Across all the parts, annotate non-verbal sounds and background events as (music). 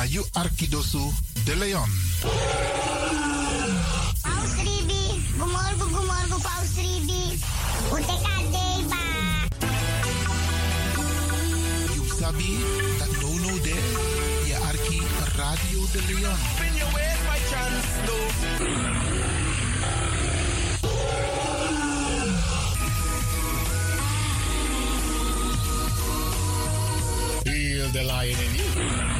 naar you Arkidosu de Leon. Paus Ribi, gumorgo, gumorgo, Paus Ribi. Uteka deba. You sabi dat no no de je Arki Radio de Leon. Spin your ways by chance, no. Feel the lion in you.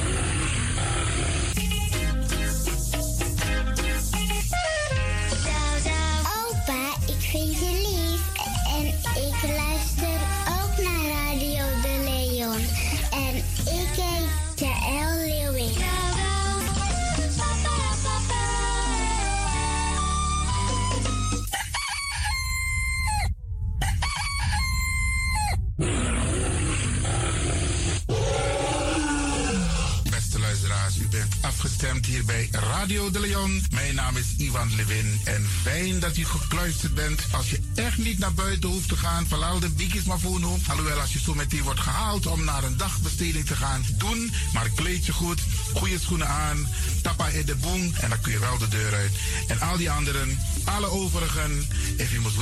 Afgestemd hier bij Radio de Leon. Mijn naam is Ivan Levin en fijn dat u gekluisterd bent. Als je echt niet naar buiten hoeft te gaan, verlaal de biggies maar voor nu. Alhoewel, als je zo meteen wordt gehaald om naar een dagbesteding te gaan, doen. Maar kleed je goed, goede schoenen aan, tappa in de boom en dan kun je wel de deur uit. En al die anderen, alle overigen, if you must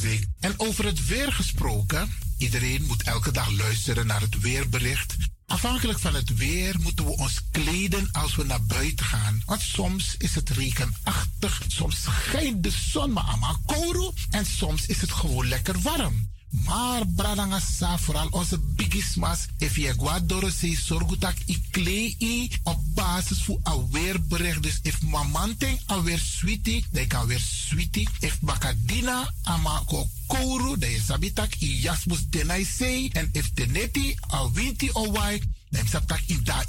de. En over het weer gesproken, iedereen moet elke dag luisteren naar het weerbericht. Afhankelijk van het weer moeten we ons kleden als we naar buiten gaan. Want soms is het regenachtig, soms schijnt de zon maar allemaal kouro en soms is het gewoon lekker warm. Maar bradangasa, vooral onze bigismas, if je guadoro se sorgutak i klei op basis van een weerbericht. Dus if mamante alweer sweetie, dan kan weer sweetie. If bakadina ama ko kouru, dan sabitak i jasmus denai sei. En if teneti a winti o wai, dan sabitak i da.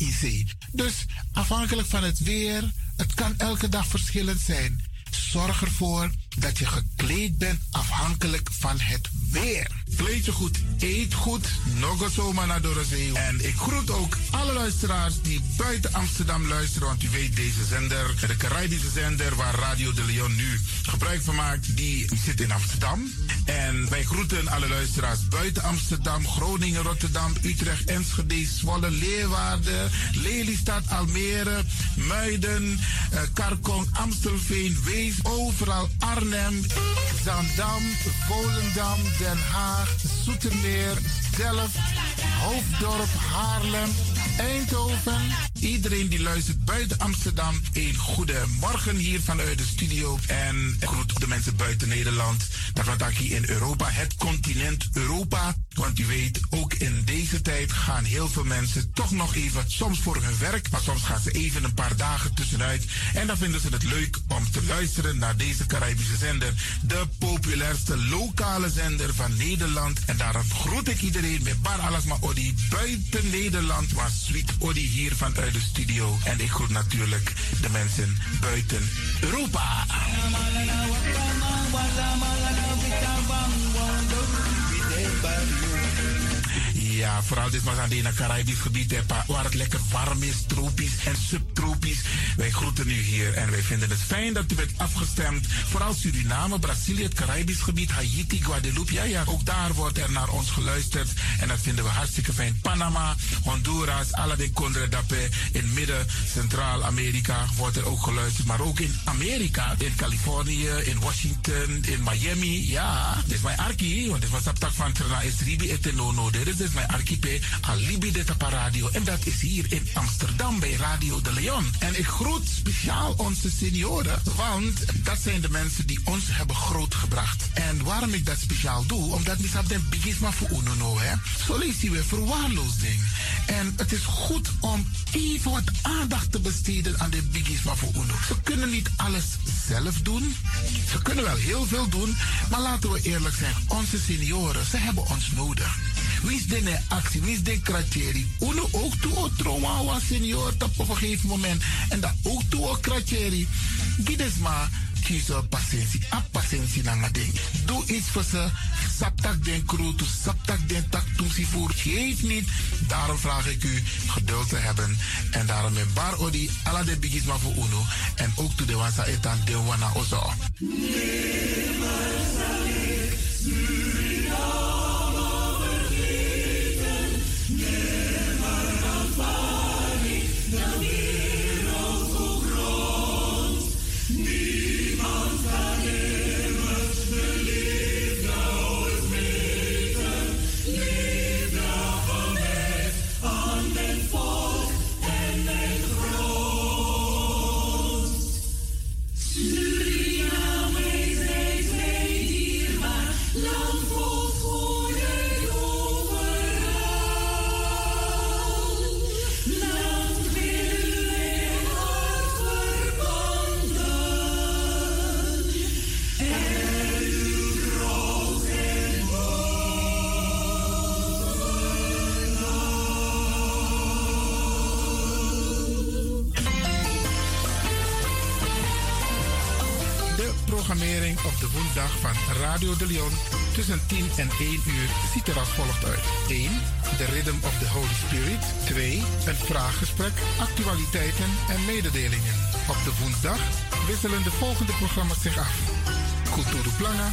Dus afhankelijk van het weer, het kan elke dag verschillend zijn. Zorg ervoor dat je gekleed bent afhankelijk van het weer. Kleed je goed, eet goed, nog zomaar naar Dorozee. En ik groet ook alle luisteraars die buiten Amsterdam luisteren. Want u weet, deze zender, de Caribische zender waar Radio de Leon nu gebruik van maakt, die zit in Amsterdam. En wij groeten alle luisteraars buiten Amsterdam, Groningen, Rotterdam, Utrecht, Enschede, Zwolle, Leeuwarden, Lelystad, Almere, Muiden, eh, Karkong, Amstelveen, Wees, overal Arnhem, Zandam, Volendam, Den Haag, Zoetermeer, Delft, Hoofddorp, Haarlem, Eindhoven. Iedereen die luistert buiten Amsterdam, een goede morgen hier vanuit de studio. En groet de mensen buiten Nederland. Daarvan dat ik hier in Europa, het continent Europa. Want u weet, ook in deze tijd gaan heel veel mensen toch nog even, soms voor hun werk, maar soms gaan ze even een paar dagen tussenuit. En dan vinden ze het leuk om te luisteren naar deze Caribische zender. De populairste lokale zender van Nederland. En daarom groet ik iedereen met Bar Alasma Odi buiten Nederland, maar Sweet Odi hier vanuit de studio. En ik groet natuurlijk de mensen buiten Europa. Ja, vooral dit was aan het Caribisch gebied, waar het lekker warm is, tropisch en subtropisch. Wij groeten u hier en wij vinden het fijn dat u bent afgestemd. Vooral Suriname, Brazilië, het Caribisch gebied, Haiti, Guadeloupe. Ja, ja, ook daar wordt er naar ons geluisterd. En dat vinden we hartstikke fijn. Panama, Honduras, alle de Dapé. In midden, Centraal-Amerika wordt er ook geluisterd. Maar ook in Amerika, in Californië, in Washington, in Miami. Ja, dit is mijn arki, want dit was op van Trana Esribi Etenono. Dit is mijn archipel Alibi de Tapa Radio. En dat is hier in Amsterdam bij Radio de Leon. En ik groet speciaal onze senioren, want dat zijn de mensen die ons hebben grootgebracht. En waarom ik dat speciaal doe, omdat we hebben de bigisma voor UNO, hè. Zo lezen we verwaarloosding. En het is goed om even wat aandacht te besteden aan de bigisma voor UNO. Ze kunnen niet alles zelf doen. Ze kunnen wel heel veel doen, maar laten we eerlijk zijn, onze senioren, ze hebben ons nodig. Wie is de actie? Is de kratjeri? Uno ook toe o trauma was senior op een gegeven moment. En dat ook toe o kratjeri. Gides maar kiezen patiëntie. A patiëntie na ding. Doe iets voor ze. Saptak den kroto, saptak den tak toesie voor. Geef niet. Daarom vraag ik u geduld te hebben. En daarom met bar odi ala de bigisma voor uno. En ook toe de wansa etan de wana ozo. op Tussen 10 en 1 uur ziet er als volgt uit. 1. De Rhythm of the Holy Spirit. 2. Een vraaggesprek, actualiteiten en mededelingen. Op de woensdag wisselen de volgende programma's zich af. Kulturu Plana,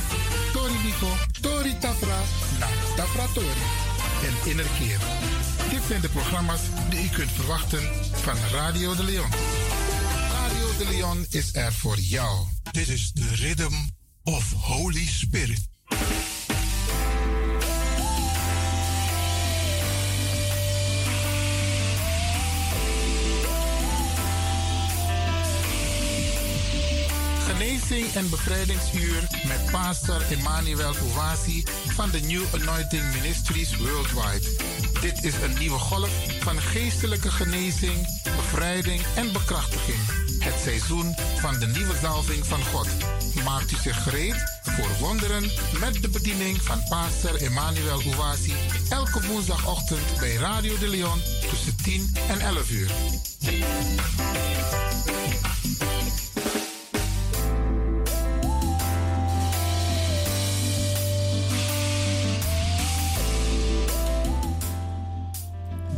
Tori Nico, Tori Tafra, na Tafra Tori en Innerkeer. Dit zijn de programma's die u kunt verwachten van Radio de Leon. Radio de Leon is er voor jou. Dit is de Rhythm of Holy Spirit. Genezing en bevrijdingsuur met pastor Emmanuel Owasi van de New Anointing Ministries Worldwide. Dit is een nieuwe golf van geestelijke genezing, bevrijding en bekrachtiging. Het seizoen van de nieuwe zalving van God. Maakt u zich gereed voor wonderen met de bediening van pastor Emmanuel Owasi elke woensdagochtend bij Radio de Leon tussen 10 en 11 uur.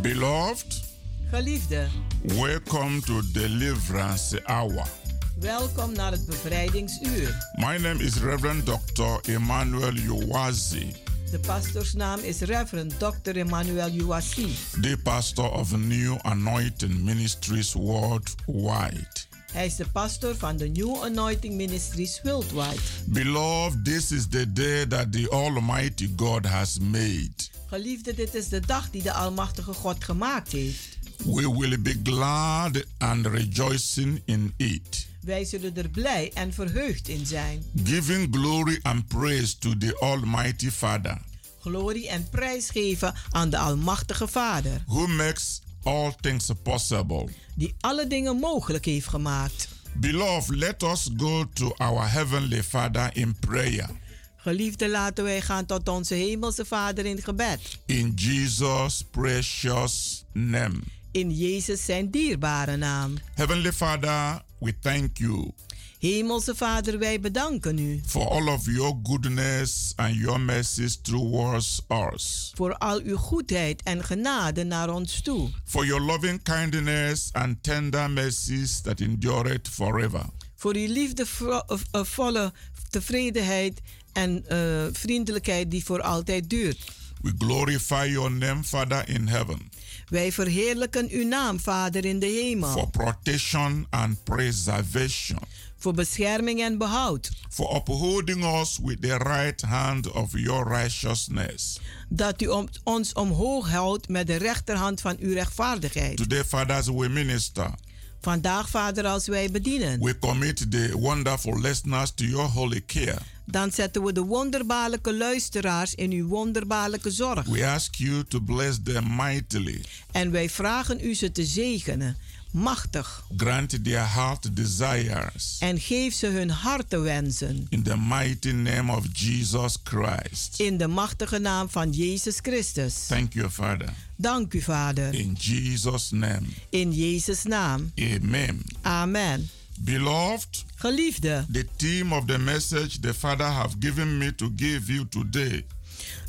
Beloved, Geliefde, welcome to Deliverance Hour. Welkom naar het bevrijdingsuur. My name is Reverend Dr. Emmanuel Uwazi, De pastoorsnaam is Reverend Dr. Emmanuel Uwasi. the pastor of New Anointing Ministries Worldwide. Hij is de pastor van de New Anointing Ministries Worldwide. Beloved, this is the day that the Almighty God has made. Geliefde, dit is de dag die de Almachtige God gemaakt heeft. We will be glad and rejoicing in it, Wij zullen er blij en verheugd in zijn. giving glory and praise to the Almighty Father, Glorie en prijs geven aan de Almachtige Vader, who makes all things possible. die alle dingen mogelijk heeft gemaakt. Beloved, let us go to our Heavenly Father in prayer. Geliefde, laten wij gaan tot onze Hemelse Vader in gebed. In Jesus' precious name. In Jezus zijn dierbare naam. Heavenly Father, we thank you Hemelse Vader, wij bedanken u for all of your goodness and your mercies towards us, voor al uw goedheid en genade naar ons toe. for your loving kindness and tender mercies that endureth forever. Voor uw liefdevolle tevredenheid en eh, vriendelijkheid die voor altijd duurt. We glorify your name, Father in heaven, Wij verheerlijken uw naam, Vader in de for hemel, protection and preservation, voor bescherming en behoud. for upholding us with the right hand of your righteousness. Dat u ons omhoog houdt met de rechterhand van uw rechtvaardigheid. Today, fathers, we minister. Vandaag, Vader, als wij bedienen, We commit the wonderful listeners to your holy care. dan zetten we de wonderbaarlijke luisteraars in uw wonderbaarlijke zorg. We ask you to bless them mightily. En wij vragen u ze te zegenen, machtig. Grant their heart desires. En geef ze hun hartenwensen. In the mighty name of Jesus Christ. In de machtige naam van Jezus Christus. Thank you, Father. Dank u, Vader. In Jesus' name. In Jezus' naam. Amen. Amen. Beloved, Geliefde, the theme of the message the Father have given me to give you today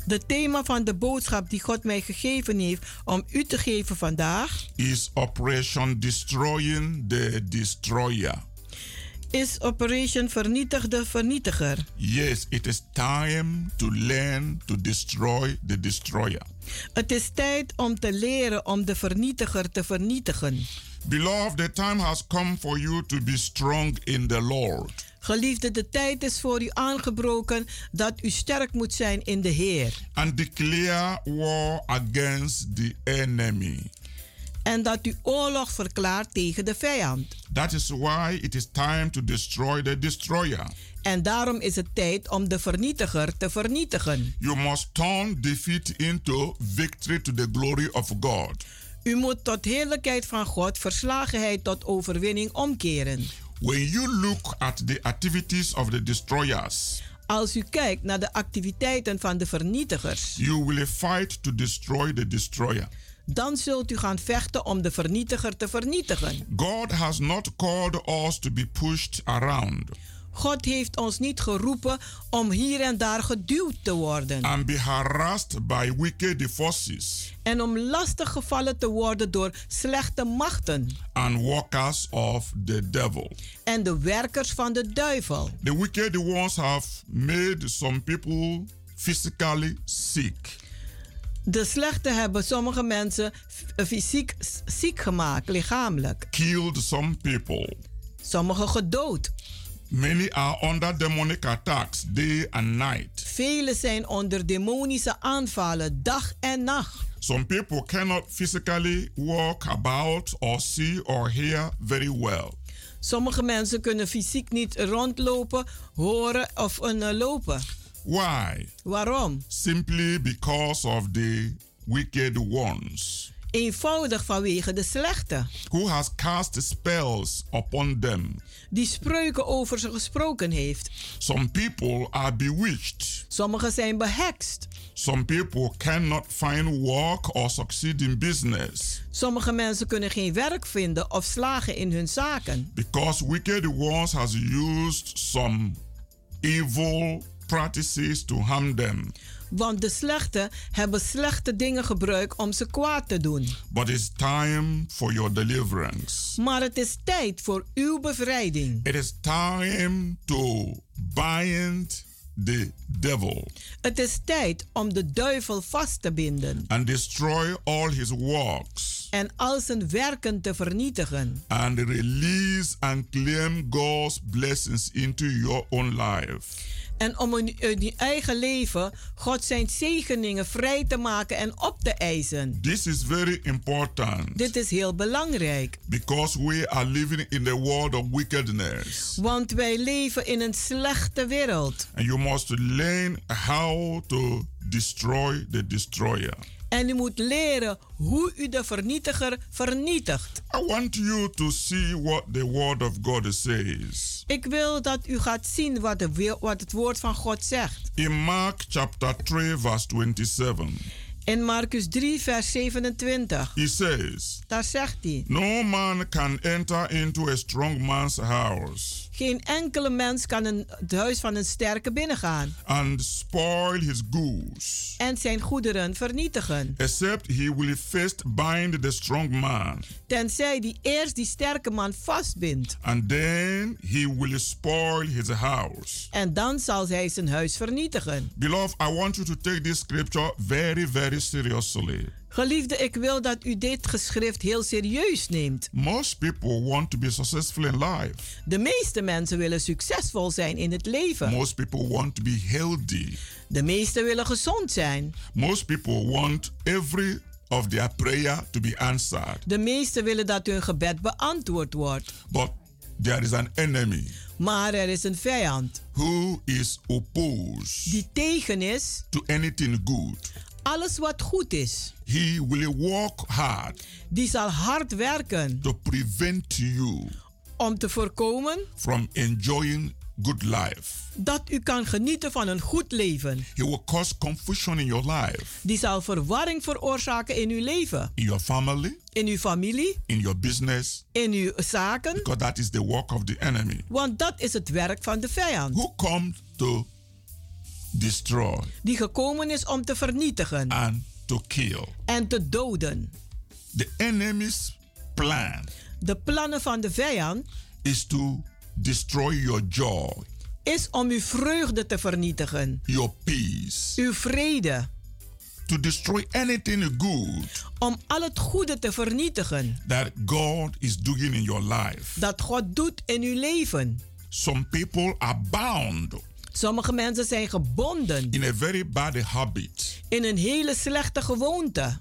de thema van de boodschap die God mij gegeven heeft om u te geven vandaag is Operation Destroying the Destroyer. is Operation Vernietig de Vernietiger. Yes, it is time to learn to destroy the destroyer. Het is tijd om te leren om de vernietiger te vernietigen. Beloved, the time has come for you to be strong in the Lord. Geliefde, de tijd is voor u aangebroken dat u sterk moet zijn in de Heer. and declare war against the enemy. En dat u oorlog verklaart tegen de vijand. That is why it is time to destroy the destroyer. En daarom is het tijd om de vernietiger te vernietigen. You must turn defeat into victory to the glory of God. U moet tot heerlijkheid van God verslagenheid tot overwinning omkeren. When you look at the activities of the destroyers, Als u kijkt naar de activiteiten van de vernietigers, you will fight to destroy the destroyer. dan zult u gaan vechten om de vernietiger te vernietigen. God has not called us to be pushed around. God heeft ons niet geroepen om hier en daar geduwd te worden. and be harassed by wicked forces En om lastig gevallen te worden door slechte machten and workers of the devil. en de werkers van de duivel. The wicked ones have made some people physically sick. De slechte hebben sommige mensen f- fysiek ziek gemaakt, lichamelijk. killed some people. Sommigen gedood. Many are under demonic attacks day and night. Velen zijn onder demonische aanvallen dag en nacht. Some people cannot physically walk about or see or hear very well. Sommige mensen kunnen fysiek niet rondlopen, horen of uh, lopen. Why? Waarom? Simply because of the wicked ones Eenvoudig vanwege de slechte, who has cast spells upon them. die spreuken over ze gesproken heeft. Some people are bewitched. Sommigen zijn behekst. Some people cannot find work or succeed in business Sommige mensen kunnen geen werk vinden of slagen in hun zaken. because wicked ones has used some evil practices to harm them. Want de slechte hebben slechte dingen gebruikt om ze kwaad te doen. But it's time for your deliverance. Maar het is tijd voor uw bevrijding. It is time to bind the devil Het is tijd om de duivel vast te binden and destroy all his works en al zijn werken te vernietigen. and release and claim God's blessings into your own life. En om in, uw eigen leven God zijn zegeningen vrij te maken en op te eisen. This is very important Dit is heel belangrijk, because we are living in the world of wickedness. want wij leven in een slechte wereld. And you must learn how to destroy the destroyer. En u moet leren hoe u de vernietiger vernietigt. I want you to see what the word of God says. Ik wil dat u gaat zien wat, de, wil- wat het woord van God zegt. In Mark chapter 3 verse 27, In Marcus 3, vers 27, he says, daar zegt hij: No man can enter into a strong man's house Geen enkele mens kan een, het huis van een sterke binnengaan and spoil his goods, en zijn goederen vernietigen. except he will first bind the strong man, Tenzij die eerst die sterke man vastbindt. and then he will spoil his house. En dan zal hij zijn huis vernietigen. Beloved, I want you to take this scripture very, very seriously. Geliefde, ik wil dat u dit geschrift heel serieus neemt. Most people want to be successful in life. De meeste mensen willen succesvol zijn in het leven. Most people want to be healthy. De meesten willen gezond zijn. Most people want every of their prayer to be answered. De meesten willen dat hun gebed beantwoord wordt. But there is an enemy Maar er is een vijand who is opposed die tegen is to anything good. alles wat goed is. He will work hard Die zal hard werken to prevent you om te voorkomen from enjoying good life. dat u kan genieten van een goed leven. He will cause confusion in your life, Die zal verwarring veroorzaken in uw leven, in your family, in uw familie, in your business, in uw zaken. because that is the work of the enemy. Want dat is het werk van de vijand. Who comes to destroy Die gekomen is om te vernietigen and to kill. en te doden. The enemy's plan De plannen van de vijand is to destroy your joy, is om uw vreugde te vernietigen, your peace, uw vrede, to destroy anything good om al het goede te vernietigen that God is doing in your life. dat God doet in uw leven. Some people are bound Sommige mensen zijn gebonden in a very bad habit in een hele slechte gewoonte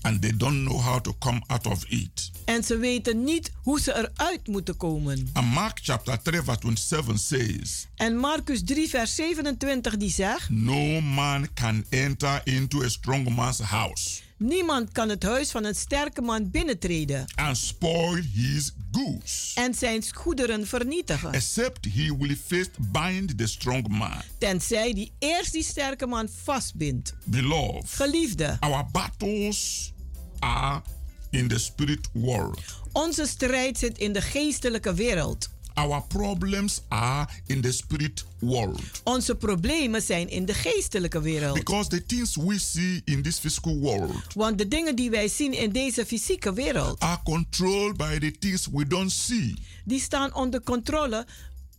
and they don't know how to come out of it. en ze weten niet hoe ze eruit moeten komen. And Mark chapter 3 verse 27 says, En Marcus 3, vers 27 die zegt: No man can enter into a strong man's house Niemand kan het huis van een sterke man binnentreden and spoil his goods, en zijn goederen vernietigen. except he will first bind the strong man. Tenzij die eerst die sterke man vastbindt. Beloved, Geliefde, our battles are in the spirit world. onze strijd zit in de geestelijke wereld. Our problems are in the spirit world. Onze problemen zijn in de geestelijke wereld. Because the things we see in this physical world Want de dingen die wij zien in deze fysieke wereld, are controlled by the things we don't see. die staan onder controle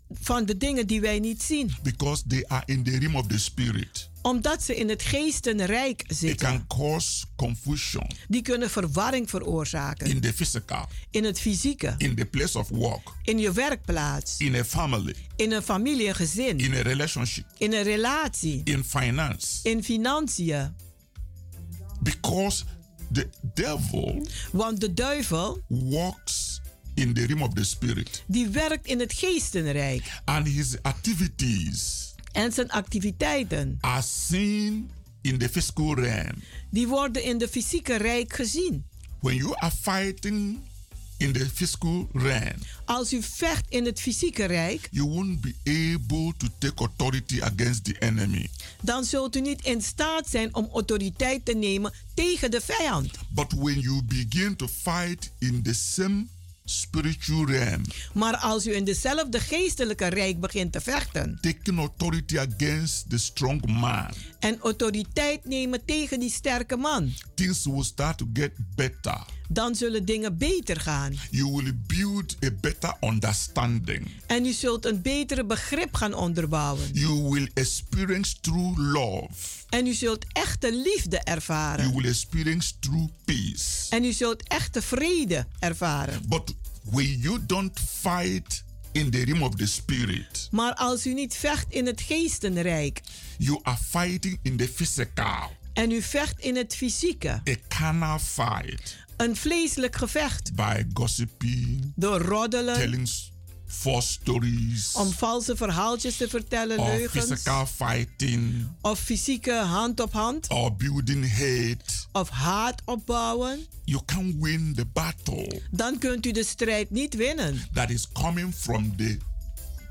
van de dingen die wij niet zien. Because they are in the realm of the spirit. Omdat ze in het geestenrijk It zitten. can cause confusion Die kunnen verwarring veroorzaken. in the physical, In het fysieke, in the place of work, in je werkplaats, in a family, in een familie, een gezin, in a relationship, in een relatie, in finance. in financiën. Because the devil Want de duivel, works in the realm of the spirit die werkt in het geestenrijk. and his activities En zijn activiteiten, are seen in the physical realm. die worden in de fysieke rijk gezien. When you are fighting in the physical realm, Als u vecht in het fysieke rijk, you won't be able to take authority against the enemy. dan zult u niet in staat zijn om autoriteit te nemen tegen de vijand. But when you begin to fight in the same spiritual realm, Maar als u in dezelfde geestelijke rijk begint te vechten taking authority against the strong man, en autoriteit nemen tegen die sterke man, things will start to get better. Dan zullen dingen beter gaan. You will build a better understanding. En u zult een betere begrip gaan onderbouwen. You will experience true love. En u zult echte liefde You ervaren. will experience true peace. En u zult echte vrede ervaren. But when you don't fight in the realm of the spirit, Maar als u niet vecht in het geestenrijk you are fighting in the physical, en u vecht in het fysieke, a carnal fight een vleeselijk gevecht, by gossiping, door roddelen, telling false stories, om valse verhaaltjes te vertellen, or leugens, physical fighting, of fysieke hand op hand, or building hate, of haat opbouwen, you can win the battle. Dan kunt u de strijd niet winnen. that is coming from the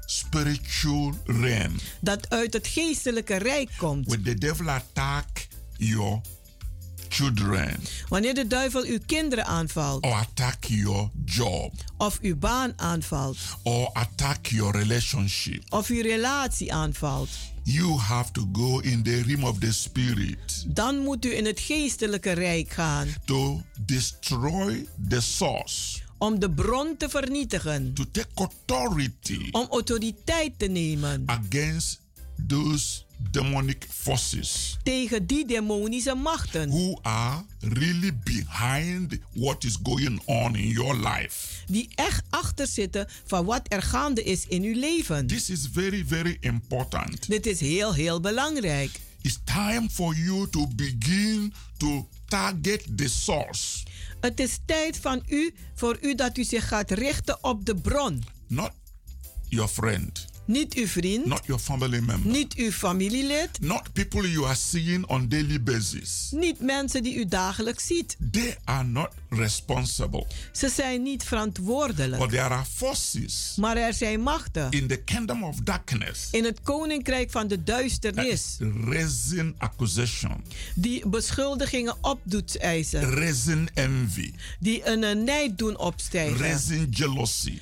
spiritual realm. Dat uit het geestelijke rijk komt. When the devil attack your children. Wanneer de duivel uw kinderen aanvalt, or attack your job. Of uw baan aanvalt, or attack your relationship, of uw relatie aanvalt, you have to go in the realm of the spirit. Dan moet u in het geestelijke rijk gaan. To destroy the source, om de bron te vernietigen, to take authority om autoriteit te nemen. against those demonic forces tegen die demonische machten who are really behind what is going on in your life. die echt achter zitten van wat er gaande is in uw leven. This is very, very important. Dit is heel, heel belangrijk. It's time for you to begin to target the source, Het is tijd van u, voor u dat u zich gaat richten op de bron. not your friend, Niet uw vriend, not your family member, niet uw familielid, not people you are seeing on daily basis. niet mensen die u dagelijks ziet. They are not responsible. Ze zijn niet verantwoordelijk. But there are forces Maar er zijn machten in the kingdom of darkness in het koninkrijk van de duisternis raising accusation, die beschuldigingen op doet eisen, raising envy, die een nijd doen opstijgen, raising jealousy,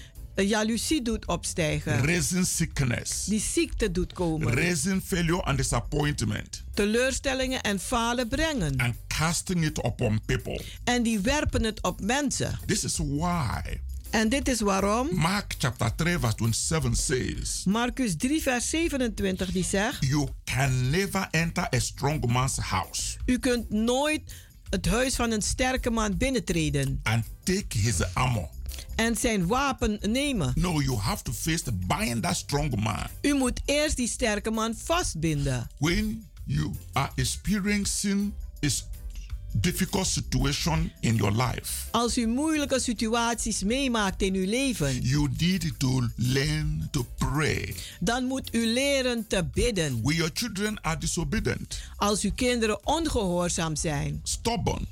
jaloezie doet opstijgen, raising sickness, die ziekte doet komen, raising failure and disappointment, teleurstellingen en falen brengen. and casting it upon people. En die werpen het op mensen. This is why En dit is waarom Mark chapter 3 verse 27 says, Marcus 3 vers 27 die zegt, You can never enter a strong man's house u kunt nooit het huis van een sterke man binnentreden and take his armor. En zijn wapen nemen. No, you have to face the bind that strong man. U moet eerst die sterke man vastbinden. When you are experiencing a s- difficult situation in your life, Als u moeilijke situaties meemaakt in uw leven, you need to learn to pray. dan moet u leren te bidden. When your children are disobedient, Als uw kinderen ongehoorzaam zijn, stubborn,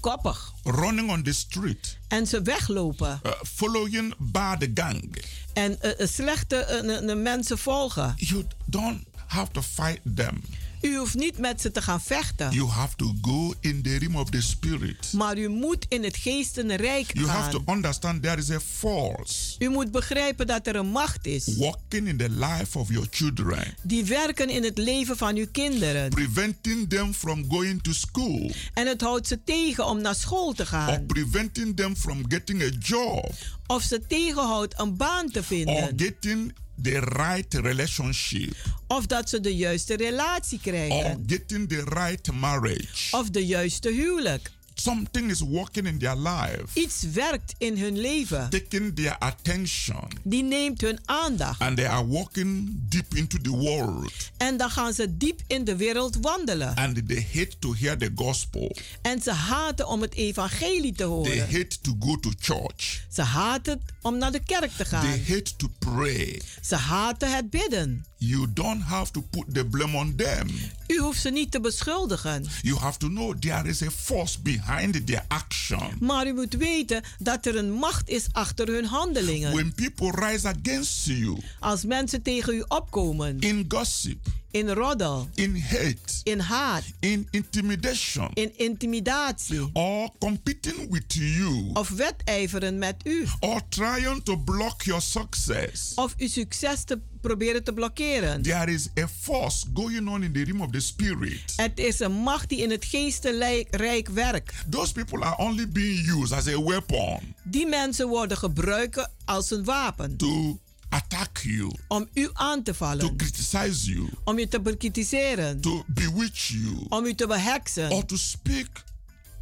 koppig. Running on the street, en ze weglopen. Uh, following bad gang, en eh, slechte eh, mensen volgen, you don't have to fight them. U hoeft niet met ze te gaan vechten. You have to go in the realm of the spirit. Maar u moet in het geestenrijk You have gaan. to understand there is a force U moet begrijpen dat er een macht is. working in the life of your children, Die werken in het leven van uw kinderen. preventing them from going to school En het houdt ze tegen om naar school te or gaan. preventing them from getting a job Of ze tegenhoudt een baan te or vinden. getting the right relationship Of dat ze de juiste relatie krijgen. getting the right marriage. Of de juiste huwelijk. Something is working in their life, Iets werkt in hun leven. taking their attention, Die neemt hun aandacht. and they are walking deep into the world, En dan gaan ze diep in de wereld wandelen. and they hate to hear the gospel. En ze haten om het evangelie te They horen. hate to go to church. Ze haten om naar de kerk te They gaan. hate to pray. Ze haten het bidden. You don't have to put the blame on them. U hoeft ze niet te beschuldigen. You have to know there is a force behind their action. Maar u moet weten dat er een macht is achter hun handelingen. When people rise against you Als mensen tegen u opkomen. in gossip, In roddel. in hate, In haat. in intimidation, In intimidatie. or competing with you, Of wedijveren met u. or trying to block your success, Of uw succes te proberen te blokkeren. there is a force going on in the realm of the spirit. Het is een macht die in het geestenrijk werkt. Those people are only being used as a weapon Die mensen worden gebruikt als een wapen. to attack you, Om u aan te to vallen. criticize you, Om u te bekritiseren. to bewitch you, Om u te beheksen. or to speak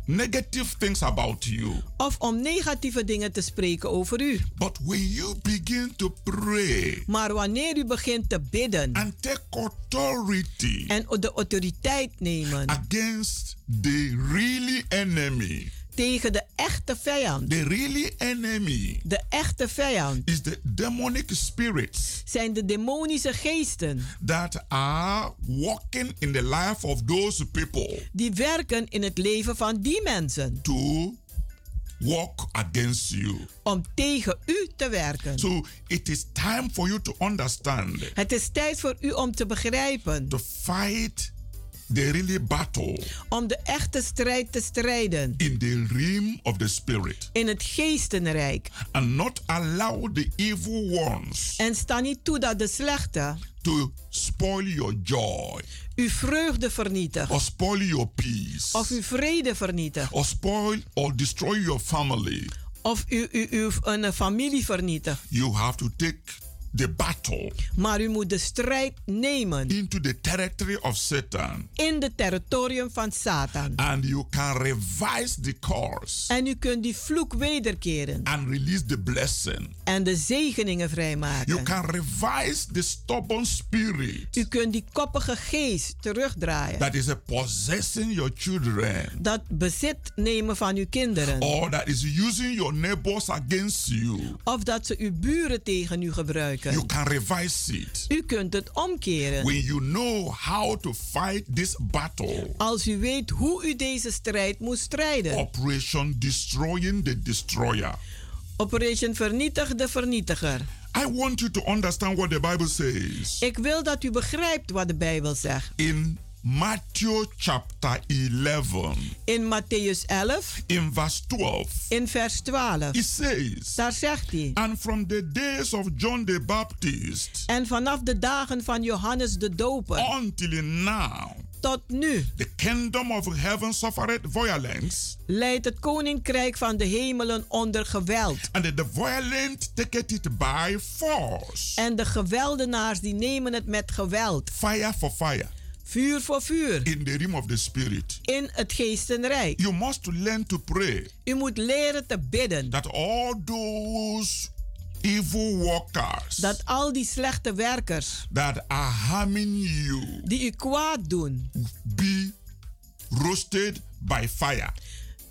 negative things about you. Of om negatieve dingen te spreken over u. But when you begin to pray Maar wanneer u begint te bidden. and take authority En de autoriteit nemen. against the really enemy, Tegen de echte vijand. the really enemy De echte vijand. is the demonic spirits Zijn de demonische geesten. that are walking in the life of those people Die werken in het leven van die mensen. to walk against you. Om tegen u te werken. So it is time for you to understand Het is tijd voor u om te begrijpen. to fight the really battle Om de echte strijd te strijden. in the realm of the spirit In het geestenrijk. and not allow the evil ones En sta niet toe dat de slechte to spoil your joy uw vreugde vernietigt. or spoil your peace Of uw vrede vernietigt. or spoil or destroy your family. Of u, u, uw een familie vernietigt. You have to take the battle Maar u moet de strijd nemen. into the territory of Satan In het territorium van Satan. and you can revise the course En u kunt die vloek wederkeren. and release the blessing. En de zegeningen You vrijmaken. can revise the stubborn spirit U kunt die koppige geest terugdraaien. that is a possessing your children Dat bezit nemen van uw kinderen. or that is using your neighbors against you. Of dat ze uw buren tegen u gebruiken. You can revise it U kunt het omkeren. when you know how to fight this battle. Als u weet hoe u deze strijd moet strijden. Operation Destroying the Destroyer. Operation Vernietig de Vernietiger. I want you to understand what the Bible says Ik wil dat u begrijpt wat de Bijbel zegt. in Matthew chapter 11, In Matthäus 11, in verse 12. in vers 12. It says, Daar zegt hij. And from the days of John the Baptist En vanaf de dagen van Johannes de Doper until now, tot nu the kingdom of heaven suffered violence, leidt het koninkrijk van de hemelen onder geweld. and the violent take it by force. En de geweldenaars die nemen het met geweld. Fire for fire Vuur voor vuur. in the realm of the spirit. In het geestenrijk. You must learn to pray U moet leren te bidden. that all those evil workers Dat al die slechte werkers that are harming you die u kwaad doen, be roasted by fire.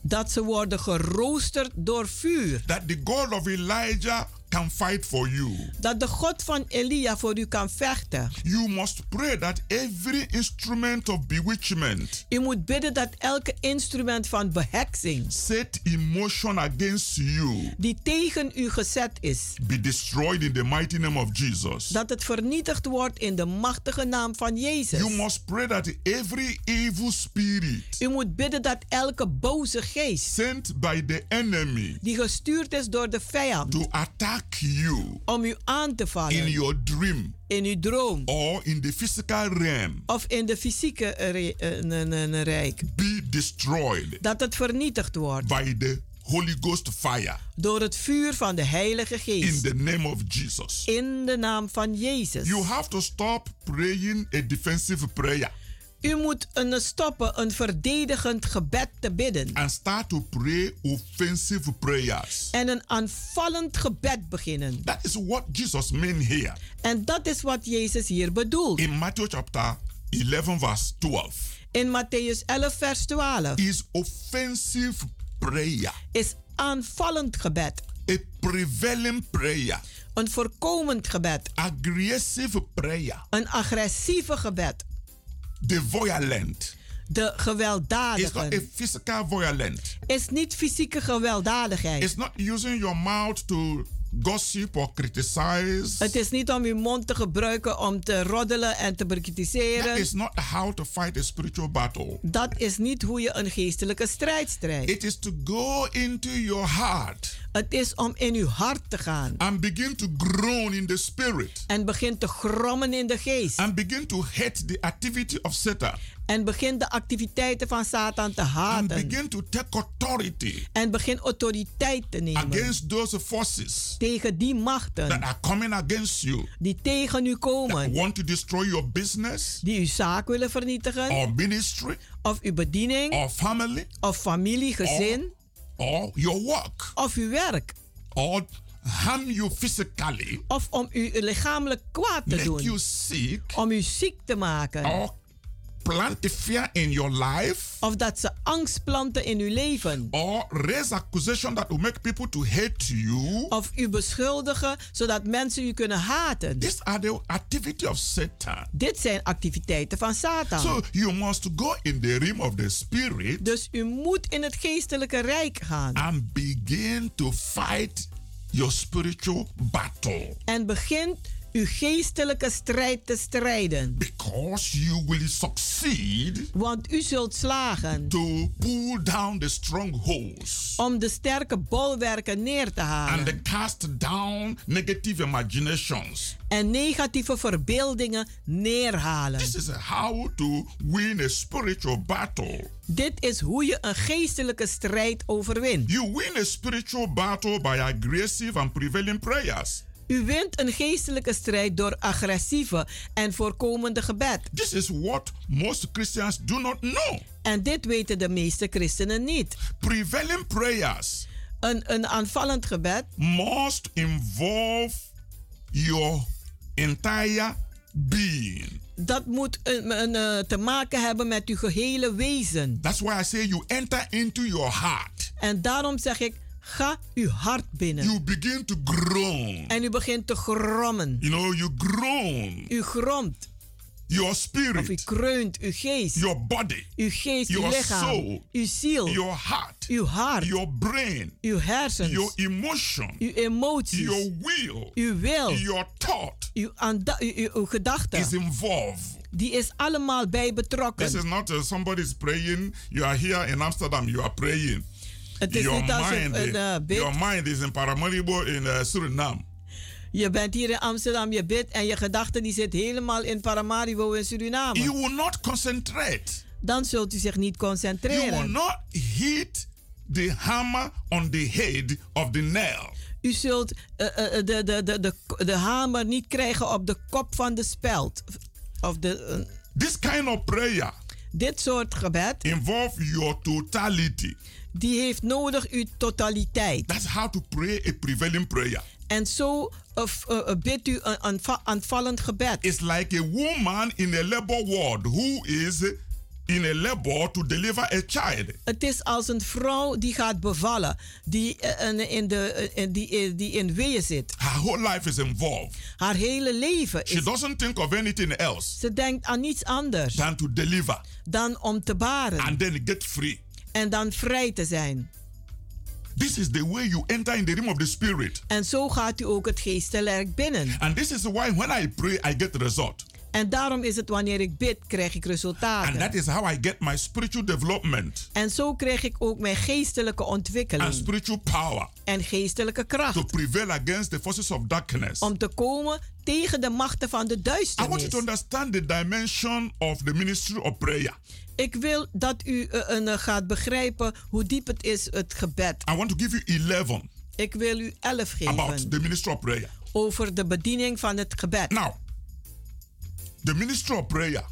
dat ze worden geroosterd door vuur. That the God of Elijah can fight for you. Dat de God van Elia voor u kan vechten. You must pray that every instrument of bewitchment U moet bidden dat elke instrument van beheksing set in motion against you die tegen u gezet is, be destroyed in the mighty name of Jesus. dat het vernietigd wordt in de machtige naam van Jezus. You must pray that every evil spirit U moet bidden dat elke boze geest sent by the enemy die gestuurd is door de vijand to attack you om u aan te in vallen your dream in uw droom or in the physical realm of in de fysieke eh, n- rijk, be destroyed dat het vernietigd wordt by the Holy Ghost fire door het vuur van de Heilige in Geest. the name of Jesus. In de naam van Jezus. You have to stop praying a defensive prayer U moet een stoppen een verdedigend gebed te bidden. and start to pray offensive prayers. En een aanvallend gebed beginnen. That is what Jesus meant here En dat is wat Jezus hier bedoelt. in Matthew chapter 11, verse 12. In Matthäus 11, vers 12 Is offensive prayer, is aanvallend gebed. a prevailing prayer, Een voorkomend gebed. aggressive prayer, Een agressieve gebed. The violent. De It's not a gewelddadige. physical violent. Is niet fysieke gewelddadigheid. It's not using your mouth to gossip or criticize. Het is niet om uw mond te gebruiken om te roddelen en te That bekritiseren. is not how to fight a spiritual battle. Dat is niet hoe je een geestelijke strijd strijdt. It is to go into your heart Het is om in uw hart te gaan. and begin to groan in the spirit En begin te grommen in de geest. and begin to hate the activity of Satan En begin de activiteiten van Satan te and haten. begin to take authority En begin autoriteit te nemen against those forces tegen die that machten are coming against you, die tegen u that komen. want to destroy your business Die uw zaak willen vernietigen. or ministry Of uw bediening. or family Of familie, gezin. or your work Of uw werk. or harm you physically, Of om u lichamelijk kwaad te make you doen. sick, Om u ziek te maken. or plant fear in your life Of dat ze angst planten in uw leven. or raise accusation that will make people to hate you. Of u beschuldigen zodat mensen u kunnen haten. These are the activity of Satan. Dit zijn activiteiten van Satan. So you must go in the realm of the spirit Dus u moet in het geestelijke rijk gaan. and begin to fight your spiritual battle En begint uw geestelijke strijd te strijden. because you will succeed Want u zult slagen to pull down the strongholds om de sterke bolwerken neer te and halen. to cast down negative imaginations. En negatieve verbeeldingen neerhalen. This is how to win a spiritual battle. Dit is hoe je een geestelijke strijd overwint. You win a spiritual battle by aggressive and prevailing prayers. U wint een geestelijke strijd door agressieve en voorkomende gebed. This is what most Christians do not know. En dit weten de meeste christenen niet. Prevailing prayers Een, een aanvallend gebed must involve your entire being. dat moet een, een, eh, te maken hebben met uw gehele wezen. That's why I say you enter into your heart. En daarom zeg ik, ga uw hart binnen. You begin to groan. En u begint te grommen. You know, you groan. U gromt. Your Of u spirit, kreunt. Uw geest. your body, Uw geest, uw your lichaam. soul, Uw ziel. your heart, Uw hart. your brain, Uw hersens. your emotion, Uw emoties. your will, Uw wil. your thought Uw, uw, uw, uw is involved. Die is allemaal bij This is betrokken. not uh, somebody's praying. You are here in Amsterdam. You are praying. Het is Your niet mind, een eh, bid. your mind is in Paramaribo in uh, Suriname. Je bent hier in Amsterdam, je bidt en je gedachten die zit helemaal in Paramaribo in Suriname. You will not concentrate. Dan zult u zich niet You will concentreren. not hit the hammer on the head of the nail. U zult eh, eh, de, de, de, de, de hamer niet krijgen op de kop van de speld. Of de, eh, This kind of prayer dit soort gebed, involve your totality. Die heeft nodig uw totaliteit. That's how to pray a prevailing prayer. En zo f- eh, eh, bidt u een aanva- aanvallend gebed. It's like a woman in a labor ward who is in a labor to deliver a child. Het is als een vrouw die gaat bevallen, die, eh, in, de, eh, die, eh, die in weeën zit. Her whole life is involved. Haar hele leven She is. doesn't think of anything else Ze denkt aan niets anders than to deliver dan om te baren and then get free. En dan vrij te zijn. This is the way you enter in the realm of the spirit. En zo gaat u ook het geestelijk binnen. And this is why when I pray, I get result. En daarom is het wanneer ik bid, krijg ik And resultaten. that is how I get my spiritual development En zo krijg ik ook mijn geestelijke and ontwikkeling spiritual power en geestelijke to kracht. prevail against the forces of darkness. Om te komen tegen de machten van de I want you duisternis. to understand the dimension of the ministry of prayer. Ik wil dat u eh, een, eh, gaat begrijpen hoe diep het is, het gebed. I want to give you 11 Ik wil u elf about geven the ministry of prayer. over de bediening van het gebed. Now, the ministry of prayer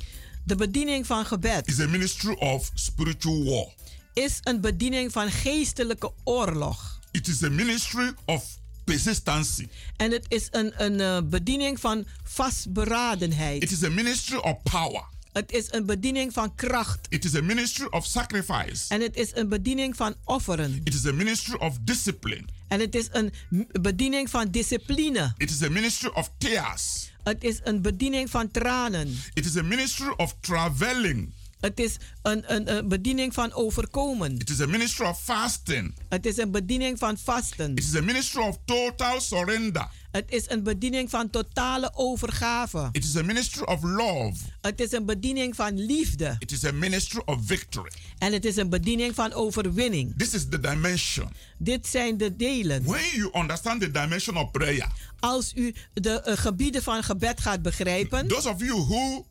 De bediening van gebed is a ministry of spiritual war. is een bediening van geestelijke oorlog. It is a ministry of persistency. En het is een, een eh, bediening van vastberadenheid. It is a ministry of power. Het is een bediening van kracht. It is a ministry of sacrifice. En het is een bediening van offeren. It is a ministry of discipline. En het is een bediening van discipline. It is a ministry of tears. Het is een bediening van tranen. It is a ministry of traveling. Het is een, een, een bediening van overkomen. It is a ministry of fasting. Het is een bediening van vasten. It is a ministry of total surrender. Het is een bediening van totale overgave. It is a ministry of love. Het is een bediening van liefde. It is a ministry of victory. En het is een bediening van overwinning. This is the dimension. Dit zijn de delen. When you understand the dimension of prayer, Als u de eh, gebieden van gebed gaat begrijpen, those of you who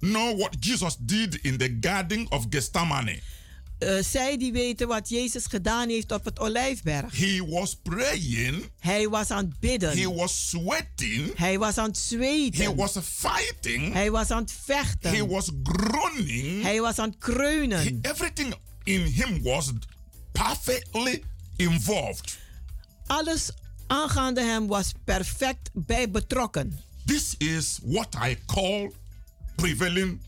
know what Jesus did in the Garden of Gethsemane, eh, zij die weten wat Jezus gedaan heeft op het Olijfberg. he was praying, Hij was aan het bidden. he was sweating, Hij was aan het he zweten. was fighting, Hij was aan het he vechten. was groaning. Hij was aan het kreunen. He- everything in him was perfectly involved. Alles aangaande hem was perfect bij betrokken. This is what I call prevailing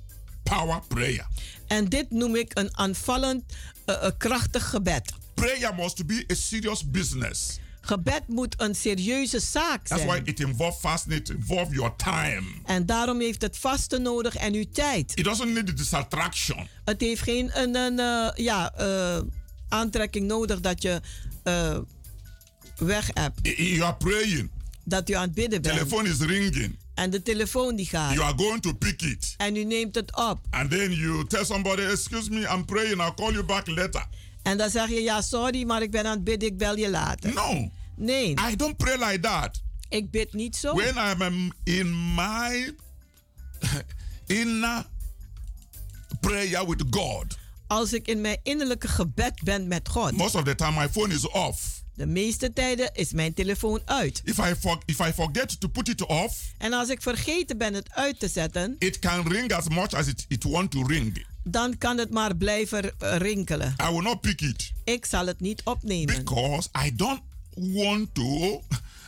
power prayer. En dit noem ik een aanvallend, eh, krachtig gebed. Prayer must be a serious business. Gebed moet een serieuze zaak That's why zijn. it involves fasting, it involves your time. En daarom heeft het vasten nodig en uw tijd. It doesn't need distraction. Het heeft geen een, een, eh, ja, eh, aantrekking nodig dat je eh, weg hebt. You are praying, Dat u aan het bidden bent. telephone is ringing, En de telefoon die gaat. you are going to pick it. En u neemt het op. And then you tell somebody, excuse me, I'm praying, I'll call you back later. En dan zeg je, ja sorry, maar ik ben aan het bidden, ik bel je later. No, Nee, I don't pray like that. ik bid niet zo. When I'm in my (laughs) inner prayer with God, Als ik in mijn innerlijke gebed ben met God. most of the time my phone is off. De meeste tijden is mijn telefoon uit. If I, for, if I forget to put it off, En als ik vergeten ben het uit te zetten, it can ring as much as it, it want to ring. dan kan het maar blijven eh, rinkelen. I will not pick it Ik zal het niet opnemen. because I don't want to.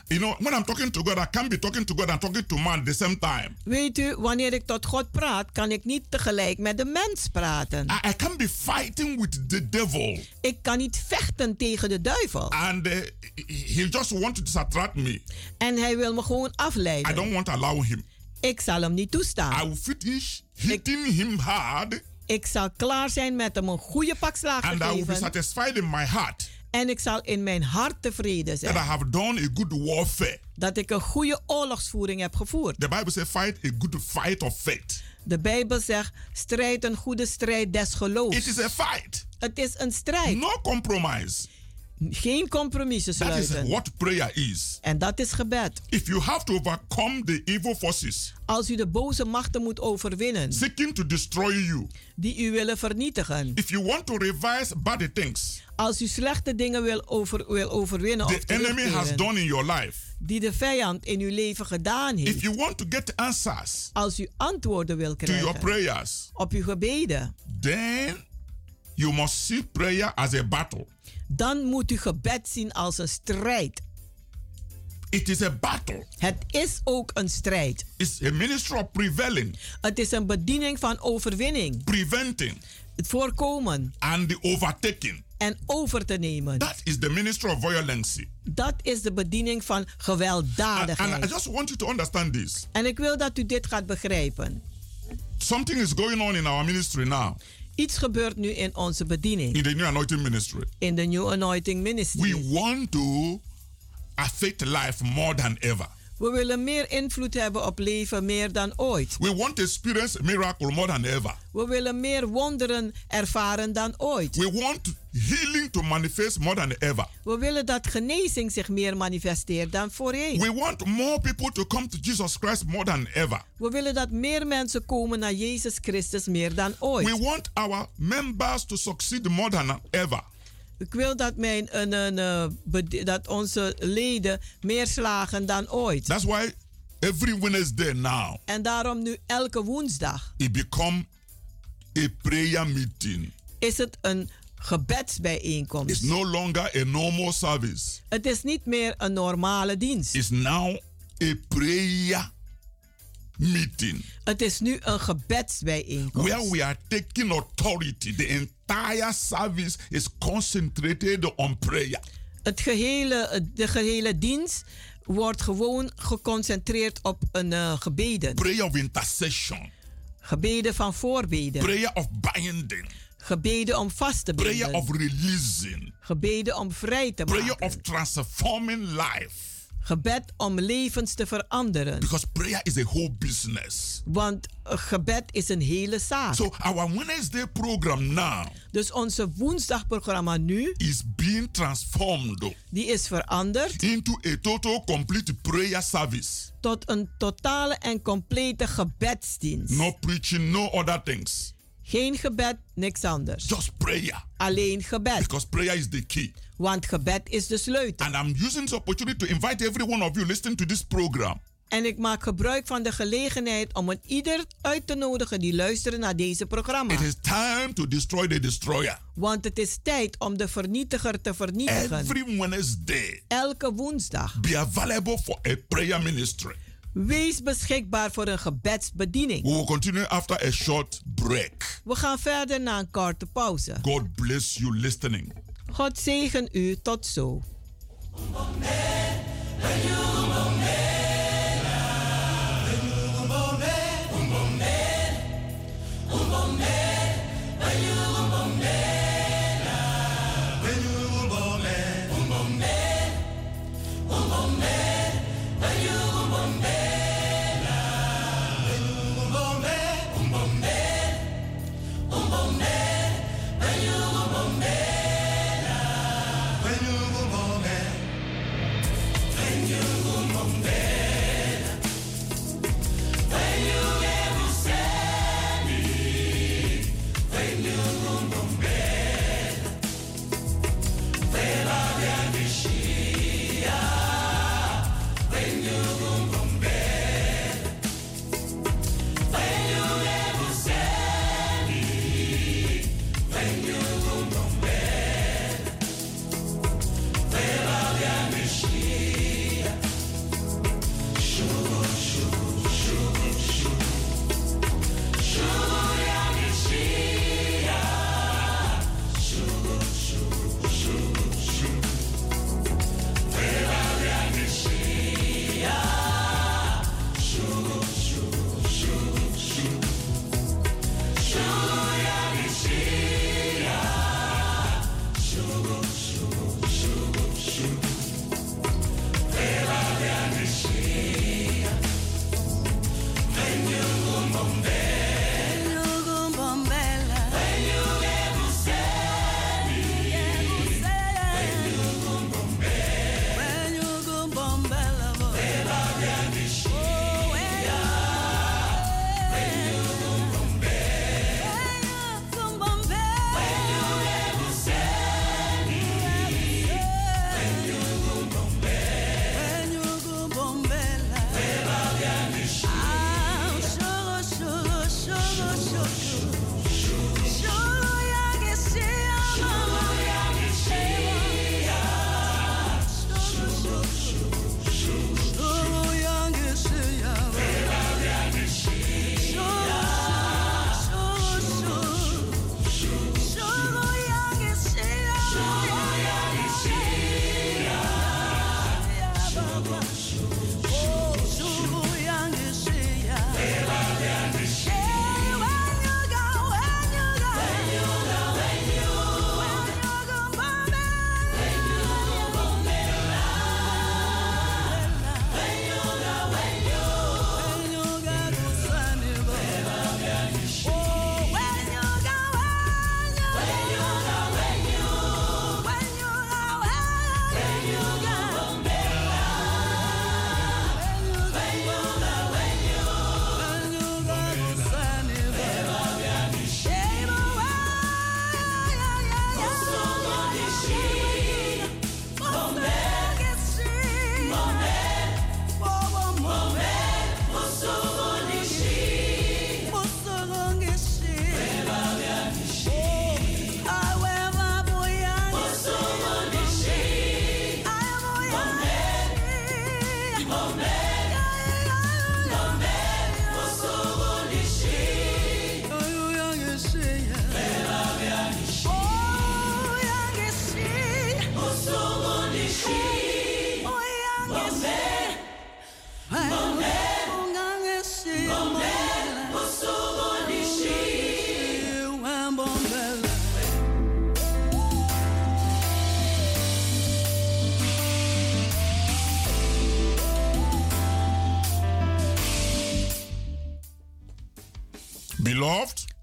You know, when I'm talking to God, I can't be talking to God and talking to man at the same time. Weet u, wanneer ik tot God praat, kan ik niet tegelijk met de mens praten. I, I can't be fighting with the devil Ik kan niet vechten tegen de duivel. and uh, he just want to distract me. En hij wil me gewoon I afleiden. don't want to allow him. Ik zal hem niet I toestaan. will finish hitting him hard Ik zal klaar zijn met hem een goede pak slaag and te I will be geven. satisfied in my heart En ik zal in mijn hart tevreden that I zijn. have done a good warfare. Dat ik een goede oorlogsvoering heb gevoerd. The Bible says, fight a good fight of faith. De Bijbel zegt, strijd een goede strijd des It geloofs. is a fight, Het is een strijd. no compromise. Geen compromissen That is sluiten. what prayer is. En dat is gebed. If you have to overcome the evil forces Als u de boze machten moet overwinnen, seeking to destroy you, die u willen vernietigen. if you want to revise bad things Als u slechte dingen wil, over, wil overwinnen the of enemy has done in your life, die de vijand in uw leven gedaan if heeft. you want to get answers Als u antwoorden wil to your krijgen prayers, op uw gebeden, then you must see prayer as a battle. Dan moet u gebed zien als een strijd. It is a battle. Het is ook een strijd. It's a ministry of prevailing, Het is een bediening van overwinning, preventing, het voorkomen and the overtaking. en over te nemen. That is the ministry of violence. Dat is de bediening van And, and I gewelddadigheid. just want you to understand this. En ik wil dat u dit gaat begrijpen. Something is going on in our ministry now, Iets gebeurt nu in onze bediening, in the New Anointing Ministry. in de New Anointing Ministry. We want to affect life more than ever. We willen meer invloed hebben op leven meer dan ooit. We want to experience miracle more than ever. We willen meer wonderen ervaren dan ooit. We want healing to manifest more than ever. We willen dat genezing zich meer manifesteert dan voorheen. We want more people to come to Jesus Christ more than ever. We willen dat meer mensen komen naar Jezus Christus meer dan ooit. We want our members to succeed more than ever. Ik wil dat, mijn, een, een, eh, dat onze leden meer slagen dan ooit. That's why every Wednesday now En daarom nu elke woensdag it become a prayer meeting. is het een gebedsbijeenkomst. It's no longer a normal service. Het is niet meer een normale dienst. It's now a prayer meeting Het is nu een gebedsbijeenkomst. where we are taking authority. The entire service is concentrated on prayer. Het gehele, de gehele dienst wordt gewoon geconcentreerd op een eh, gebeden. Prayer of intercession, Gebeden van voorbeden. prayer of binding, Gebeden om vast te prayer binden. of releasing, Gebeden om vrij te prayer maken. of transforming life. Gebed om levens te veranderen. Because prayer is a whole business. Want gebed is een hele zaak. So our Wednesday program now Dus onze woensdagprogramma nu, is being transformed die is veranderd into a total complete prayer service. tot een totale en complete gebedsdienst. No preaching, no other things. Geen gebed, niks anders. Just prayer. Alleen gebed. Because prayer is the key. Want gebed is de sleutel. And I'm using this opportunity to invite every one of you listening to this program En ik maak gebruik van de gelegenheid om een ieder uit te nodigen die luisteren naar deze programma. It is time to destroy the destroyer. Want het is tijd om de vernietiger te vernietigen. Every Wednesday, Elke woensdag. be available for a prayer ministry. Wees beschikbaar voor een gebedsbediening. We will continue after a short break. We gaan verder na een korte pauze. God bless you listening. God zegen u tot zo.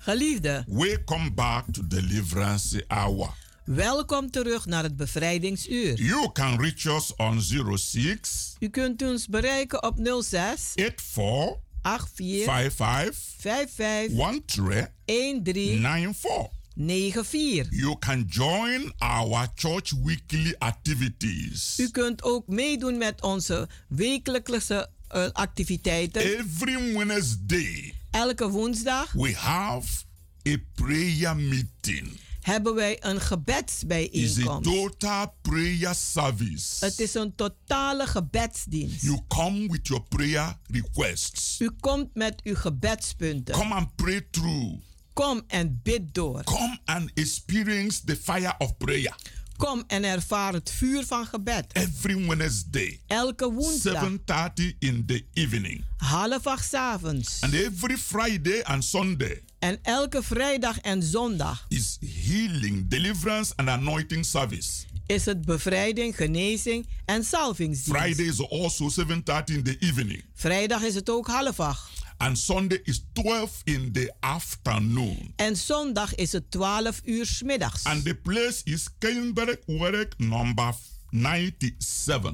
Geliefde, welcome back to Deliverance Hour. welkom terug naar het bevrijdingsuur. You can reach us on 06 U kunt ons bereiken op 06 84 84 55 55 13 13 94. 94. You can join our church weekly activities. U kunt ook meedoen met onze wekelijkse eh, activiteiten. Every Wednesday, Elke woensdag we have a prayer meeting. hebben wij een It's a gebedsbijeenkomst. total prayer service. Het is een totale gebedsdienst. You come with your prayer requests. U komt met uw gebedspunten. Come and pray through. Kom en bid door. Come and experience the fire of prayer. Kom en ervaar het vuur van gebed. Every Wednesday, Elke woensdag, 7:30 in the evening. half acht avonds. And every Friday and Sunday En elke vrijdag en zondag is healing, deliverance and anointing service. is het bevrijding, genezing en salvingsdienst. Friday is also 7:30 in the evening. Vrijdag is het ook half acht. And Sunday is 12 in the afternoon. En zondag is het 12 uur 's middags. And the place is Keienberg Werk number 97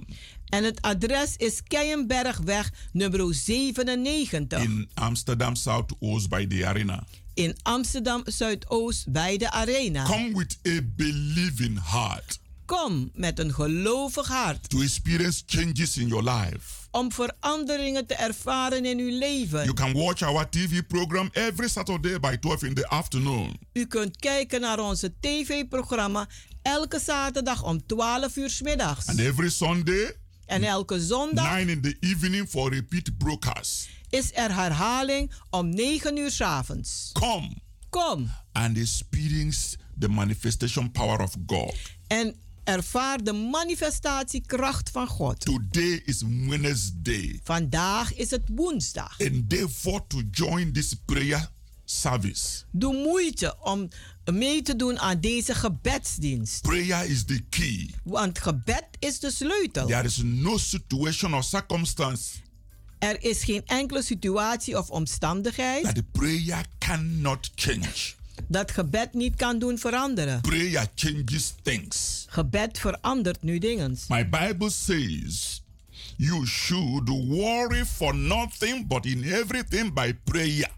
En het adres is Keienbergweg nummer 97 in Amsterdam Southoost by the arena. in Amsterdam Zuidoost bij de Arena. Come with a believing heart Kom met een gelovig hart to experience changes in your life. Om veranderingen te ervaren in uw leven. You can watch our TV program every Saturday by 12 in the afternoon. U kunt kijken naar onze tv-programma elke zaterdag om 12 uur 's middags. And every Sunday, En elke zondag 9 in the evening for repeat broadcast. is er herhaling om 9 uur 's avonds. Come Kom and experience the manifestation power of God. en ervaar de manifestatiekracht van God. Today is Wednesday. Vandaag is het woensdag. Endeavor to join this prayer service. Doe moeite om mee te doen aan deze gebedsdienst. Prayer is the key. Want gebed is de sleutel. There is no situation or circumstance Er is geen enkele situatie of omstandigheid that the prayer cannot change. Dat gebed niet kan doen veranderen. Prayer changes things. Gebed verandert nu dingen. My Bible says you should worry for nothing but in everything by prayer.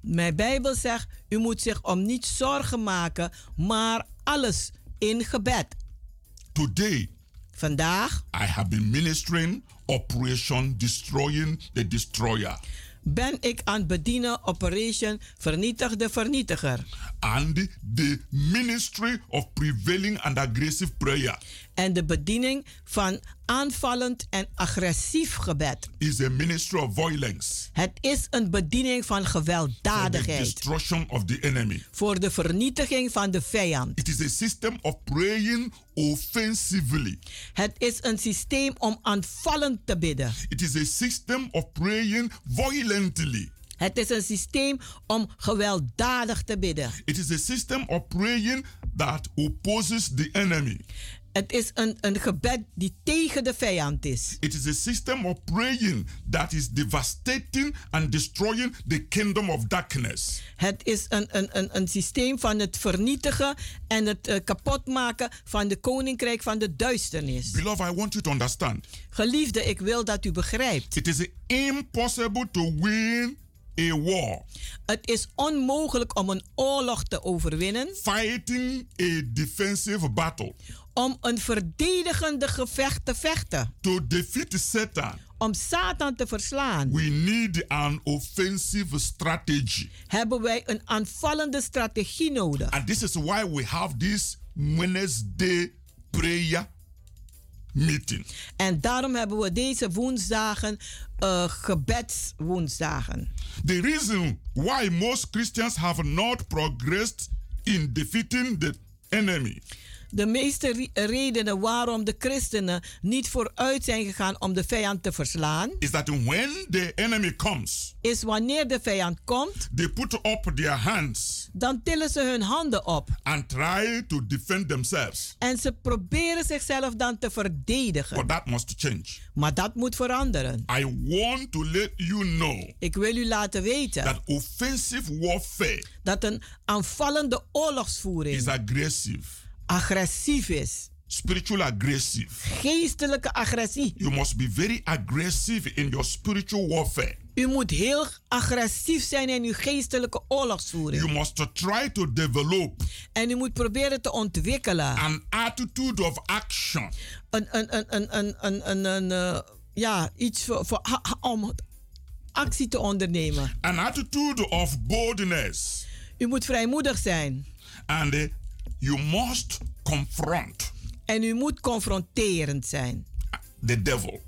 Mijn Bijbel zegt, u moet zich om niets zorgen maken, maar alles in gebed. Today, Vandaag I have been ministering Operation Destroying the Destroyer. Ben ik aan het bedienen Operation Vernietig de Vernietiger. and the ministry of prevailing and aggressive prayer En de bediening van aanvallend en agressief gebed. is a ministry of violence Het is een bediening van for the gewelddadigheid. destruction of the enemy. Voor de vernietiging van de vijand. It is a system of praying offensively. Het is een systeem om aanvallend te bidden. It is a system of praying violently. Het is een systeem om gewelddadig te bidden. It is a system of praying that opposes the enemy. Het is een, een gebed die tegen de vijand is. It is a system of praying that is devastating and destroying the kingdom of darkness. Het is een, een, een, een systeem van het vernietigen en het uh, kapotmaken van de koninkrijk van de duisternis. Beloved, I want you to understand. Geliefde, ik wil dat u begrijpt. It is impossible to win a war Het is onmogelijk om een oorlog te overwinnen, fighting a defensive battle. Om een verdedigende gevecht te vechten, To defeat Satan, om Satan te verslaan. we need an offensive strategy. Hebben wij een aanvallende strategie nodig. And this is why we have this Wednesday prayer meeting. En daarom hebben we deze woensdagen uh, gebedswoensdagen. The reason why most Christians have not progressed in defeating the enemy De meeste redenen waarom de christenen niet vooruit zijn gegaan om de vijand te verslaan, is that when the enemy comes, is wanneer de vijand komt, they put up their hands dan tillen ze hun handen op. and try to defend themselves. En ze proberen zichzelf dan te verdedigen. But that must change. Maar dat moet veranderen. I want to let you know Ik wil u laten weten that offensive warfare dat een aanvallende is oorlogsvoering aggressive, agressief is. Spiritual agressief, Geestelijke agressie. You must be very aggressive in your spiritual warfare. U moet heel agressief zijn in uw geestelijke oorlogsvoering. You must try to develop. En u moet proberen te ontwikkelen. An attitude of action. Een, een, een, een, een, een, een, eh, ja, iets voor, voor, om actie te ondernemen. An attitude of boldness. U moet vrijmoedig zijn. And eh, you must confront En u moet confronterend zijn the devil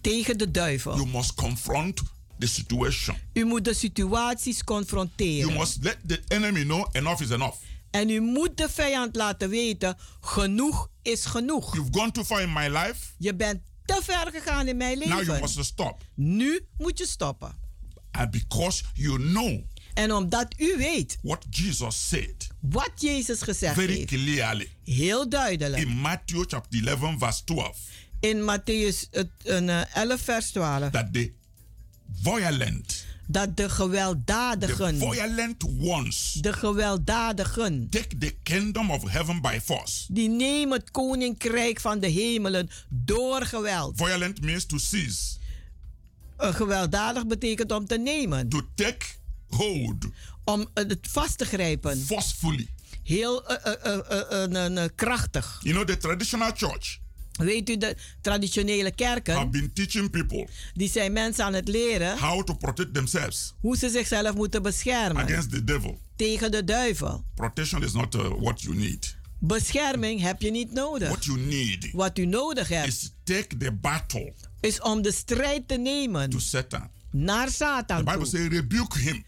tegen de duivel. you must confront the situation U moet de situaties you confronteren. must let the enemy know enough is enough En u moet de vijand laten weten: genoeg is genoeg. you've gone too far in my life Je bent te ver gegaan in mijn now you leven. must stop Nu moet je stoppen. and because you know En omdat u weet what jesus said wat Jezus gezegd very heeft, clearly heel duidelijk. in matthew chapter 11 verse 12 In Matthäus het, een, eh, 11, vers 12. that the violent Dat de the gewelddadigen, violent ones de gewelddadigen, take the kingdom of heaven by force die nemen het koninkrijk van de hemelen door geweld. violent means to seize Eh, gewelddadig betekent om te nemen, to take hold om eh, het vast te grijpen. forcefully. Heel eh, eh, krachtig. You know, the traditional church Weet u, de traditionele have kerken, been teaching people die zijn mensen aan het leren how to protect themselves hoe ze zichzelf moeten beschermen against the devil. tegen de duivel. Protection is not uh, what you need. Bescherming heb je niet nodig. What you need Wat u nodig hebt, is take the battle is om de strijd te nemen to Satan. naar The Satan Bible toe. says, rebuke him,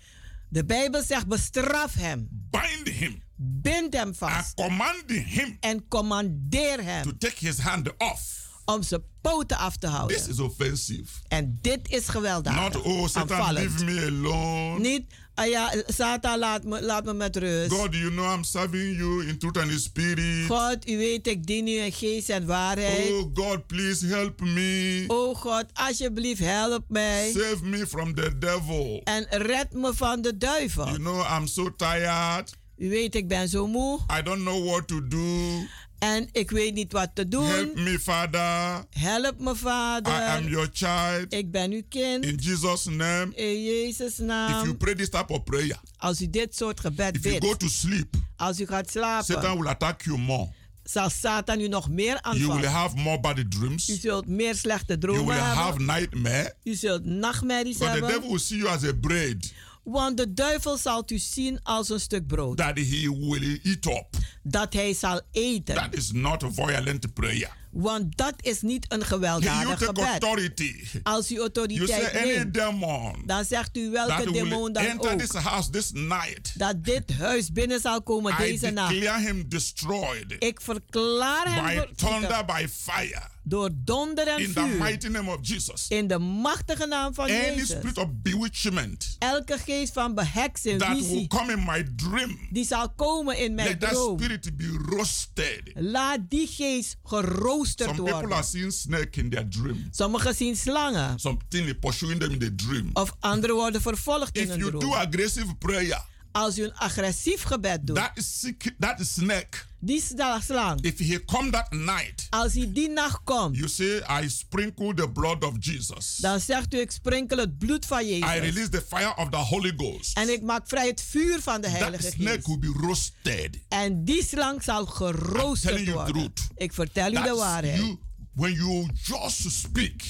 De Bijbel zegt bestraf hem, bind him, bind hem and vast command him en commandeer hem to take his hand off. om zijn poten af te This houden. is offensive. En dit is gewelddadig, Not, oh, Satan, aanvallend. leave me alone. Niet, ah ja, Satan laat me, laat me met rust. God, you know I'm serving you in truth and in spirit. God, u weet, ik dien u in geest en waarheid. Oh God, please help me. Oh God, alsjeblieft, help mij. Save me from the devil. En red me van de duivel. You know, I'm so tired. U weet, ik ben zo moe. I don't know what to do. En ik weet niet wat te Help doen. me, Father. Help me, I am vader. your child. Ik ben uw kind. In Jesus' name. In Jezus' If you naam. pray this type of prayer, Als u dit soort gebed if you go bidt, to sleep, als u gaat Satan slapen, will attack you more. zal Satan u nog meer You will aanvallen. have more bad U dreams. zult meer slechte You dromen will have hebben. nightmare. U zult nachtmerries But the hebben. devil will see you as a bread Want de duivel zal u zien als een stuk brood. that he will eat up. Dat hij zal eten. That is not a violent prayer. Want dat is niet een gewelddadig gebed. authority. Als u You autoriteit neemt, demon dan zegt u welke demon dan enter ook. this house this night, Dat dit huis binnen zal komen I deze nacht. him destroyed Ik verklaar hem by thunder, by fire, door donder en in the vuur. mighty name of Jesus. In de machtige naam van Any Jezus. spirit of bewitchment Elke geest van beheksing, that will visie, come in my dream, die zal komen in mijn let that droom. spirit be roasted. Laat die geest geroosterd Some people worden. are seeing snake in their dream. Sommigen zien slangen. Something pursuing them in the dream. Of anderen worden vervolgd in If een you do droom. aggressive prayer, Als u een agressief gebed doet, that is sick, that is snake. Die sla- slang, If he come that night, als hij die nacht komt, you say, I sprinkle the blood of Jesus. dan zegt u, ik sprinkel het bloed van I Jezus. release the fire of the Holy Ghost. En ik maak vrij het vuur van de That Heilige snake Geest. will be roasted. En die slang zal geroosterd you worden. truth. Ik vertel u de waarheid. you, when you just speak,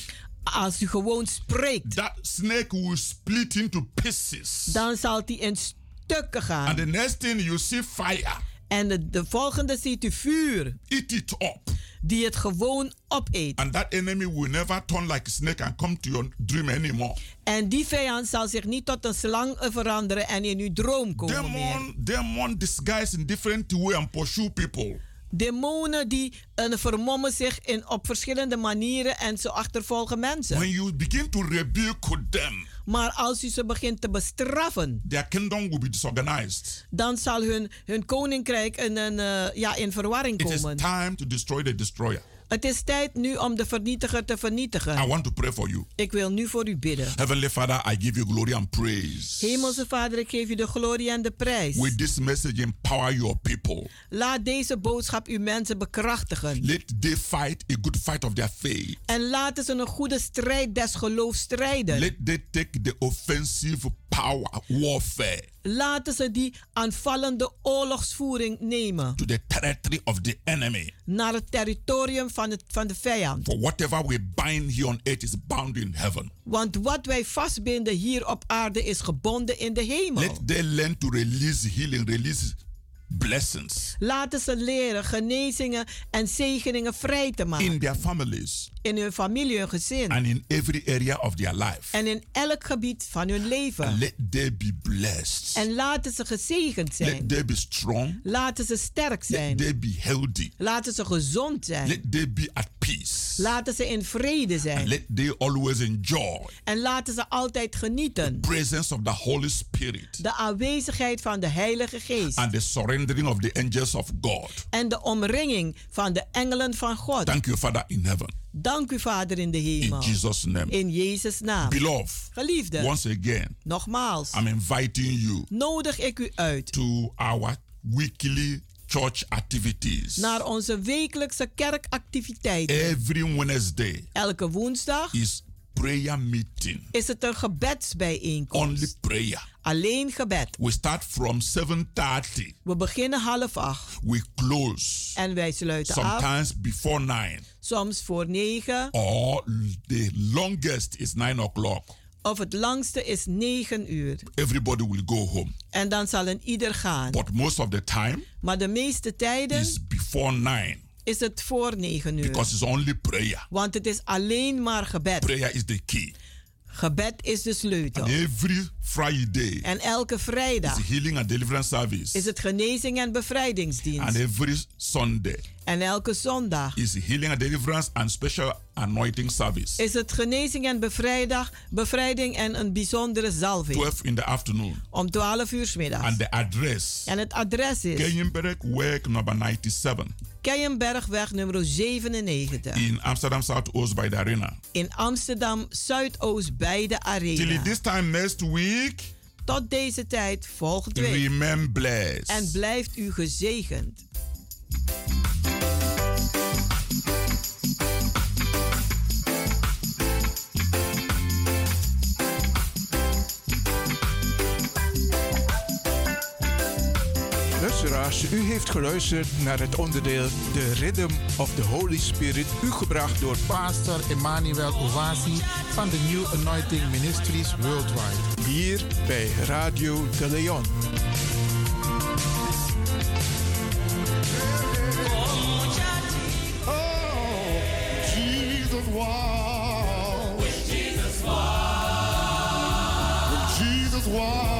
Als u gewoon spreekt, that snake will split into pieces. dan zal die in stukken gaan. And the next thing you see fire, En de, de volgende ziet u vuur, eat it up. die het gewoon opeet. And that enemy will never turn like a snake and come to your dream anymore. En die vijand zal zich niet tot een slang veranderen en in uw droom komen meer. Demon, demon disguise in different way and pursue people. Demonen die uh, vermommen zich in, op verschillende manieren en ze achtervolgen mensen. When you begin to rebuke them, maar als u ze begint te bestraffen, their kingdom will be disorganized. dan zal hun, hun koninkrijk in, een, uh, ja, in verwarring It is komen. time to destroy the destroyer. Het is tijd nu om de vernietiger te vernietigen. I want to pray for you. Ik wil nu voor u bidden. Heavenly Father, I give you glory and praise. Hemelse Vader, ik geef u de glorie en de prijs. With this message, empower your people. Laat deze boodschap uw mensen bekrachtigen. Let they fight a good fight of their faith. En laten ze een goede strijd des geloofs strijden. Let they take the offensive power warfare Laten ze die aanvallende oorlogsvoering nemen. to the territory of the enemy. Naar het territorium van, het, van de vijand. For whatever we bind here on earth is bound in heaven. Want wat wij vastbinden hier op aarde is gebonden in de hemel. Let they learn to release healing, release blessings Laten ze leren genezingen en zegeningen vrij te maken. in their families In hun familie, hun gezin. and in every area of their life. En in elk gebied van hun And leven. let they be blessed. En laten ze gezegend zijn. Let they be strong. Laten ze sterk Let zijn. they be healthy. Laten ze gezond zijn. Let they be at peace. Laten ze in vrede And zijn. let they always enjoy En laten ze altijd genieten. presence of the Holy Spirit De aanwezigheid van de Heilige Geest. and the surrendering of the angels of God. En de omringing van de engelen van God. Thank you, Father in heaven. Dank u, Vader in de In hemel. Jesus' name. In Jezus' naam. Beloved, Geliefde, once again, nogmaals, I'm inviting you nodig ik u uit to our weekly church activities. naar onze wekelijkse kerkactiviteiten. Every Wednesday Elke woensdag is prayer meeting. is het een gebedsbijeenkomst. Only prayer. Alleen gebed. We start from 7:30. We beginnen half acht We close en wij sluiten af. sometimes before 9 Soms voor negen or the longest is 9 o'clock. of het langste is negen uur. Everybody will go home. En dan zal een ieder gaan. But most of the time Maar de meeste tijden is before 9 is het voor negen uur. because it's only prayer. Want het is alleen maar gebed. Prayer is the key. Gebed is de sleutel. Every Friday En elke is vrijdag healing and deliverance is service. het genezing en bevrijdingsdienst. And every Sunday En elke zondag is healing and deliverance and special anointing service. is het genezing en bevrijdag, bevrijding en een bijzondere zalving. 12 in the afternoon. Om 12 uur 's middags. And the address En het adres is Kenyenberg Work number 97 Keienbergweg nummer 97. in Amsterdam Southoost by the arena. In Amsterdam Zuidoost bij de Till Arena. this time next week, Tot deze tijd volgende week. remain blessed. En blijft u gezegend. U heeft geluisterd naar het onderdeel The Rhythm of the Holy Spirit, u gebracht door Pastor Emmanuel Owasi van de New Anointing Ministries Worldwide. hier bij Radio de Leon. Jesus walked. When Jesus walked. When Jesus.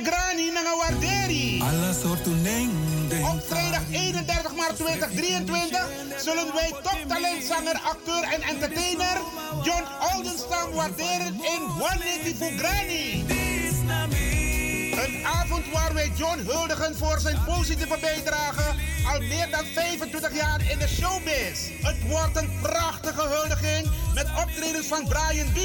Nangawarderi. Alla soorten ding Op vrijdag 31 maart 2023 zullen wij toptalentzanger, acteur en entertainer John Oldenstam waarderen in One Fugrani. Een avond waar wij John huldigen voor zijn positieve bijdrage al meer dan 25 jaar in de showbiz. Het wordt een prachtige huldiging met optredens van Brian B.,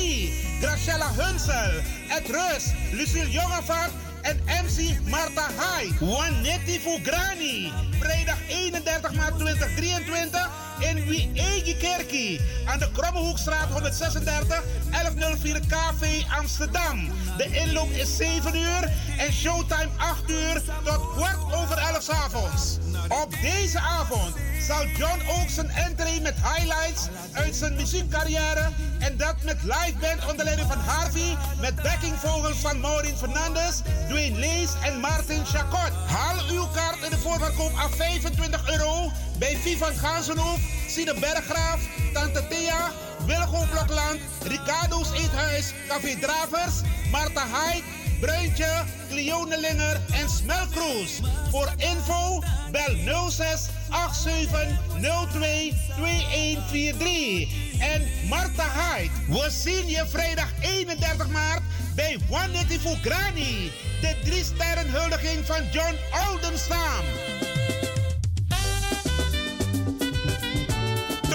Graciela Hunsel, Ed Rus, Lucille Jongevaart en MC Marta Hai. Juanetti Fugrani. Vrijdag 31 maart 2023 in Wiegi Kerkie aan de Krommehoekstraat 136 1104 KV Amsterdam. De inloop is 7 uur en showtime 8 uur tot kwart over 11 's avonds. Op deze avond zal John ook zijn entree met highlights uit zijn muziekcarrière en dat met live band onder leiding van Harvey met backingvogels van Maureen Fernandes, Dwayne Lees en Martin Chacot. Haal uw kaart in de voorverkoop af 25 euro bij Vivan Gansenhoef, Sine Berggraaf, Tante Thea, Wilgo Blokland, Ricardo's Eethuis, Café Dravers, Marta Haid, Bruintje, Cleone Linger en Smelkroes. Voor info bel 06 87 02 2143. En Marta Haid, we zien je vrijdag 31 maart bij One Granny. De drie sterren huldiging van John Oldenstam.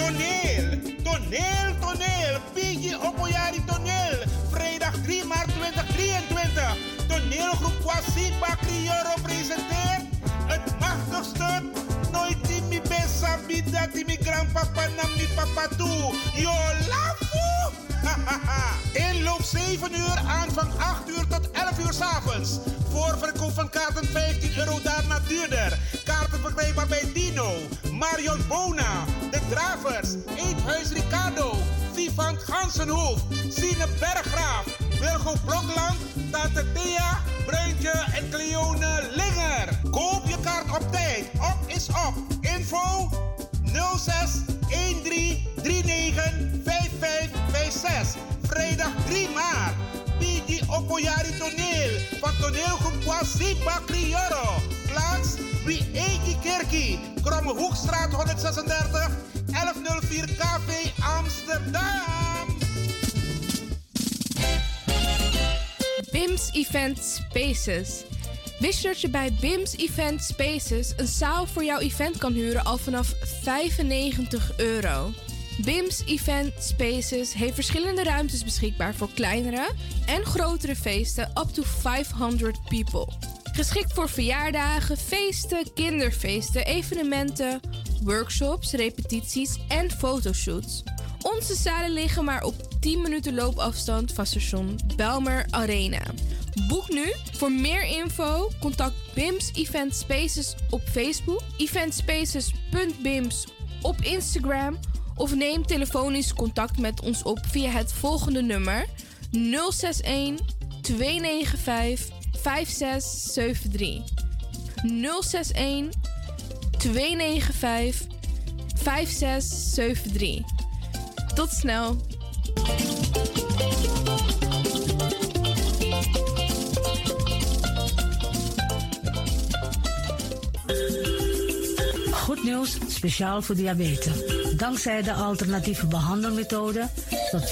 Toneel, toneel, toneel. Piggy Opoyari toneel. Vrijdag 3 maart 2023. Toneelgroep Kwasipa Crioro presenteert het machtigste. Nooit mi besa bida die mi grandpapa na mi papa toe. Yo lafu! (laughs) Inloop 7 uur, aanvang 8 uur tot 11 uur 's avonds. Voorverkoop van kaarten 15 euro, daarna duurder. Kaarten verkrijgbaar bij Dino, Marion Bona, De Dravers, Eethuis Ricardo, Vivant Gansenhoef, Sine Berggraaf, Wilgo Blokland, Tante Thea, Bruintje en Cleone Linger. Koop je kaart op tijd. Op is op. Info 06 13 39 5556. Vrijdag 3 maart. Pidi Opoyari Toneel van toneelgroep Kwasipa Crioro. Plaats Wiegi Kerkie. Kromme Hoekstraat 136 1104 KV Amsterdam. BIMS Event Spaces. Wist je dat je bij BIMS Event Spaces een zaal voor jouw event kan huren al vanaf 95 euro? BIMS Event Spaces heeft verschillende ruimtes beschikbaar voor kleinere en grotere feesten up to 500 people. Geschikt voor verjaardagen, feesten, kinderfeesten, evenementen, workshops, repetities en fotoshoots. Onze zalen liggen maar op 10 minuten loopafstand van station Belmer Arena. Boek nu. Voor meer info contact BIMS Event Spaces op Facebook, eventspaces.bims op Instagram of neem telefonisch contact met ons op via het volgende nummer 061 295 5673. 061 295 5673. Tot snel. Goed nieuws, speciaal voor diabetes. Dankzij de alternatieve behandelmethode tot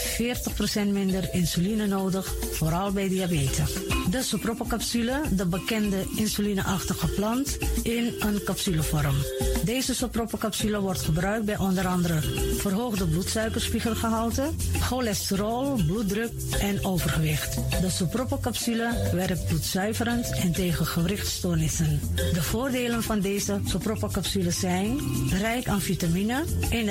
40% minder insuline nodig, vooral bij diabetes. De sopropocapsule, de bekende insulineachtige plant, in een capsulevorm. Deze sopropocapsule wordt gebruikt bij onder andere verhoogde bloedsuikerspiegelgehalte, cholesterol, bloeddruk en overgewicht. De sopropocapsule werkt bloedzuiverend en tegen gewrichtstoornissen. De voordelen van deze sopropocapsule zijn rijk aan vitamine, energie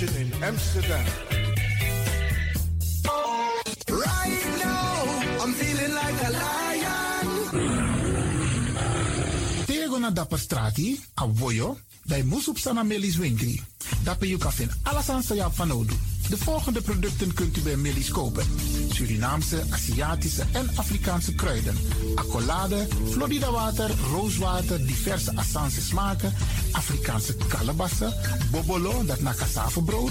Station in Amsterdam. Right now, I'm feeling like a lion. Tego na dapper strati, a voyo, dai musup sana melis wengri. Dape you kafin alasan sa fanodu. De volgende producten kunt u bij Millie's kopen. Surinaamse, Aziatische en Afrikaanse kruiden. Accolade, Florida water, rooswater, diverse Assange smaken. Afrikaanse kalebassen, bobolo, dat na brood,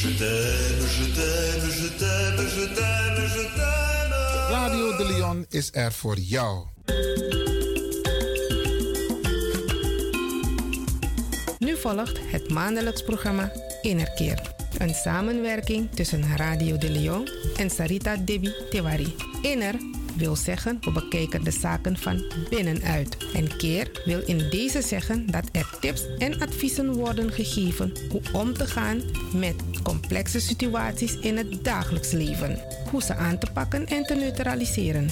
Je t'aime, je t'aime, je t'aime, je t'aime, je t'aime. Radio de Leon is er voor jou. Nu volgt het maandelijks programma Innerkeer. Een samenwerking tussen Radio de Leon en Sarita Debi Tewari. Inner wil zeggen we bekijken de zaken van binnenuit. En keer wil in deze zeggen dat er tips en adviezen worden gegeven hoe om te gaan met complexe situaties in het dagelijks leven. Hoe ze aan te pakken en te neutraliseren.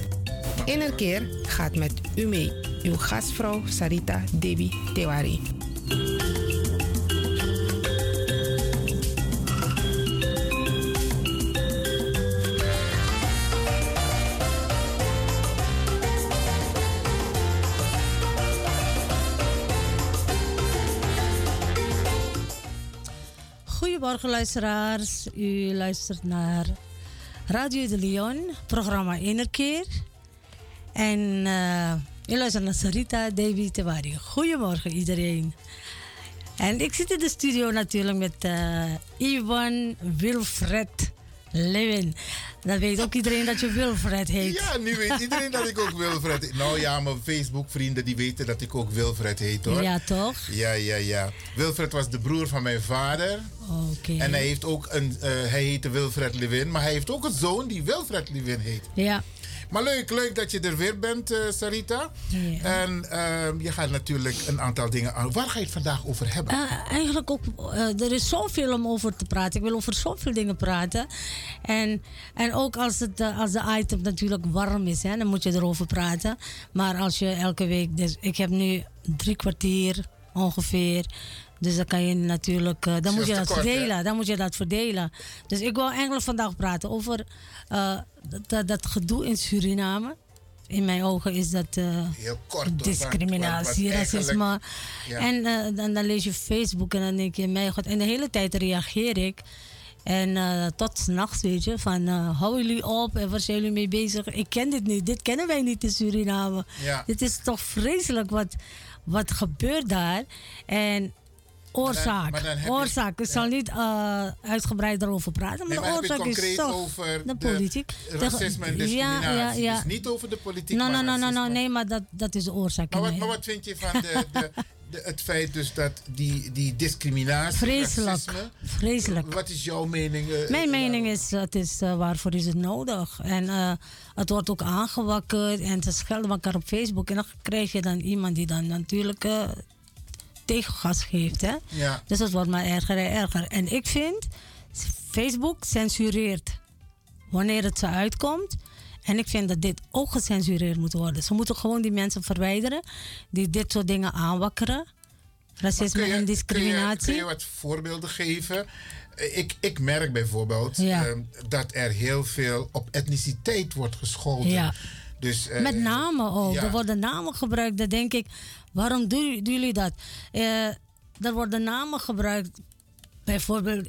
Innerkeer gaat met u mee. Uw gastvrouw Sarita Debi Tewari. Goedemorgen luisteraars. U luistert naar Radio de Leon, programma Innerkeer. En eh, u luistert naar Sarita Davy Tewari. Goedemorgen iedereen. En ik zit in de studio natuurlijk met eh, Ivan Wilfred Lewin. Dan weet ook iedereen dat je Wilfred heet. Ja, nu weet iedereen dat ik ook Wilfred heet. Nou ja, mijn Facebook-vrienden die weten dat ik ook Wilfred heet hoor. Ja, toch? Ja, ja, ja. Wilfred was de broer van mijn vader. Oké. En hij heeft ook een, eh, hij heette Wilfred Lewin, maar hij heeft ook een zoon die Wilfred Lewin heet. Ja. Maar leuk, leuk dat je er weer bent, eh, Sarita. En ehm, je gaat natuurlijk een aantal dingen aan. Waar ga je het vandaag over hebben? Eh, eigenlijk ook, eh, er is zoveel om over te praten. Ik wil over zoveel dingen praten. En, en ook als, het, eh, als de item natuurlijk warm is, hè, dan moet je erover praten. Maar als je elke week, dus ik heb nu drie kwartier ongeveer. Dus dan kan je natuurlijk, eh, dan moet je dat kort, hè? verdelen. Dan moet je dat verdelen. Dus ik wil eigenlijk vandaag praten over eh, dat, dat gedoe in Suriname. In mijn ogen is dat eh, Heel kort. discriminatie, racisme. ja. En dan, dan lees je Facebook en dan denk je, mijn god. En de hele tijd reageer ik. En tot s'nachts, weet je, van hou jullie op en waar zijn jullie mee bezig? Ik ken dit niet, dit kennen wij niet in Suriname. Ja. Dit is toch vreselijk wat, wat gebeurt daar. En oorzaak, maar dan oorzaak. Ik zal niet eh, uitgebreid erover praten, maar Nee, de maar oorzaak het is concreet toch over de de politiek. racisme en De- discriminatie. Ja, ja, ja. Dus niet over de politiek, nee, maar dat, dat is de oorzaak. Maar wat, maar wat vind je van de, (laughs) de, de- het feit dus dat die, die discriminatie, Vreselijk. racisme... Vreselijk. Wat is jouw mening? eh, Mijn mening is, het is uh, waarvoor is het nodig? En het wordt ook aangewakkerd en ze schelden elkaar op Facebook. En dan krijg je dan iemand die dan natuurlijk tegengas geeft. Hè? Ja. Dus dat wordt maar erger en erger. En ik vind, Facebook censureert wanneer het zo uitkomt. En ik vind dat dit ook gecensureerd moet worden. Ze moeten gewoon die mensen verwijderen die dit soort dingen aanwakkeren. Racisme je, en discriminatie. Kun je, kun je wat voorbeelden geven? Ik, ik merk bijvoorbeeld ja. uh, dat er heel veel op etniciteit wordt gescholden. Ja. Dus, uh, Met namen ook. Ja. Er worden namen gebruikt. Dan denk ik, waarom doen, doen jullie dat? Uh, er worden namen gebruikt, bijvoorbeeld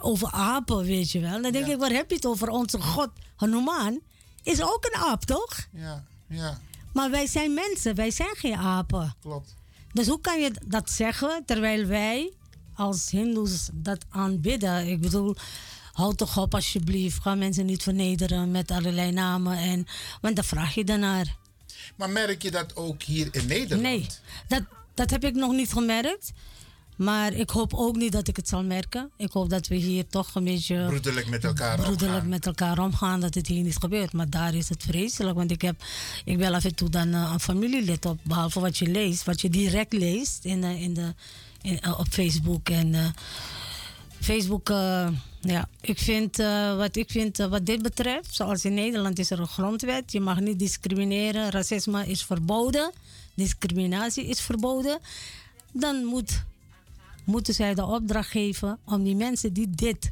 over apen, weet je wel. Dan denk ja. ik, waar heb je het over? Onze god Hanuman is ook een aap, toch? Ja, ja. Maar wij zijn mensen, wij zijn geen apen. Klopt. Dus hoe kan je dat zeggen terwijl wij als Hindoes dat aanbidden? Ik bedoel, houd toch op alsjeblieft. Ga mensen niet vernederen met allerlei namen. En, want dan vraag je daarnaar. Maar merk je dat ook hier in Nederland? Nee, dat, dat heb ik nog niet gemerkt. Maar ik hoop ook niet dat ik het zal merken. Ik hoop dat we hier toch een beetje... Broederlijk met elkaar broederlijk omgaan. met elkaar omgaan. Dat het hier niet gebeurt. Maar daar is het vreselijk. Want ik, heb, ik bel af en toe dan uh, een familielid op. Behalve wat je leest. Wat je direct leest in de, in de, in, uh, op Facebook. En uh, Facebook... ja, ik vind, wat, ik vind wat dit betreft... Zoals in Nederland is er een grondwet. Je mag niet discrimineren. Racisme is verboden. Discriminatie is verboden. Dan moet moeten zij de opdracht geven om die mensen die dit.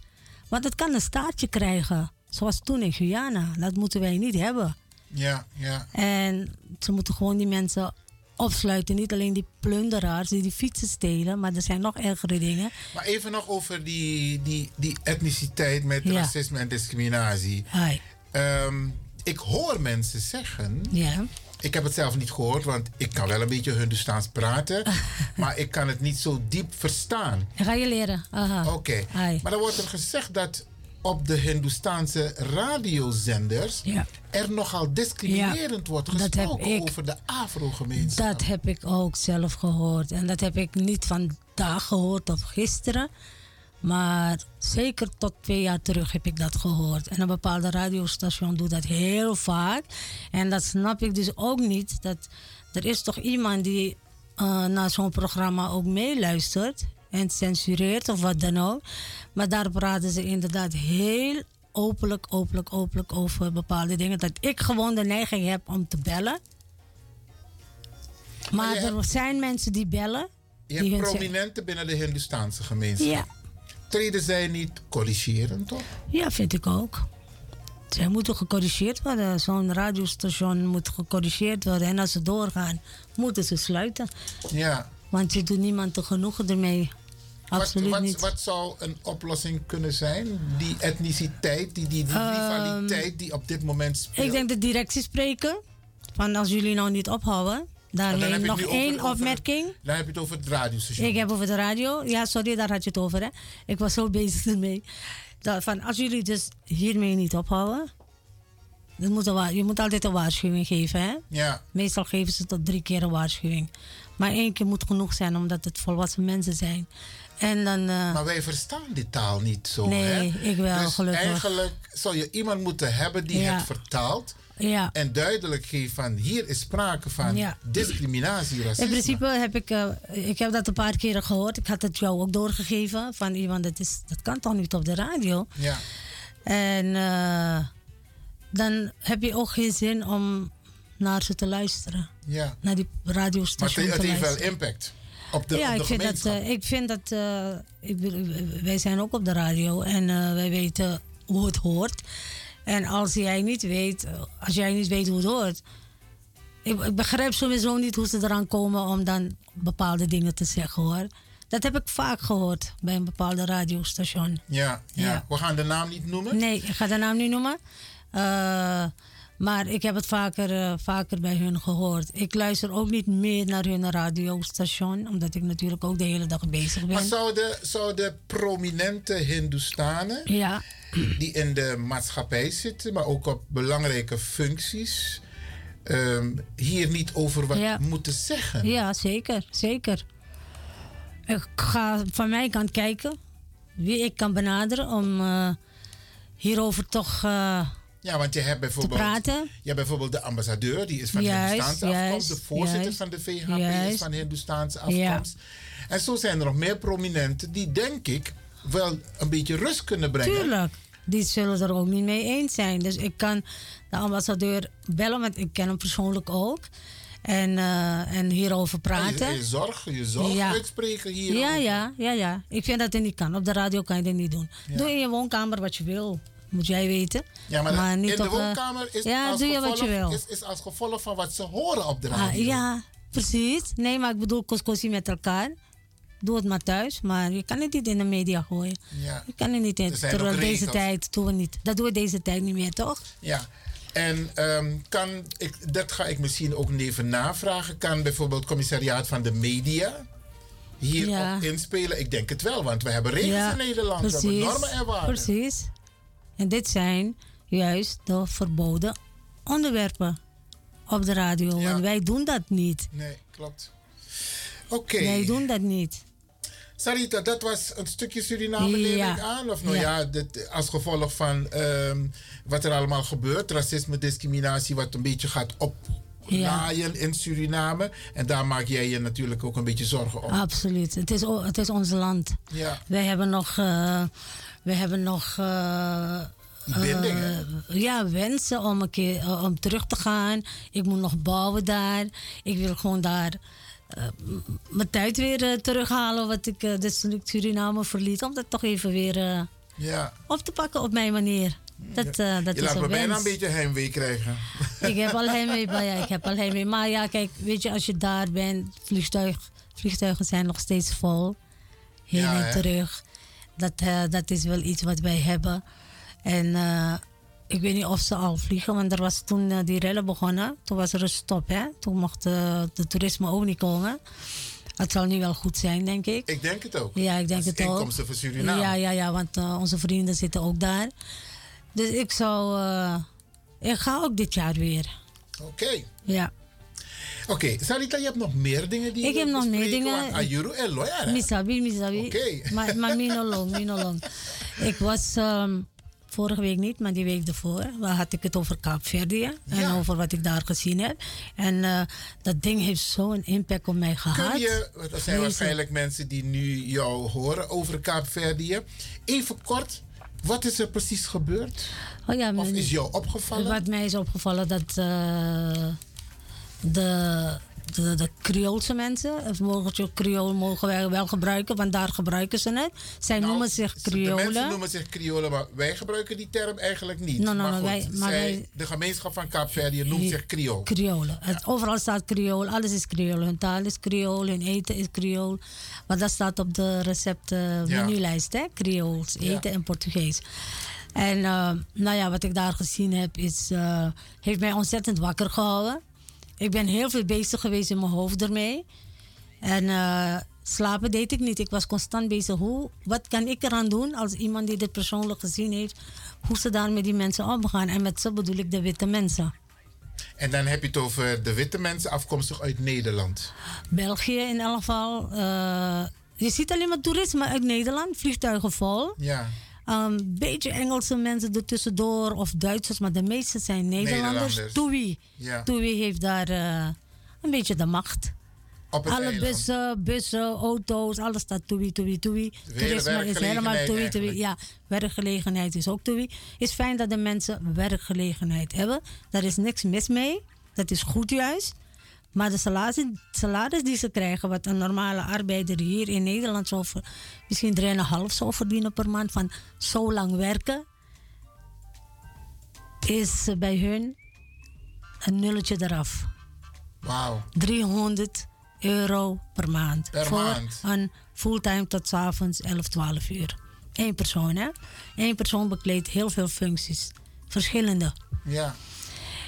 Want het kan een staartje krijgen, zoals toen in Guyana. Dat moeten wij niet hebben. Ja, ja. En ze moeten gewoon die mensen opsluiten. Niet alleen die plunderaars die die fietsen stelen, maar er zijn nog ergere dingen. Maar even nog over die, die, die etniciteit met ja. racisme en discriminatie. Um, ik hoor mensen zeggen. Ja. Ik heb het zelf niet gehoord, want ik kan wel een beetje Hindoestaans praten. (laughs) maar ik kan het niet zo diep verstaan. Ga je leren. Oké. Okay. Maar dan wordt er gezegd dat op de Hindoestaanse radiozenders ja. er nogal discriminerend ja, wordt gesproken ik, over de Afro-gemeenschap. Dat heb ik ook zelf gehoord. En dat heb ik niet vandaag gehoord of gisteren. Maar zeker tot twee jaar terug heb ik dat gehoord. En een bepaalde radiostation doet dat heel vaak. En dat snap ik dus ook niet. Dat er is toch iemand die uh, naar zo'n programma ook meeluistert. En censureert of wat dan ook. Maar daar praten ze inderdaad heel openlijk, openlijk, openlijk over bepaalde dingen. Dat ik gewoon de neiging heb om te bellen. Maar, maar er hebt, zijn mensen die bellen. Je hebt prominenten binnen de Hindoestaanse gemeenschap. Ja treden zij niet corrigerend op? Ja, vind ik ook. Zij moeten gecorrigeerd worden. Zo'n radiostation moet gecorrigeerd worden. En als ze doorgaan, moeten ze sluiten. Ja. Want je doet niemand te genoegen ermee. Absoluut wat, wat, niet. Wat zou een oplossing kunnen zijn? Die etniciteit, die, die, die um, rivaliteit die op dit moment speelt? Ik denk de directie spreken. Van als jullie nou niet ophouden, Daarmee nog één over, opmerking. Dan heb je het over het radiostation. Ik heb over de radio. Ja, sorry, daar had je het over. Hè. Ik was zo bezig ermee. Dat van, als jullie dus hiermee niet ophouden. Dan moet je moet altijd een waarschuwing geven. Hè? Ja. Meestal geven ze tot drie keer een waarschuwing. Maar één keer moet genoeg zijn, omdat het volwassen mensen zijn. En dan, uh, maar wij verstaan die taal niet zo. Nee, hè? ik wel, dus gelukkig. Eigenlijk zou je iemand moeten hebben die ja. het vertaalt. Ja. En duidelijk geeft van hier is sprake van ja. discriminatie, racisme. In principe heb ik, uh, ik heb dat een paar keren gehoord. Ik had het jou ook doorgegeven van iemand, dat, is, dat kan toch niet op de radio? Ja. En uh, dan heb je ook geen zin om naar ze te luisteren. Ja. Naar die radiostation Maar het, te heeft wel impact op de, ja, op de ik vind dat, uh, ik vind dat uh, ik, wij zijn ook op de radio en uh, wij weten hoe het hoort. En als jij niet weet, als jij niet weet hoe het hoort. Ik, ik begrijp sowieso niet hoe ze eraan komen om dan bepaalde dingen te zeggen hoor. Dat heb ik vaak gehoord bij een bepaalde radiostation. Ja, ja. ja. we gaan de naam niet noemen. Nee, ik ga de naam niet noemen. Uh, maar ik heb het vaker, uh, vaker bij hun gehoord. Ik luister ook niet meer naar hun radiostation, omdat ik natuurlijk ook de hele dag bezig ben. Maar zouden, zouden prominente Hindoestanen, ja. die in de maatschappij zitten, maar ook op belangrijke functies, ehm, hier niet over wat moeten zeggen. Ja, zeker, zeker. Ik ga van mij kant kijken wie ik kan benaderen om eh, hierover toch eh, Ja, want je hebt bijvoorbeeld, je hebt bijvoorbeeld de ambassadeur, die is van Juist, Hindoestaanse afkomst. De voorzitter juist, van de VHP is van Hindoestaanse Ja. afkomst. En zo zijn er nog meer prominenten die, denk ik, wel een beetje rust kunnen brengen. Tuurlijk. Die zullen er ook niet mee eens zijn. Dus ik kan de ambassadeur bellen, want ik ken hem persoonlijk ook. En, eh, en hierover praten. Je, je zorg, je zorg Ja. uitspreken hier. Ja, ja, ja, ja. Ik vind dat het niet kan. Op de radio kan je dit niet doen. Doe in je woonkamer wat je wil. Moet jij weten. Ja, maar, niet in de eh, woonkamer is, ja, als doe je gevolg, wat je wil. Is, is als gevolg van wat ze horen op de Ah, radio. ja, precies. Nee, maar ik bedoel koskosie met elkaar. Doe het maar thuis. Maar je kan het niet in de media gooien. Ja. Je kan het niet in. Deze regels. tijd doen we niet. Dat doen we deze tijd niet meer, toch? Ja. En ehm, kan ik, dat ga ik misschien ook even navragen. Kan bijvoorbeeld het commissariaat van de media hierop Ja. inspelen? Ik denk het wel, want we hebben regels in Nederland. We hebben normen en waarden. Precies. En dit zijn juist de verboden onderwerpen op de radio. Want wij doen dat niet. Nee, klopt. Oké. Wij doen dat niet. Sarita, dat was een stukje Suriname, Ja. ik aan. Of nou Ja. ja, dit, als gevolg van ehm, wat er allemaal gebeurt. Racisme, discriminatie, wat een beetje gaat oplaaien in Suriname. En daar maak jij je natuurlijk ook een beetje zorgen om. Absoluut. Het is, het is ons land. Ja. Wij hebben nog. eh, wij hebben nog. eh, eh, ja, wensen om een keer eh, om terug te gaan. Ik moet nog bouwen daar. Ik wil gewoon daar mijn tijd weer terughalen. Wat ik uh, de Suriname verliet. Om dat toch even weer Ja. op te pakken op mijn manier. Dat, dat je is laat me bijna een beetje heimwee krijgen. Ik heb al (laughs) heimwee, maar ja, ik heb al heimwee. Maar ja, kijk, weet je, als je daar bent, vliegtuig, vliegtuigen zijn nog steeds vol. Heen Ja, en hè? terug. Dat, eh, dat is wel iets wat wij hebben. En eh, ik weet niet of ze al vliegen, want er was toen eh, die rellen begonnen. Toen was er een stop, hè. Toen mocht de toerisme ook niet komen. Het zal nu wel goed zijn, denk ik. Ik denk het ook. Ja, ik denk het ook. inkomsten voor Suriname. Ja, ja, ja, want onze vrienden zitten ook daar. Dus ik zou... ik ga ook dit jaar weer. Oké. Ja. Oké, Sarita, je hebt nog meer dingen die Ik je heb wilt nog meer dingen. Ayuru en Loya. Misabi, misabi. Oké. Maar, maar mino long, mino long. Ik was ehm, vorige week niet, maar die week ervoor. Had ik het over Kaapverdië. En Ja. over wat ik daar gezien heb. En eh, dat ding heeft zo'n impact op mij gehad. Kun je, er zijn waarschijnlijk mensen die nu jou horen over Kaapverdië. Even kort, wat is er precies gebeurd? Oh ja, Of is jou opgevallen? Wat mij is opgevallen dat eh, de, de, de Creoolse mensen, woordje Creool mogen wij wel gebruiken, want daar gebruiken ze het. Zij noemen zich Nou, De mensen Creolen. noemen zich Kriolen, maar wij gebruiken die term eigenlijk niet. No, no, maar no, goed, wij- maar zij- wij- de gemeenschap van Kaapverdië noemt zich Kriool. Creolen. Overal staat Creool, alles is Creool. Hun taal is Creool, hun eten is Creool. Maar dat staat op de recepten Ja. hè? Creools, Ja. eten en Portugees. En eh, nou ja, wat ik daar gezien heb, is, eh, heeft mij ontzettend wakker gehouden. Ik ben heel veel bezig geweest in mijn hoofd ermee. En eh, slapen deed ik niet. Ik was constant bezig. Hoe, wat kan ik eraan doen als iemand die dit persoonlijk gezien heeft, hoe ze daar met die mensen omgaan? En met ze bedoel ik de witte mensen. En dan heb je het over de witte mensen afkomstig uit Nederland. België in elk geval. eh, je ziet alleen maar toerisme uit Nederland, vliegtuigen vol. Ja. Een beetje Engelse mensen er tussendoor of Duitsers, maar de meeste zijn Nederlanders. Nederlanders. Ja. TUI heeft daar eh, een beetje de macht. Alle eiland. bussen, bussen, auto's, alles staat TUI, TUI, TUI. Toerisme is helemaal TUI. eigenlijk. Ja, werkgelegenheid is ook TUI. Het is fijn dat de mensen werkgelegenheid hebben. Daar is niks mis mee. Dat is goed juist. Maar de salaris, salaris die ze krijgen, wat een normale arbeider hier in Nederland zou ver- misschien 3,5 zou verdienen per maand van zo lang werken, is bij hun een nulletje eraf. Wauw. 300 euro per maand. Per voor maand? een fulltime tot 's avonds 11, 12 uur. Eén persoon, hè? Eén persoon bekleedt heel veel functies. Verschillende. Ja.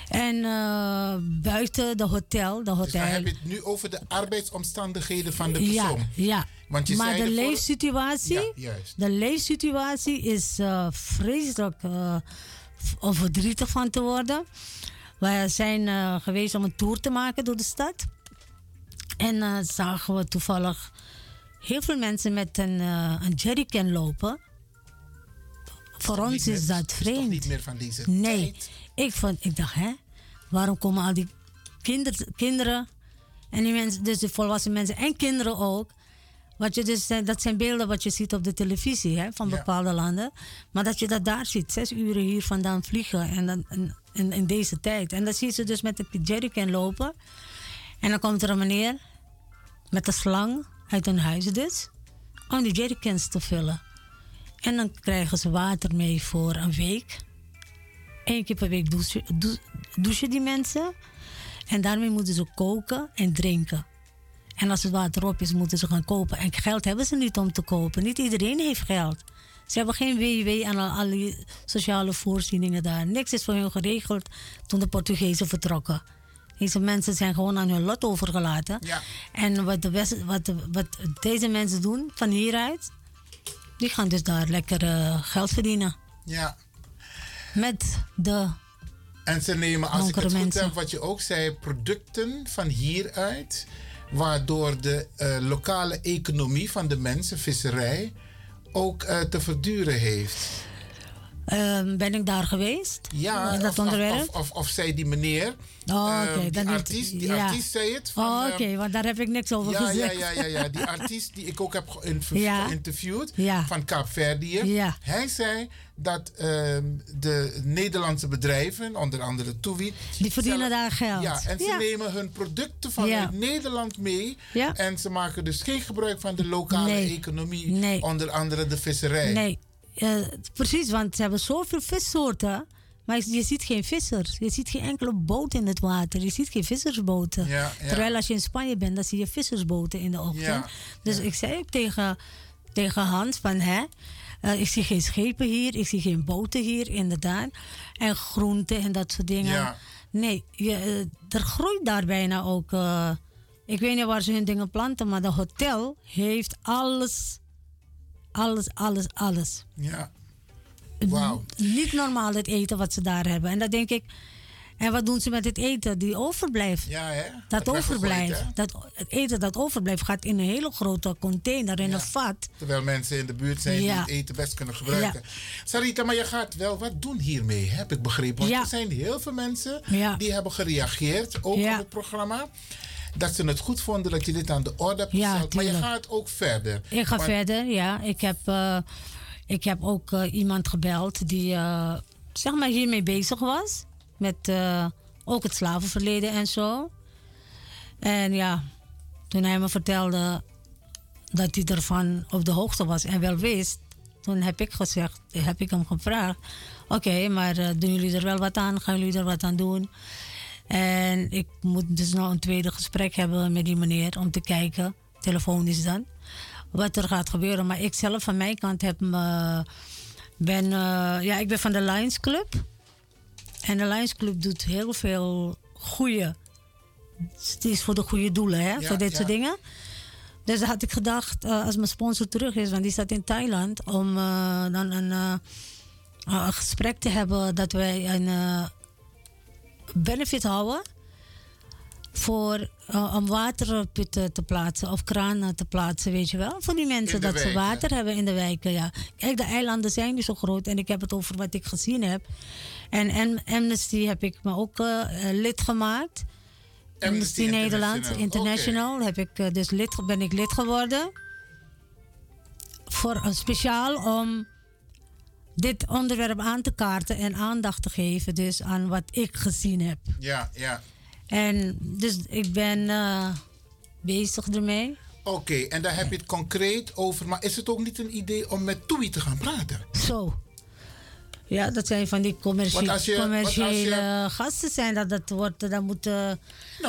En eh, buiten de hotel, de Dus hotel. dan heb je het nu over de arbeidsomstandigheden van de ja, persoon. ja. Want je maar de leefsituatie, Ja, juist. de leefsituatie is eh, vreselijk v- om verdrietig van te worden. We zijn geweest om een tour te maken door de stad. En zagen we toevallig heel veel mensen met een, een jerrycan lopen. Voor ons is dat vreemd. niet meer van deze Nee, ik, vond, ik dacht, hè, waarom komen al die kinder, kinderen en die mensen, dus de volwassen mensen en kinderen ook. Wat je dus, eh, dat zijn beelden wat je ziet op de televisie hè, van Ja. bepaalde landen. Maar dat je dat daar ziet, zes uren hier vandaan vliegen en dan, in, in, deze tijd. En dan zie je ze dus met een jerrycan lopen. En dan komt er een meneer met een slang uit een huis dus, om die jerrycans te vullen. En dan krijgen ze water mee voor een week. Eén keer per week douchen, dou- douchen die mensen. En daarmee moeten ze koken en drinken. En als het water op is, moeten ze gaan kopen. En geld hebben ze niet om te kopen. Niet iedereen heeft geld. Ze hebben geen WW en al, die sociale voorzieningen daar. Niks is voor hun geregeld toen de Portugezen vertrokken. Deze mensen zijn gewoon aan hun lot overgelaten. Ja. En wat, de West- wat, wat deze mensen doen van hieruit, die gaan dus daar lekker eh, geld verdienen. Ja. Met de En ze nemen, als ik het goed heb, wat je ook zei, producten van hieruit. Waardoor de eh, lokale economie van de mensen, visserij, ook eh, te verduren heeft. Ehm, ben ik daar geweest? Ja, in dat of, onderwerp? Of, of, of zei die meneer, Oh, ehm, oké, die, dan artiest, die ja. artiest zei het. Van, Oh, ehm, oké, want daar heb ik niks over ja, ja, gezegd. ja, ja, ja, die artiest die ik ook heb geïnterviewd Ja. van Kaapverdië. Hij zei dat ehm, de Nederlandse bedrijven, onder andere TUI, Die verdienen zelf- daar geld. Ja, en ze nemen hun producten vanuit. Nederland mee. En ze maken dus geen gebruik van de lokale Nee. economie, Nee. onder andere de visserij. Nee, eh, precies, want ze hebben zoveel vissoorten. Maar je ziet geen vissers. Je ziet geen enkele boot in het water. Je ziet geen vissersboten. Ja, ja. Terwijl als je in Spanje bent, dan zie je vissersboten in de ochtend. Ja, Dus ik zei ook tegen, tegen Hans van... Hè, eh, ik zie geen schepen hier, ik zie geen boten hier, inderdaad. En groenten en dat soort dingen. Nee, je, eh, er groeit daar bijna ook... ik weet niet waar ze hun dingen planten, maar de hotel heeft alles... Alles, alles, alles. Ja. Wauw. Niet normaal het eten wat ze daar hebben. En dat denk ik. En wat doen ze met het eten die overblijft? Ja, hè? Dat overblijft. Dat, het eten dat overblijft gaat in een hele grote container, in een vat. Terwijl mensen in de buurt zijn die Ja. het eten best kunnen gebruiken. Sarita, maar je gaat wel wat doen hiermee, heb ik begrepen. Want er zijn heel veel mensen die hebben gereageerd, ook op het programma. Dat ze het goed vonden dat je dit aan de orde hebt Ja, gesteld. maar je gaat ook verder. Ik ga Want- verder, ja. Ik heb, eh, ik heb ook eh, iemand gebeld die eh, zeg maar hiermee bezig was. Met ook het slavenverleden en zo. En ja, toen hij me vertelde dat hij ervan op de hoogte was en wel wist, toen heb ik gezegd, heb ik hem gevraagd: Oké, maar doen jullie er wel wat aan? Gaan jullie er wat aan doen? En ik moet dus nou een tweede gesprek hebben met die meneer om te kijken, telefonisch dan, wat er gaat gebeuren. Maar ik zelf van mijn kant heb me, ben, eh, ja, ik ben van de Lions Club. En de Lions Club doet heel veel goede, het is voor de goede doelen, hè, Ja, voor dit ja. soort dingen. Dus had ik gedacht, eh, als mijn sponsor terug is, want die staat in Thailand, om eh, dan een, een gesprek te hebben dat wij een benefit houden voor eh, om waterputten te plaatsen of kranen te plaatsen, weet je wel. Voor die mensen dat ze water hebben in de wijken, ja. Kijk, de eilanden zijn niet zo groot en ik heb het over wat ik gezien heb. En, en Amnesty heb ik me ook eh, eh, lid gemaakt. Amnesty, Nederland International, International heb ik dus lid, ben ik lid geworden. Voor een speciaal om dit onderwerp aan te kaarten en aandacht te geven dus aan wat ik gezien heb. Ja, ja. En dus ik ben eh, bezig ermee. Oké, en daar heb je het concreet over. Maar is het ook niet een idee om met TUI te gaan praten? Zo. Ja, dat zijn van die als je- als je- commerciële gasten zijn. Dat, dat wordt, dat moet... Nou,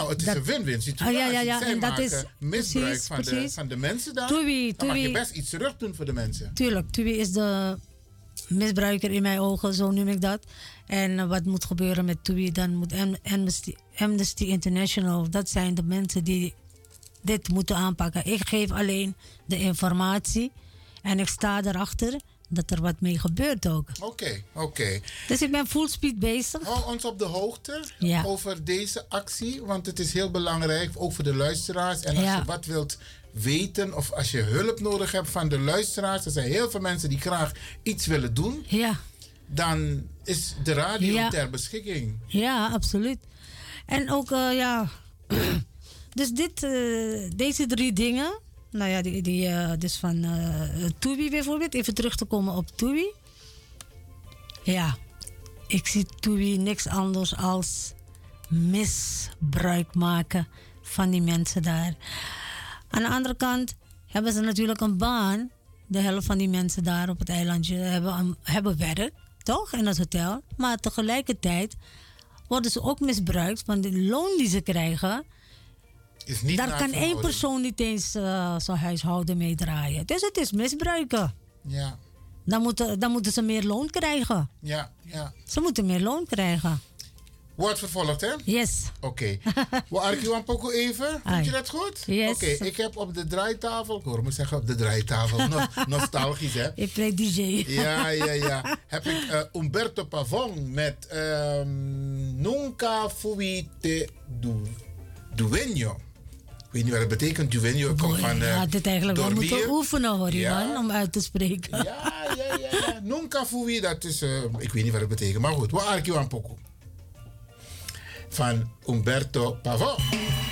het is dat- een win-win situatie. Ah, ja, ja, ja, Zij en dat is misbruik precies, van, De, precies. van de mensen daar. Toei, Dan mag je toei. best iets terug doen voor de mensen. Tuurlijk, Tui is de misbruiker in mijn ogen, zo noem ik dat. En eh, wat moet gebeuren met Tui, dan moet Am- Amnesty, Amnesty International, dat zijn de mensen die dit moeten aanpakken. Ik geef alleen de informatie en ik sta erachter dat er wat mee gebeurt ook. Oké, oké. Dus ik ben full speed bezig. Hou ons op de hoogte Ja. over deze actie, want het is heel belangrijk, ook voor de luisteraars. En als Ja. je wat wilt weten of als je hulp nodig hebt van de luisteraars, er zijn heel veel mensen die graag iets willen doen, Ja, dan is de radio Ja. ter beschikking. ja absoluut. En ook, eh, ja. (clears throat) dus dit, eh, deze drie dingen. Nou ja, die, die, eh, dus van Toei bijvoorbeeld. Even terug te komen op Toei. Ja, ik zie Toei niks anders als misbruik maken van die mensen daar. Aan de andere kant hebben ze natuurlijk een baan. De helft van die mensen daar op het eilandje hebben, hebben werk, toch? In het hotel. Maar tegelijkertijd worden ze ook misbruikt van de loon die ze krijgen. Is niet Daar kan één persoon niet eens eh, zijn huishouden mee draaien. Dus het is misbruiken. Ja, Dan moeten, dan moeten ze meer loon krijgen. ja, ja. Ze moeten meer loon krijgen. Wordt vervolgd, hè? Yes. Oké. (laughs) We argueren Poco even. Vind je dat goed? Yes. Oké, ik heb op de draaitafel, ik hoor me zeggen op de draaitafel, no- (laughs) nostalgisch hè? Ik play DJ. Ja, ja, ja. (laughs) Heb ik eh, Umberto Pavon met ehm, Nunca fui te du, dueño. Ik weet niet wat het betekent, dueño. Ik kom van Je eh had dit eigenlijk wel moeten oefenen hoor, Ja. Ivan, om uit te spreken. Ja, ja, ja. ja. Nunca fui, dat is, eh, ik weet niet wat het betekent. Maar goed, we argueren Poco. Van Umberto Pavon.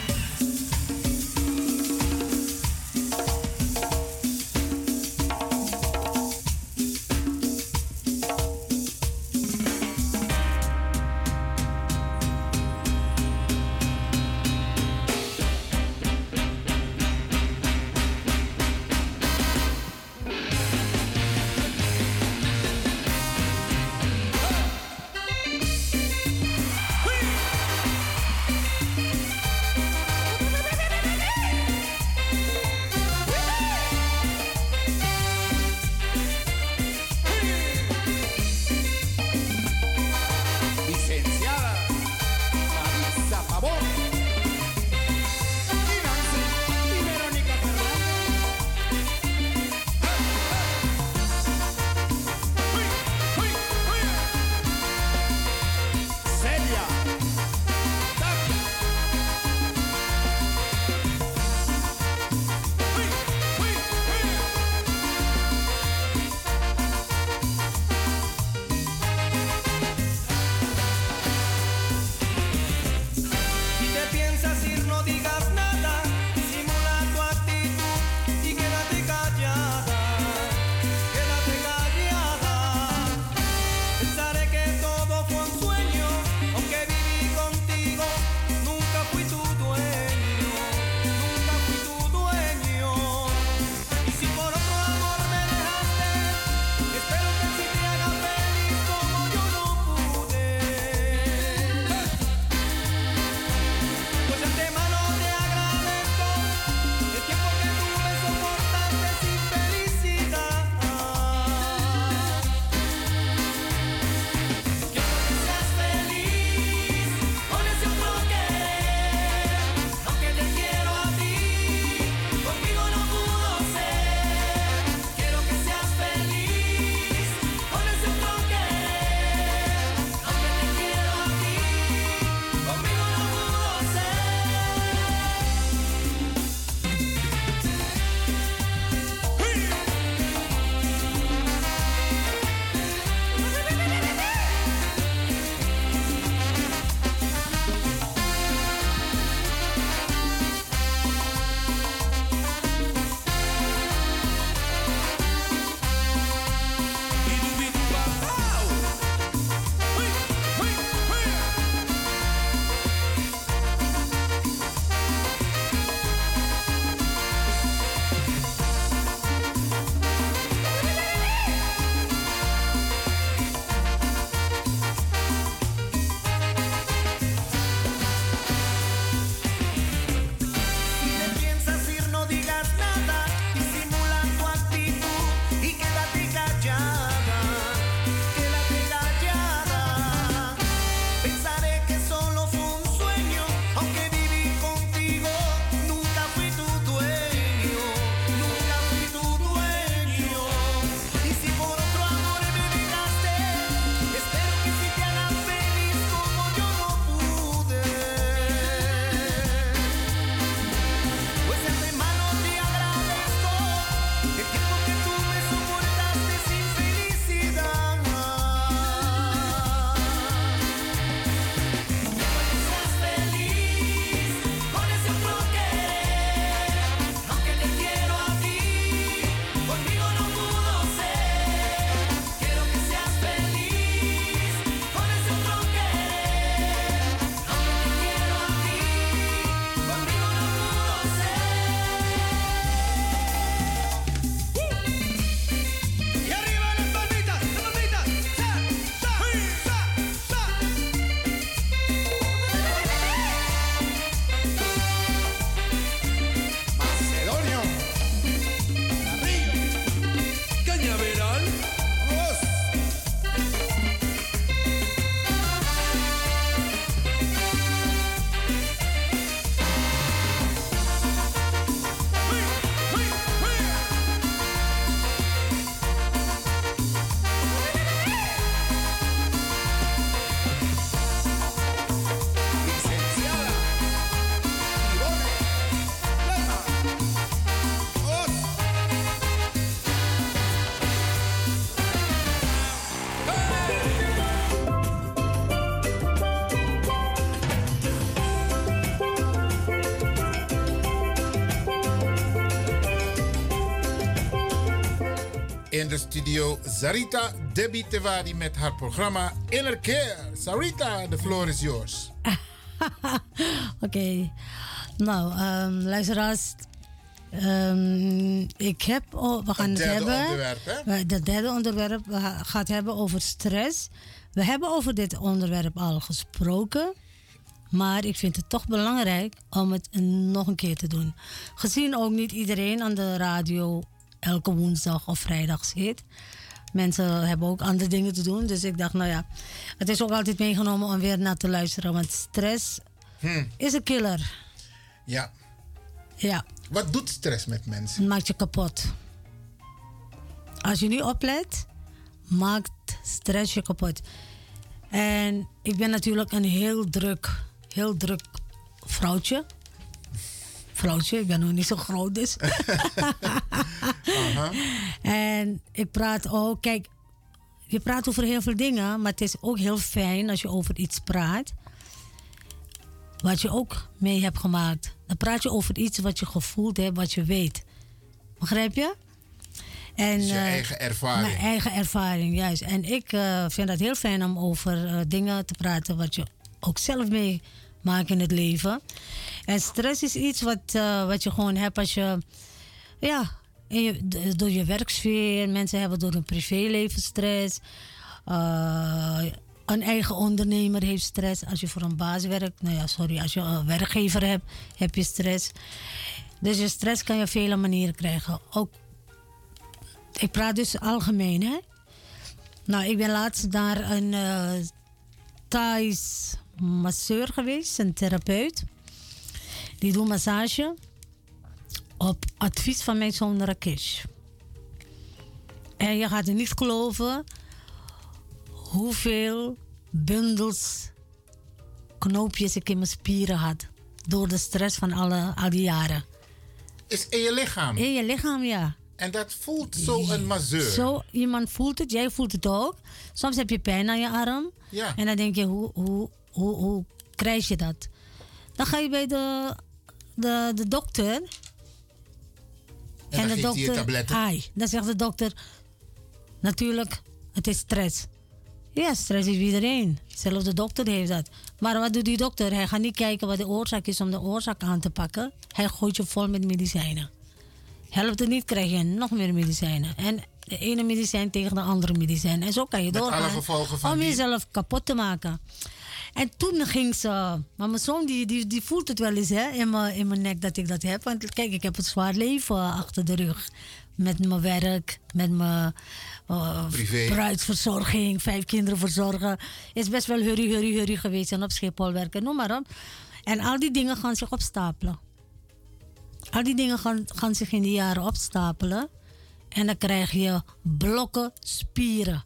In de studio Sarita Debbie met haar programma Inner Care. Sarita, the floor is yours. (laughs) Oké. Nou, um, luisteraars. Um, ik heb, oh, we gaan het, derde hebben. onderwerp, hè? Het derde onderwerp we ga- gaat hebben over stress. We hebben over dit onderwerp al gesproken. Maar ik vind het toch belangrijk om het nog een keer te doen. Gezien ook niet iedereen aan de radio elke woensdag of vrijdag zit. Mensen hebben ook andere dingen te doen. Dus ik dacht, nou ja, het is ook altijd meegenomen om weer naar te luisteren. Want stress Hm. is een killer. Ja. Ja. Wat doet stress met mensen? Het maakt je kapot. Als je niet oplet, maakt stress je kapot. En ik ben natuurlijk een heel druk, heel druk vrouwtje. Vrouwtje, ik ben nog niet zo groot dus. (laughs) En ik praat ook, kijk, je praat over heel veel dingen, maar het is ook heel fijn als je over iets praat. Wat je ook mee hebt gemaakt. Dan praat je over iets wat je gevoeld hebt, wat je weet. Begrijp je? En, Dus je eh, eigen ervaring. Mijn eigen ervaring, juist. En ik eh, vind het heel fijn om over eh, dingen te praten wat je ook zelf meemaakt in het leven. En stress is iets wat, eh, wat je gewoon hebt als je, ja, door je werksfeer. Mensen hebben door hun privéleven stress. Eh, een eigen ondernemer heeft stress. Als je voor een baas werkt, nou ja, sorry, als je een werkgever hebt, heb je stress. Dus je stress kan je op vele manieren krijgen. Ook ik praat dus algemeen, hè? Nou, ik ben laatst naar een eh Thais masseur geweest, een therapeut. Die doet massage op advies van mijn zoon Rakesh. En je gaat niet geloven hoeveel bundels knoopjes ik in mijn spieren had. Door de stress van alle, al die jaren. Is in je lichaam. In je lichaam, ja. En dat voelt zo een masseur. Zo, iemand voelt het, jij voelt het ook. Soms heb je pijn aan je arm. Ja. En dan denk je, hoe, hoe, hoe, hoe krijg je dat? Dan ga je bij de, de, de dokter. En dan de geeft je tabletten. Ai, dan zegt de dokter, natuurlijk, het is stress. Ja, stress is iedereen. Zelfs de dokter heeft dat. Maar wat doet die dokter? Hij gaat niet kijken wat de oorzaak is om de oorzaak aan te pakken. Hij gooit je vol met medicijnen. Helpt het niet, krijg je nog meer medicijnen. En de ene medicijn tegen de andere medicijn. En zo kan je Met doorgaan. alle gevolgen van om die- jezelf kapot te maken. En toen ging ze... Maar mijn zoon die, die, die voelt het wel eens hè, in, mijn, in mijn nek dat ik dat heb. Want kijk, ik heb een zwaar leven achter de rug. Met mijn werk, met mijn uh, Privé. bruidsverzorging, vijf kinderen verzorgen. Is best wel hurry, hurry, hurry geweest. En op Schiphol werken, noem maar op. En al die dingen gaan zich opstapelen. Al die dingen gaan, gaan zich in die jaren opstapelen. En dan krijg je blokken spieren.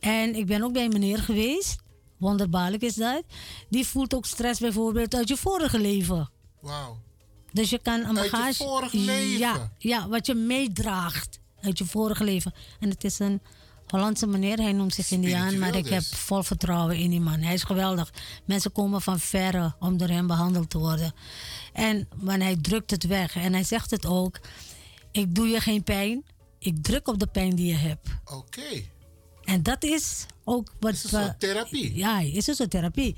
En ik ben ook bij meneer geweest. Wonderbaarlijk is dat. Die voelt ook stress bijvoorbeeld uit je vorige leven. Wauw. Dus je kan een Uit je bagage... vorige leven? Ja, ja, wat je meedraagt uit je vorige leven. En het is een Hollandse meneer. Hij noemt zich Indiaan. Maar ik heb dus. vol vertrouwen in die man. Hij is geweldig. Mensen komen van verre om door hem behandeld te worden. En maar hij drukt het weg. En hij zegt het ook. Ik doe je geen pijn. Ik druk op de pijn die je hebt. Oké. En dat is ook wat. Is soort therapie. Ja, is een soort therapie.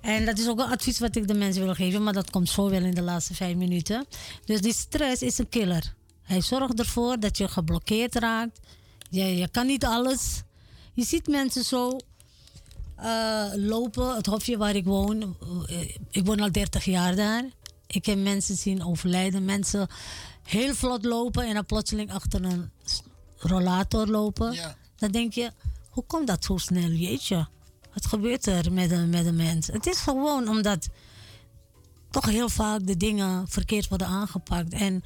En dat is ook een advies wat ik de mensen wil geven, maar dat komt zo wel in de laatste vijf minuten. Dus die stress is een killer. Hij zorgt ervoor dat je geblokkeerd raakt. Je, je kan niet alles. Je ziet mensen zo eh, lopen, het hofje waar ik woon. eh, ik woon al 30 jaar daar. Ik heb mensen zien overlijden. Mensen heel vlot lopen en dan plotseling achter een rollator lopen. Dan denk je, hoe komt dat zo snel? Jeetje, wat gebeurt er met een, met een mens? Het is gewoon omdat toch heel vaak de dingen verkeerd worden aangepakt. En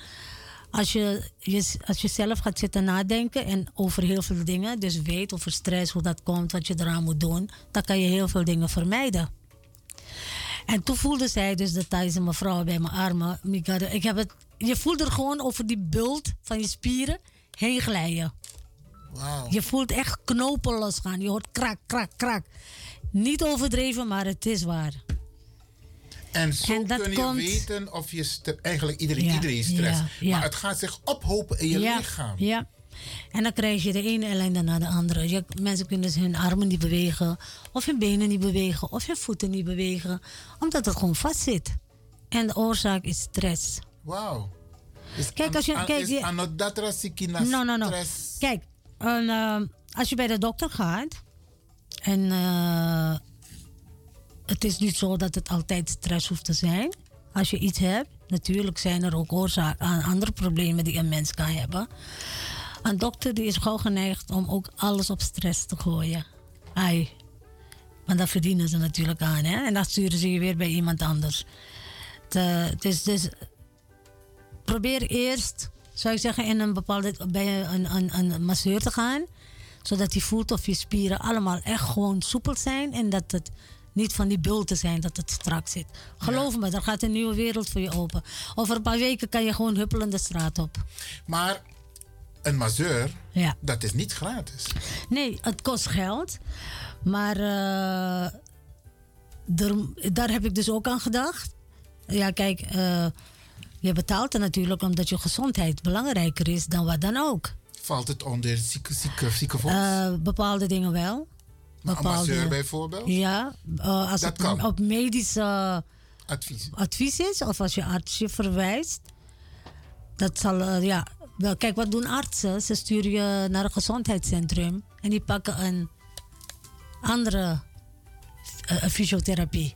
als je, je, als je zelf gaat zitten nadenken en over heel veel dingen, dus weet over stress, hoe dat komt, wat je eraan moet doen, dan kan je heel veel dingen vermijden. En toen voelde zij dus de Thaise mevrouw bij mijn armen. Ik heb het, je voelt er gewoon over die bult van je spieren heen glijden. Je voelt echt knopen losgaan. Je hoort krak, krak, krak. Niet overdreven, maar het is waar. En zo En dat kun je komt- weten of je eigenlijk iedereen, Ja, iedereen stress. ja, ja. Maar het gaat zich ophopen in je lichaam. Ja. En dan krijg je de ene ellende na de andere. Je, mensen kunnen dus hun armen niet bewegen, of hun benen niet bewegen, of hun voeten niet bewegen, omdat het gewoon vast zit. En de oorzaak is stress. Wauw. Kijk, als je- kijk, je- No, no, no. stress. Kijk, een, eh, als je bij de dokter gaat en eh, het is niet zo dat het altijd stress hoeft te zijn. Als je iets hebt, natuurlijk zijn er ook oorzaken aan andere problemen die een mens kan hebben. Een dokter die is gauw geneigd om ook alles op stress te gooien. Ai. Want daar verdienen ze natuurlijk aan, hè? En dan sturen ze je weer bij iemand anders. Het, dus, dus probeer eerst, zou ik zeggen, in een bepaalde, bij een, een, een masseur te gaan. Zodat hij voelt of je spieren allemaal echt gewoon soepel zijn. En dat het niet van die bulten zijn, dat het strak zit. Geloof me, er gaat een nieuwe wereld voor je open. Over een paar weken kan je gewoon huppelen de straat op. Maar een masseur, Ja. dat is niet gratis. Nee, het kost geld. Maar eh, daar heb ik dus ook aan gedacht. Ja, kijk, eh, je betaalt er natuurlijk omdat je gezondheid belangrijker is dan wat dan ook. Valt het onder zieke, zieke, ziekenfonds? Eh, bepaalde dingen wel. Een masseur bijvoorbeeld? Ja, eh, als Dat het kan. op medisch Advies. advies is of als je arts je verwijst. Dat zal, eh, ja. Kijk, wat doen artsen? Ze sturen je naar een gezondheidscentrum en die pakken een andere fysiotherapie.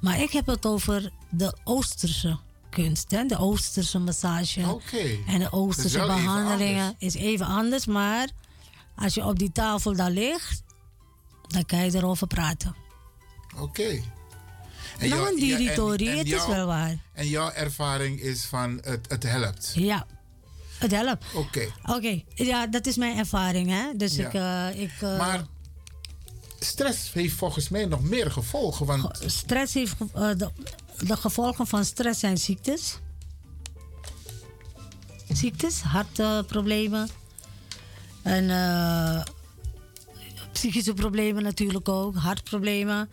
Maar ik heb het over de Oosterse kunst, hè? de Oosterse massage. En de is Oosterse even behandelingen is even anders, maar als je op die tafel daar ligt, dan kan je erover praten. Oké. En Nou, een diritori, het is wel waar. En jouw ervaring is van het, het helpt. Ja, het helpt. Oké. Oké, ja, dat is mijn ervaring, hè. Dus Ja. ik... eh, ik eh, Maar stress heeft volgens mij nog meer gevolgen. Want stress heeft... eh, de, de gevolgen van stress zijn ziektes. Ziektes, hartproblemen. en eh, psychische problemen natuurlijk ook. Hartproblemen.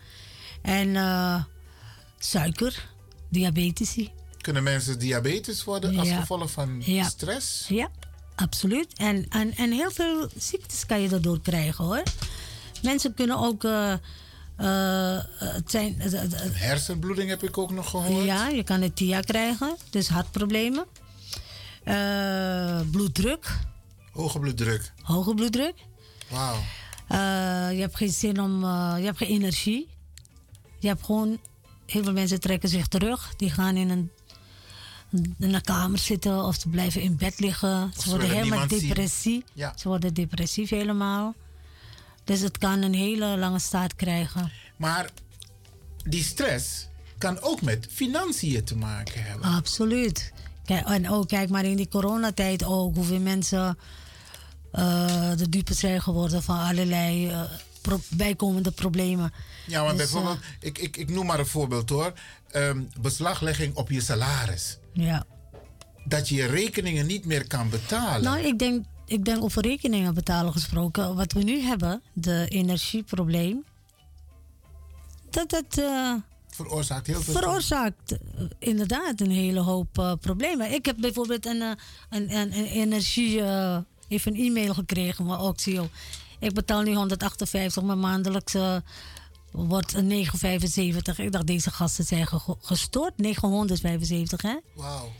En eh, suiker, diabetes. kunnen mensen diabetes worden als Ja. gevolg van Ja. stress? Ja, absoluut. En, en, en heel veel ziektes kan je daardoor krijgen hoor. Mensen kunnen ook. eh, eh, het zijn, het- het- Hersenbloeding heb ik ook nog gehoord. ja, je kan het TIA krijgen, dus hartproblemen. Eh, bloeddruk, Hoge bloeddruk. hoge bloeddruk. Wauw. Eh, je hebt geen zin om. eh, je hebt geen energie. Je hebt gewoon. Heel veel mensen trekken zich terug. Die gaan in een, in een kamer zitten of ze blijven in bed liggen. Ze, worden helemaal depressief. Ja. Ze worden depressief helemaal. Dus het kan een hele lange staat krijgen. Maar die stress kan ook met financiën te maken hebben. Absoluut. Kijk, en ook kijk maar in die coronatijd ook hoeveel mensen eh, de dupe zijn geworden van allerlei eh, pro- bijkomende problemen. Ja, want Dus, eh, bijvoorbeeld, ik, ik, ik noem maar een voorbeeld hoor. Ehm, beslaglegging op je salaris. Ja. Dat je je rekeningen niet meer kan betalen. Nou, ik denk, ik denk over rekeningen betalen gesproken. Wat we nu hebben, de energieprobleem. Dat dat eh, Veroorzaakt heel veel veroorzaakt eh, inderdaad een hele hoop eh, problemen. Ik heb bijvoorbeeld een, een, een, een energie, even een e-mail gekregen van Oxio. Ik betaal nu 158, mijn maandelijkse wordt een 975. Ik dacht, deze gasten zijn ge- gestoord. 975, hè? Wauw.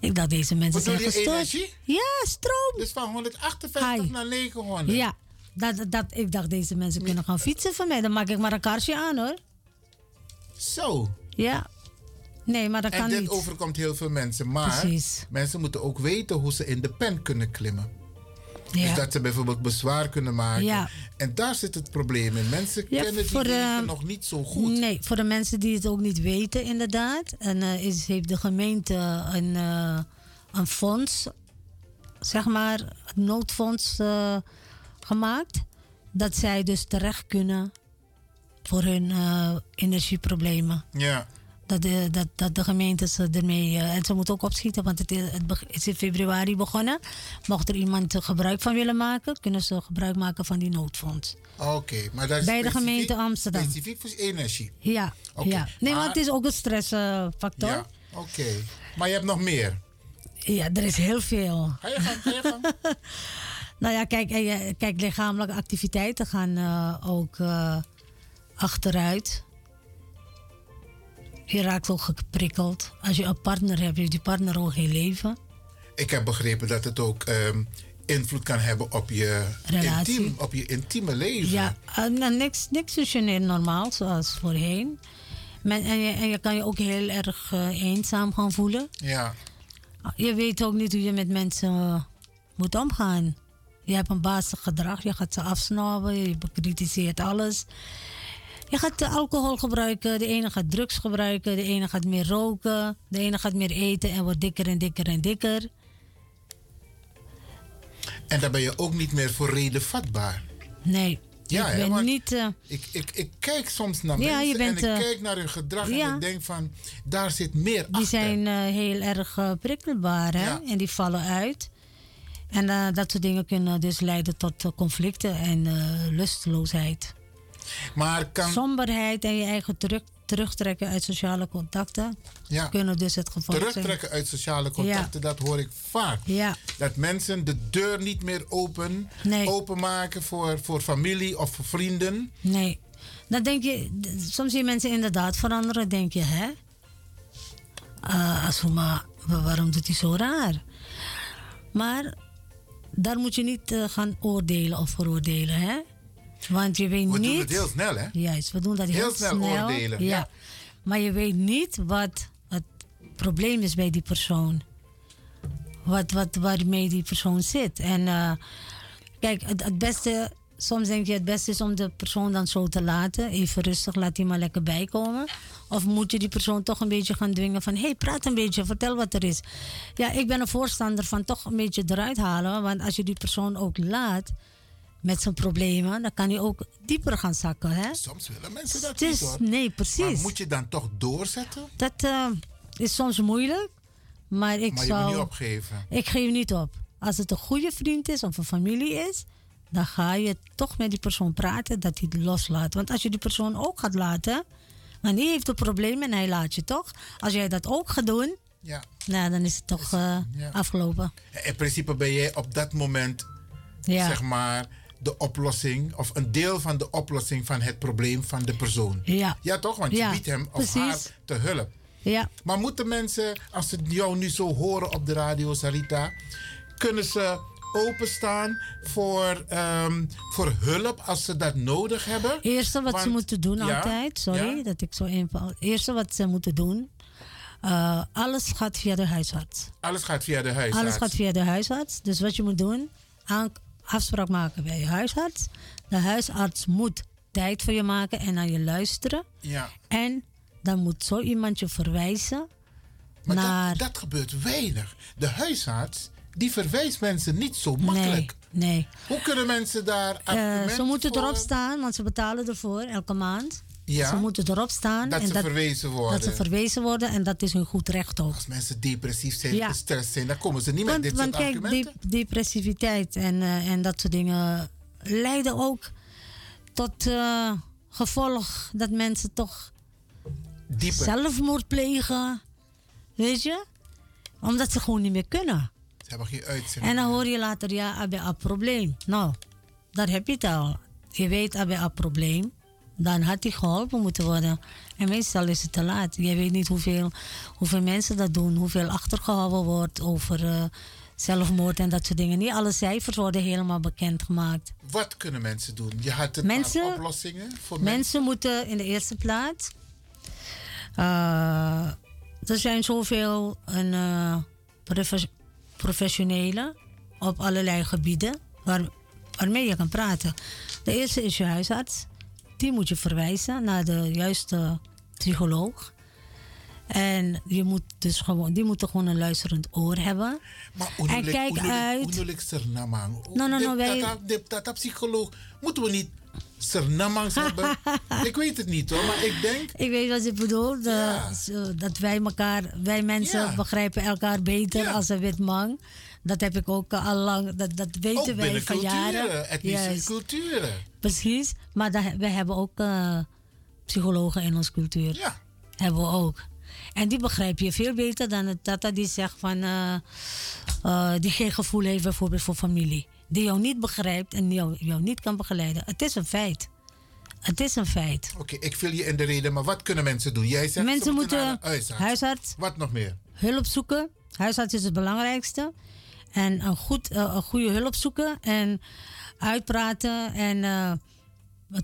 Ik dacht, deze mensen Bedoel zijn je gestoord. energie? Ja, stroom. Dus van 158 naar 900. Ja, dat, dat, ik dacht, deze mensen kunnen gaan fietsen van mij. Dan maak ik maar een kaarsje aan, hoor. Zo. Ja. Nee, maar dat en kan dit niet. overkomt heel veel mensen. Maar Precies. mensen moeten ook weten hoe ze in de pen kunnen klimmen. Ja. Dus dat ze bijvoorbeeld bezwaar kunnen maken. Ja. En daar zit het probleem in. Mensen Ja, kennen die wegen eh, nog niet zo goed. Nee, voor de mensen die het ook niet weten, inderdaad. En eh, is, heeft de gemeente een, eh, een fonds, zeg maar, een noodfonds gemaakt. Dat zij dus terecht kunnen voor hun energieproblemen. Ja. Dat de, dat, dat de gemeentes eh, ermee. eh, en ze moeten ook opschieten, want het is, het is in februari begonnen. Mocht er iemand gebruik van willen maken, kunnen ze gebruik maken van die noodfonds. Oké, maar dat is Bij de gemeente Amsterdam. Specifiek voor energie. Ja, Oké, ja. Nee, maar- want het is ook een stressfactor. Ja, oké. Maar je hebt nog meer. Ja, er is heel veel. Ga je gang, ga je gang. (laughs) Nou ja, kijk, je- kijk lichamelijke activiteiten gaan eh, ook eh, achteruit. Je raakt ook geprikkeld. Als je een partner hebt, heeft die partner ook geen leven. Ik heb begrepen dat het ook ehm, invloed kan hebben op je, Relatie. intiem, op je intieme leven. Ja, nou, niks, niks functioneert normaal zoals voorheen. Men, en, je, en je kan je ook heel erg eh, eenzaam gaan voelen. Ja. Je weet ook niet hoe je met mensen eh, moet omgaan. Je hebt een bazig gedrag, je gaat ze afsnauwen, je bekritiseert alles. Je gaat alcohol gebruiken, de ene gaat drugs gebruiken, de ene gaat meer roken, de ene gaat meer eten en wordt dikker en dikker en dikker. En dan ben je ook niet meer voor reden vatbaar. Nee, Ja, ik ben niet... eh, Ik, ik, ik kijk soms naar Ja, mensen bent, en ik eh, kijk naar hun gedrag ja. en ik denk van, daar zit meer Die achter. zijn eh, heel erg prikkelbaar hè? en die vallen uit. En dat soort dingen kunnen dus leiden tot conflicten en lusteloosheid. Maar kan... Somberheid en je eigen terug, terugtrekken uit sociale contacten Ja. kunnen dus het gevolg zijn. Terugtrekken uit sociale contacten, dat hoor ik vaak. Ja. Dat mensen de deur niet meer open, openmaken voor, voor familie of voor vrienden. Nee. Dan denk je, soms zie je mensen inderdaad veranderen, denk je, hè? Uh, Asuma, wa- waarom doet hij zo raar? Maar daar moet je niet eh, gaan oordelen of veroordelen, hè? Want je weet We niet. doen het heel snel, hè? Juist, we doen dat heel, Heel snel oordelen, ja. Maar je weet niet wat het probleem is bij die persoon. Wat, wat, waarmee die persoon zit. En eh, kijk, het, het beste, soms denk je het beste is om de persoon dan zo te laten. Even rustig, laat die maar lekker bijkomen. Of moet je die persoon toch een beetje gaan dwingen van... hé, hey, praat een beetje, vertel wat er is. Ja, ik ben een voorstander van toch een beetje eruit halen. Want als je die persoon ook laat met zijn problemen... dan kan hij ook dieper gaan zakken, hè? Soms willen mensen dat is- niet, hoor. Nee, precies. Maar moet je dan toch doorzetten? Dat eh, is soms moeilijk, maar ik maar je zou... moet niet opgeven. Ik geef niet op. Als het een goede vriend is of een familie is, dan ga je toch met die persoon praten dat hij het loslaat. Want als je die persoon ook gaat laten, maar die heeft een probleem en hij laat je toch. Als jij dat ook gaat doen, Ja. nou, dan is het toch eh, ja. afgelopen. In principe ben jij op dat moment, Ja. zeg maar, de oplossing of een deel van de oplossing van het probleem van de persoon. Ja. Ja, toch? Want je biedt hem of precies. haar te hulp. Ja. Maar moeten mensen, als ze jou nu zo horen op de radio, Sarita, kunnen ze openstaan voor, ehm, voor hulp als ze dat nodig hebben? Eerste wat ze moeten doen Ja, altijd, sorry ja. dat ik zo inval. Het eerste wat ze moeten doen, alles gaat via de huisarts. Alles gaat via de huisarts. Alles gaat via de huisarts. Dus wat je moet doen, aan, afspraak maken bij je huisarts. De huisarts moet tijd voor je maken en naar je luisteren. Ja. En dan moet zo iemand je verwijzen Maar naar... dat, dat gebeurt weinig. De huisarts, die verwijst mensen niet zo makkelijk. Nee, nee. Hoe kunnen mensen daar argumenten ze moeten voor- erop staan, want ze betalen ervoor elke maand. Ja. Ze moeten erop staan. Dat en ze verwezen worden. Dat ze verwezen worden en dat is hun goed recht ook. Als mensen depressief zijn, Ja. gestrest zijn, dan komen ze niet met Want, dit want soort kijk, argumenten. depressiviteit en, eh, en dat soort dingen leiden ook tot eh, gevolg dat mensen toch Dieper. zelfmoord plegen. Weet je? Omdat ze gewoon niet meer kunnen. Ze hebben geen uitzicht. En dan hoor je later, ja, heb je een probleem. Nou, daar heb je het al. Je weet, heb je een probleem. Dan had hij geholpen moeten worden. En meestal is het te laat. Je weet niet hoeveel, hoeveel mensen dat doen. Hoeveel achtergehouden wordt over eh, zelfmoord en dat soort dingen. Niet alle cijfers worden helemaal bekendgemaakt. Wat kunnen mensen doen? Je had een Mensen- oplossingen voor Mensen moeten in de eerste plaats. eh, er zijn zoveel een, eh, profe- professionelen op allerlei gebieden waar, waarmee je kan praten. De eerste is je huisarts. Die moet je verwijzen naar de juiste psycholoog. En je moet dus gewoon, die moeten gewoon een luisterend oor hebben. Maar en kijk uit. Sernamang? No, no, no, wij- Dat, psycholoog. Moeten we niet Sernamangs (laughs) hebben? ik weet het niet hoor, maar ik denk... Ik weet wat je bedoelt. dat wij elkaar, wij mensen Ja. begrijpen elkaar beter als een wit man. Dat heb ik ook al lang, dat, dat weten Ook wij van jaren. etnische Juist, culturen. Precies, maar daar, wij hebben ook eh, psychologen in onze cultuur. Ja. Hebben we ook. En die begrijp je veel beter dan het tata die zegt van... eh, eh, die geen gevoel heeft bijvoorbeeld voor familie. die jou niet begrijpt en jou, jou niet kan begeleiden. Het is een feit. Het is een feit. Oké, ik vul je in de reden, maar wat kunnen mensen doen? Jij zegt Mensen moeten huisarts. huisarts. Wat nog meer? Hulp zoeken. Huisarts is het belangrijkste. En een, goed, eh, een goede hulp zoeken. En uitpraten en eh,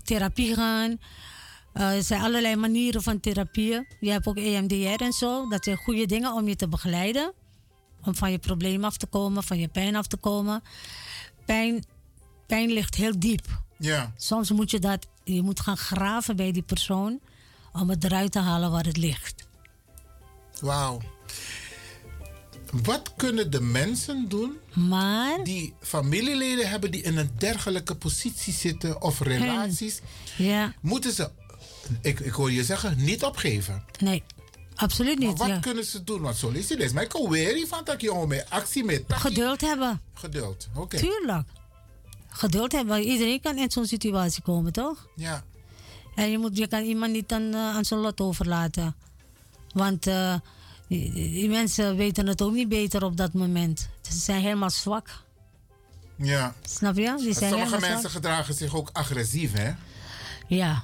therapie gaan. Eh, er zijn allerlei manieren van therapieën. Je hebt ook EMDR en zo. Dat zijn goede dingen om je te begeleiden. Om van je probleem af te komen, van je pijn af te komen. Pijn, pijn ligt heel diep. Ja. Soms moet je dat, je moet gaan graven bij die persoon om het eruit te halen waar het ligt. Wauw. Wat kunnen de mensen doen maar, die familieleden hebben die in een dergelijke positie zitten of relaties? Ja. Moeten ze, ik, ik hoor je zeggen, niet opgeven? Nee, absoluut niet. Maar wat ja. kunnen ze doen? Want zo is mijn weer van dat je om met actie met. Geduld hebben. Geduld, oké. Tuurlijk. Geduld hebben. Iedereen kan in zo'n situatie komen, toch? Ja. En je, moet, je kan iemand niet aan, eh, aan zijn lot overlaten. Want eh, die, die mensen weten het ook niet beter op dat moment. Ze zijn helemaal zwak. Ja. Snap je? Die zijn Sommige mensen zwak. gedragen zich ook agressief, hè? Ja.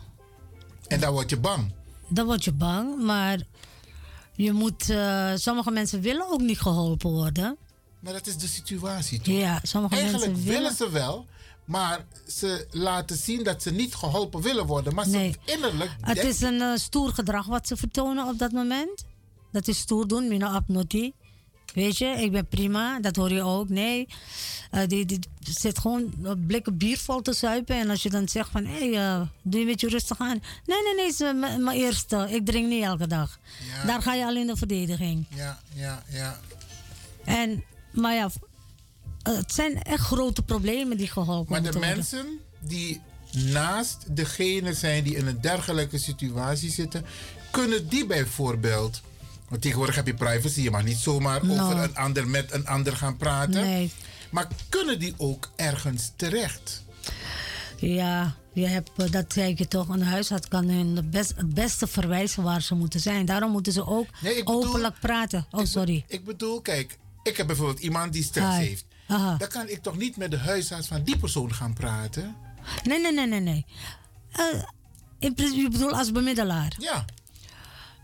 En dan word je bang. Dan word je bang, maar je moet, eh, sommige mensen willen ook niet geholpen worden. Maar dat is de situatie, toch? Ja, sommige Eigenlijk mensen willen willen. ze wel, maar ze laten zien dat ze niet geholpen willen worden. Maar Nee. ze innerlijk. Het denken- is een eh, stoer gedrag wat ze vertonen op dat moment. Dat is stoer doen, mina abnoti. Weet je, ik ben prima, dat hoor je ook. Nee, Eh, die, die zit gewoon een blikken bier vol te zuipen. En als je dan zegt van, hé, hey, eh, doe je een beetje rustig aan. Nee, nee, nee, is mijn eerste. Ik drink niet elke dag. Daar ga je al in de verdediging. Ja, ja, ja. En, maar ja, het zijn echt grote problemen die geholpen Maar de moeten worden. mensen die naast degene zijn die in een dergelijke situatie zitten, kunnen die bijvoorbeeld. Want tegenwoordig heb je privacy, je mag niet zomaar No. over een ander met een ander gaan praten. Nee. Maar kunnen die ook ergens terecht? Ja, je hebt, eh, dat zei ik je toch, een huisarts kan hun best, het beste verwijzen waar ze moeten zijn. Daarom moeten ze ook Nee, ik bedoel- openlijk praten. Oh, sorry. Ik bedoel, kijk, ik heb bijvoorbeeld iemand die stress Hi. heeft. Aha. Dan kan ik toch niet met de huisarts van die persoon gaan praten? Nee, nee, nee, nee, nee. Eh, in principe, je bedoelt als bemiddelaar? Ja.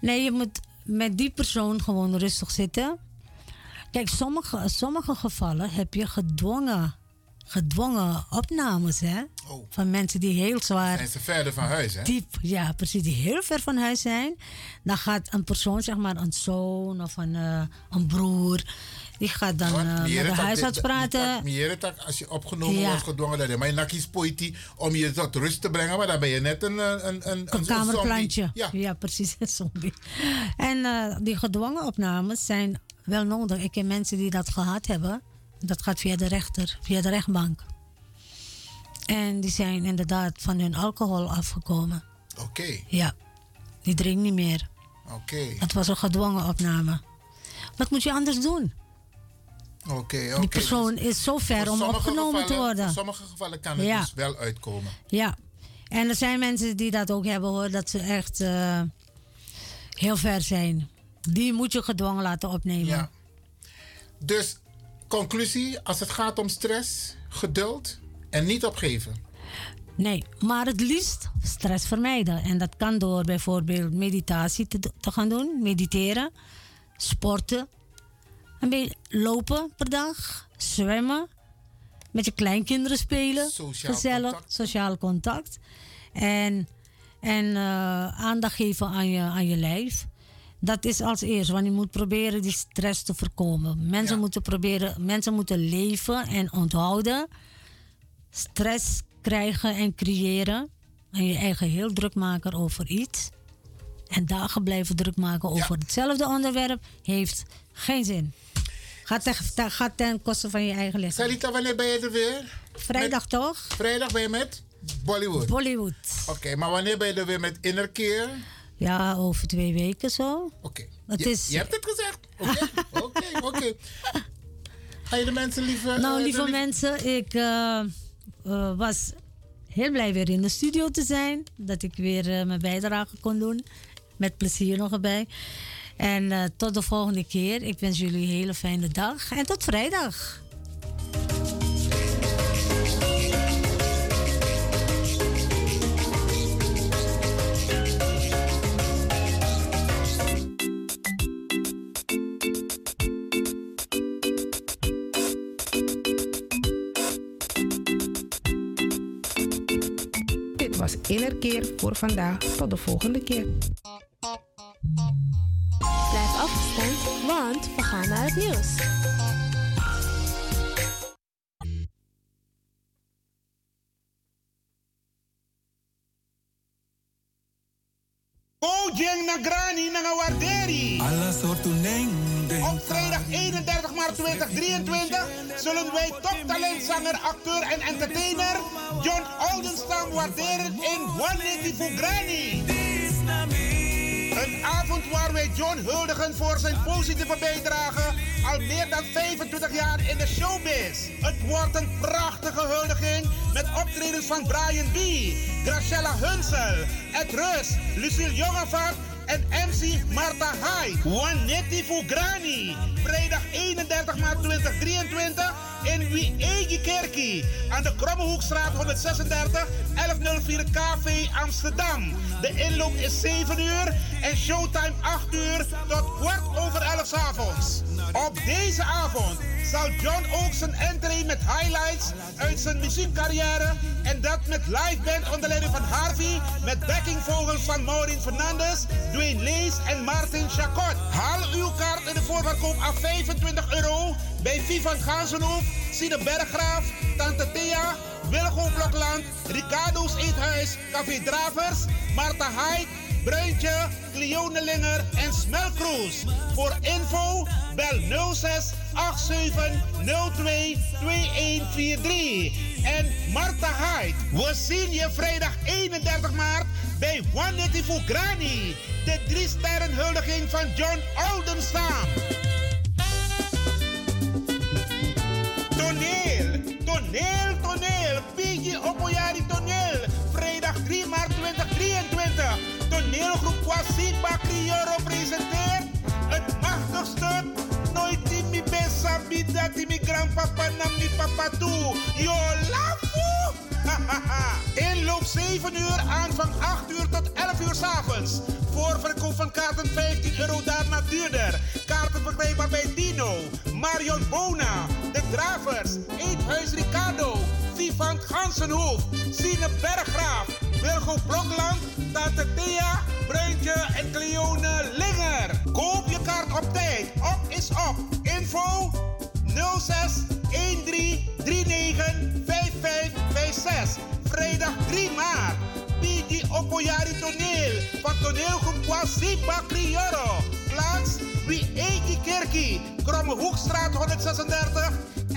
Nee, je moet met die persoon gewoon rustig zitten. Kijk, sommige, sommige gevallen heb je gedwongen, gedwongen opnames, hè? Van mensen die heel zwaar... Zijn ze verder van huis, hè? Diep, ja, precies. Die heel ver van huis zijn. Dan gaat een persoon, zeg maar een zoon of een, eh, een broer... Die gaat dan eh, met de huisarts praten. Meer als je opgenomen Ja. wordt, gedwongen dat maar je nakkies poiti om je tot rust te brengen, maar dan ben je net een, een, een, een, Een kamerplantje. Ja. Ja, precies, (laughs) een zombie. En eh, die gedwongen opnames zijn wel nodig. Ik ken mensen die dat gehad hebben. Dat gaat via de rechter, via de rechtbank. En die zijn inderdaad van hun alcohol afgekomen. Oké, Ja, die drinken niet meer. oké, Het was een gedwongen opname. Wat moet je anders doen? Oké, oké. Die persoon is zo ver om opgenomen te worden. Voor sommige gevallen kan het Ja. dus wel uitkomen. Ja, en er zijn mensen die dat ook hebben hoor, dat ze echt eh, heel ver zijn. Die moet je gedwongen laten opnemen. Ja. Dus, conclusie, als het gaat om stress, geduld en niet opgeven. Nee, maar het liefst stress vermijden. En dat kan door bijvoorbeeld meditatie te, te gaan doen, mediteren, sporten, een beetje lopen per dag, zwemmen, met je kleinkinderen spelen, Sociaal gezellig, contact. sociaal contact. En, en eh, aandacht geven aan je, aan je lijf. Dat is als eerst, want je moet proberen die stress te voorkomen. Mensen, moeten, proberen, mensen moeten leven en onthouden stress krijgen en creëren. En je eigen heel druk maken over iets. En dagen blijven druk maken over hetzelfde onderwerp heeft geen zin. Gaat ten, gaat ten koste van je eigen lichaam. Salita, wanneer ben je er weer? Vrijdag toch? Vrijdag ben je met Bollywood. Bollywood. Oké, maar wanneer ben je er weer met Inner Keer? Ja, over twee weken zo. Oké. Het je, is, je hebt het gezegd. Oké, (laughs) oké, oké. Ga je de mensen liever... nou, eh, lieve mensen, ik eh, eh, was heel blij weer in de studio te zijn. Dat ik weer mijn bijdrage kon doen. Met plezier nog erbij. En eh, tot de volgende keer. Ik wens jullie een hele fijne dag en tot vrijdag. Dit was Innerkeer voor vandaag. Tot de volgende keer. Blijf afgestemd, want we gaan naar het nieuws. Ojeng Nagrani Nangawarderi. Alla soorten Op vrijdag 31 maart 2023 zullen wij toptalentzanger, acteur en entertainer John Oldenstam waarderen in One Fugrani. Een avond waar wij John huldigen voor zijn positieve bijdrage al meer dan 25 jaar in de showbiz. Het wordt een prachtige huldiging met optredens van Brian B., Graciela Hunsel, Ed Rus, Lucille Jongevaart en MC Marta Hai. Juanetti Fugrani. Vrijdag 31 maart 2023 in Wiegi Kerkie. Aan de Krommehoekstraat 136 1104 KV Amsterdam. De inloop is 7 uur en showtime 8 uur tot kwart over 11 s avonds. Op deze avond zal John ook zijn entree met highlights uit zijn muziekcarrière en dat met live band onder leiding van Harvey met backingvogels van Maureen Fernandes, Dwayne Lees en Martin Chacot. Haal uw kaart in de voorverkoop af 25 euro bij Vivan Gansenhoef, Sine Berggraaf, Tante Thea, Wilgo Blokland, Ricardo's Eethuis, Café Dravers, Marta Haid, Bruintje, Cleonelinger en Smelkroes. Voor info bel 06 87 02 2143. En Marta Haid, we zien je vrijdag 31 maart bij One for Granny. De drie sterren huldiging van John Oldenstam. Toneel, toneel, toneel. Piggy Opoyari toneel. Vrijdag 3 maart 2023. Toneelgroep Kwasiba Crioro presenteert het machtigste. Nooit timi besa bida timi grandpapa na mi papa toe. Yo lafu! (laughs) Inloop 7 uur, aanvang 8 uur tot 11 uur s'avonds. Voorverkoop van kaarten 15 euro, daarna duurder. Kaarten verkrijgbaar bij Dino, Marion Bona, De Dravers, Eethuis Ricardo, Vivant Gansenhoef, Sine Berggraaf, Wilgo Blokland, Tante Thea, Bruintje en Cleone Linger. Koop je kaart op tijd. Op is op. Info 06 13 39 5556. Vrijdag 3 maart. Pigi Opoyari Toneel van toneelgroep Kwasiba Crioro. Plaats Wie Eetje Kerkie. Kromme Hoekstraat 136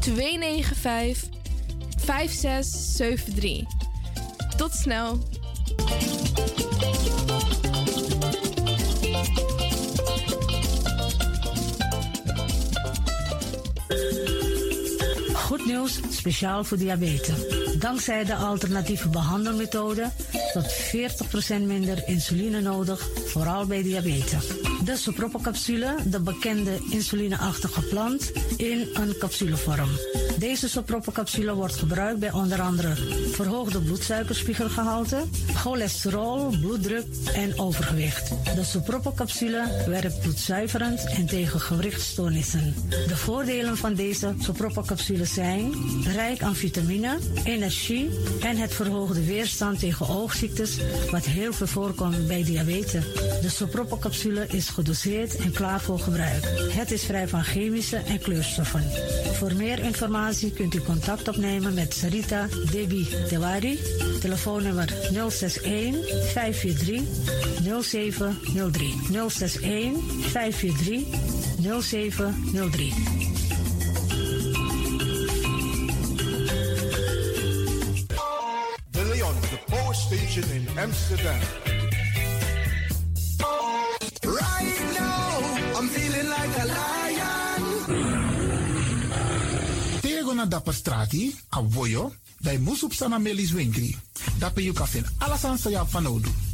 295 5673. Tot snel. Goed nieuws, speciaal voor diabetes. Dankzij de alternatieve behandelmethode tot 40% minder insuline nodig, vooral bij diabetes. De soproppencapsule, de bekende insulineachtige plant, in een capsulevorm. Deze soproppencapsule wordt gebruikt bij onder andere verhoogde bloedsuikerspiegelgehalte, cholesterol, bloeddruk en overgewicht. De soproppencapsule werkt bloedzuiverend en tegen gewrichtstoornissen. De voordelen van deze soproppencapsules zijn rijk aan vitamine, energie en het verhoogde weerstand tegen oogziektes, wat heel veel voorkomt bij diabetes. De soproppencapsule is gedoseerd en klaar voor gebruik. Het is vrij van chemische en kleurstoffen. Voor meer informatie kunt u contact opnemen met Sarita Debi Tewari. Telefoonnummer 061 543 0703. 061 543 0703. De Leon, the power station in Amsterdam. Tego na dapper strati, a voyo, dai musup sana melis winkri. Dapper you kafin alasan sa ya fanodu.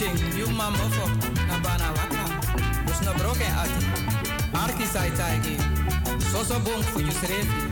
Ching you mama fo na bana waka. Dus na broken ati. Arki sai tai gi. So so bong fu you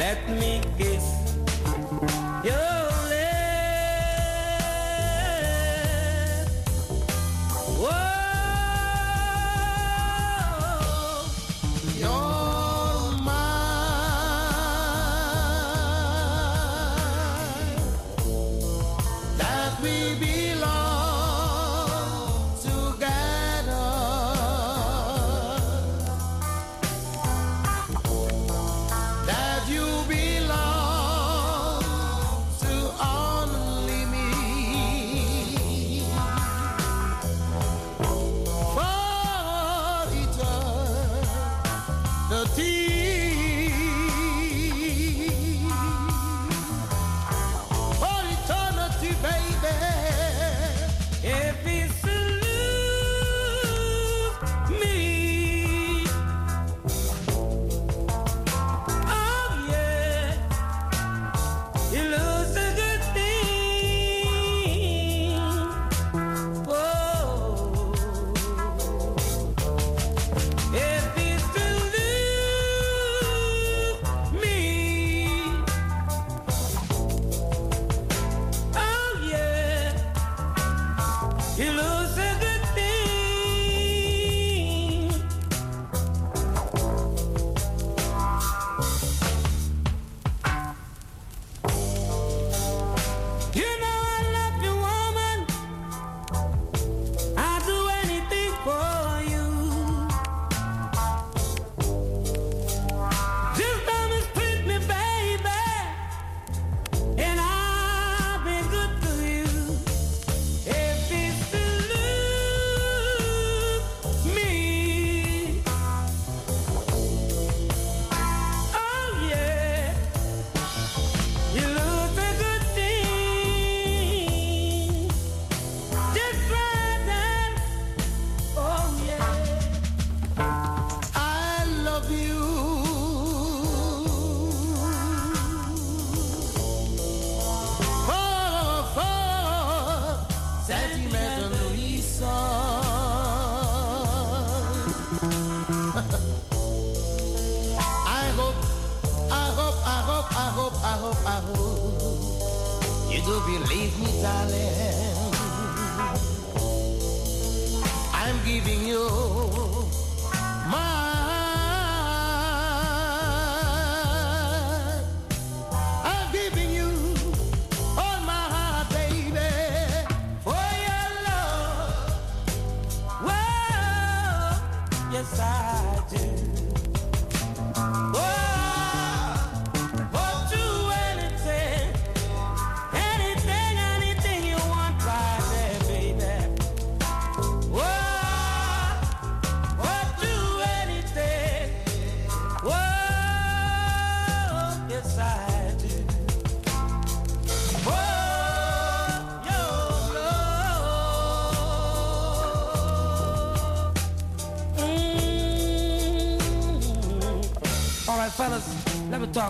Let me kiss your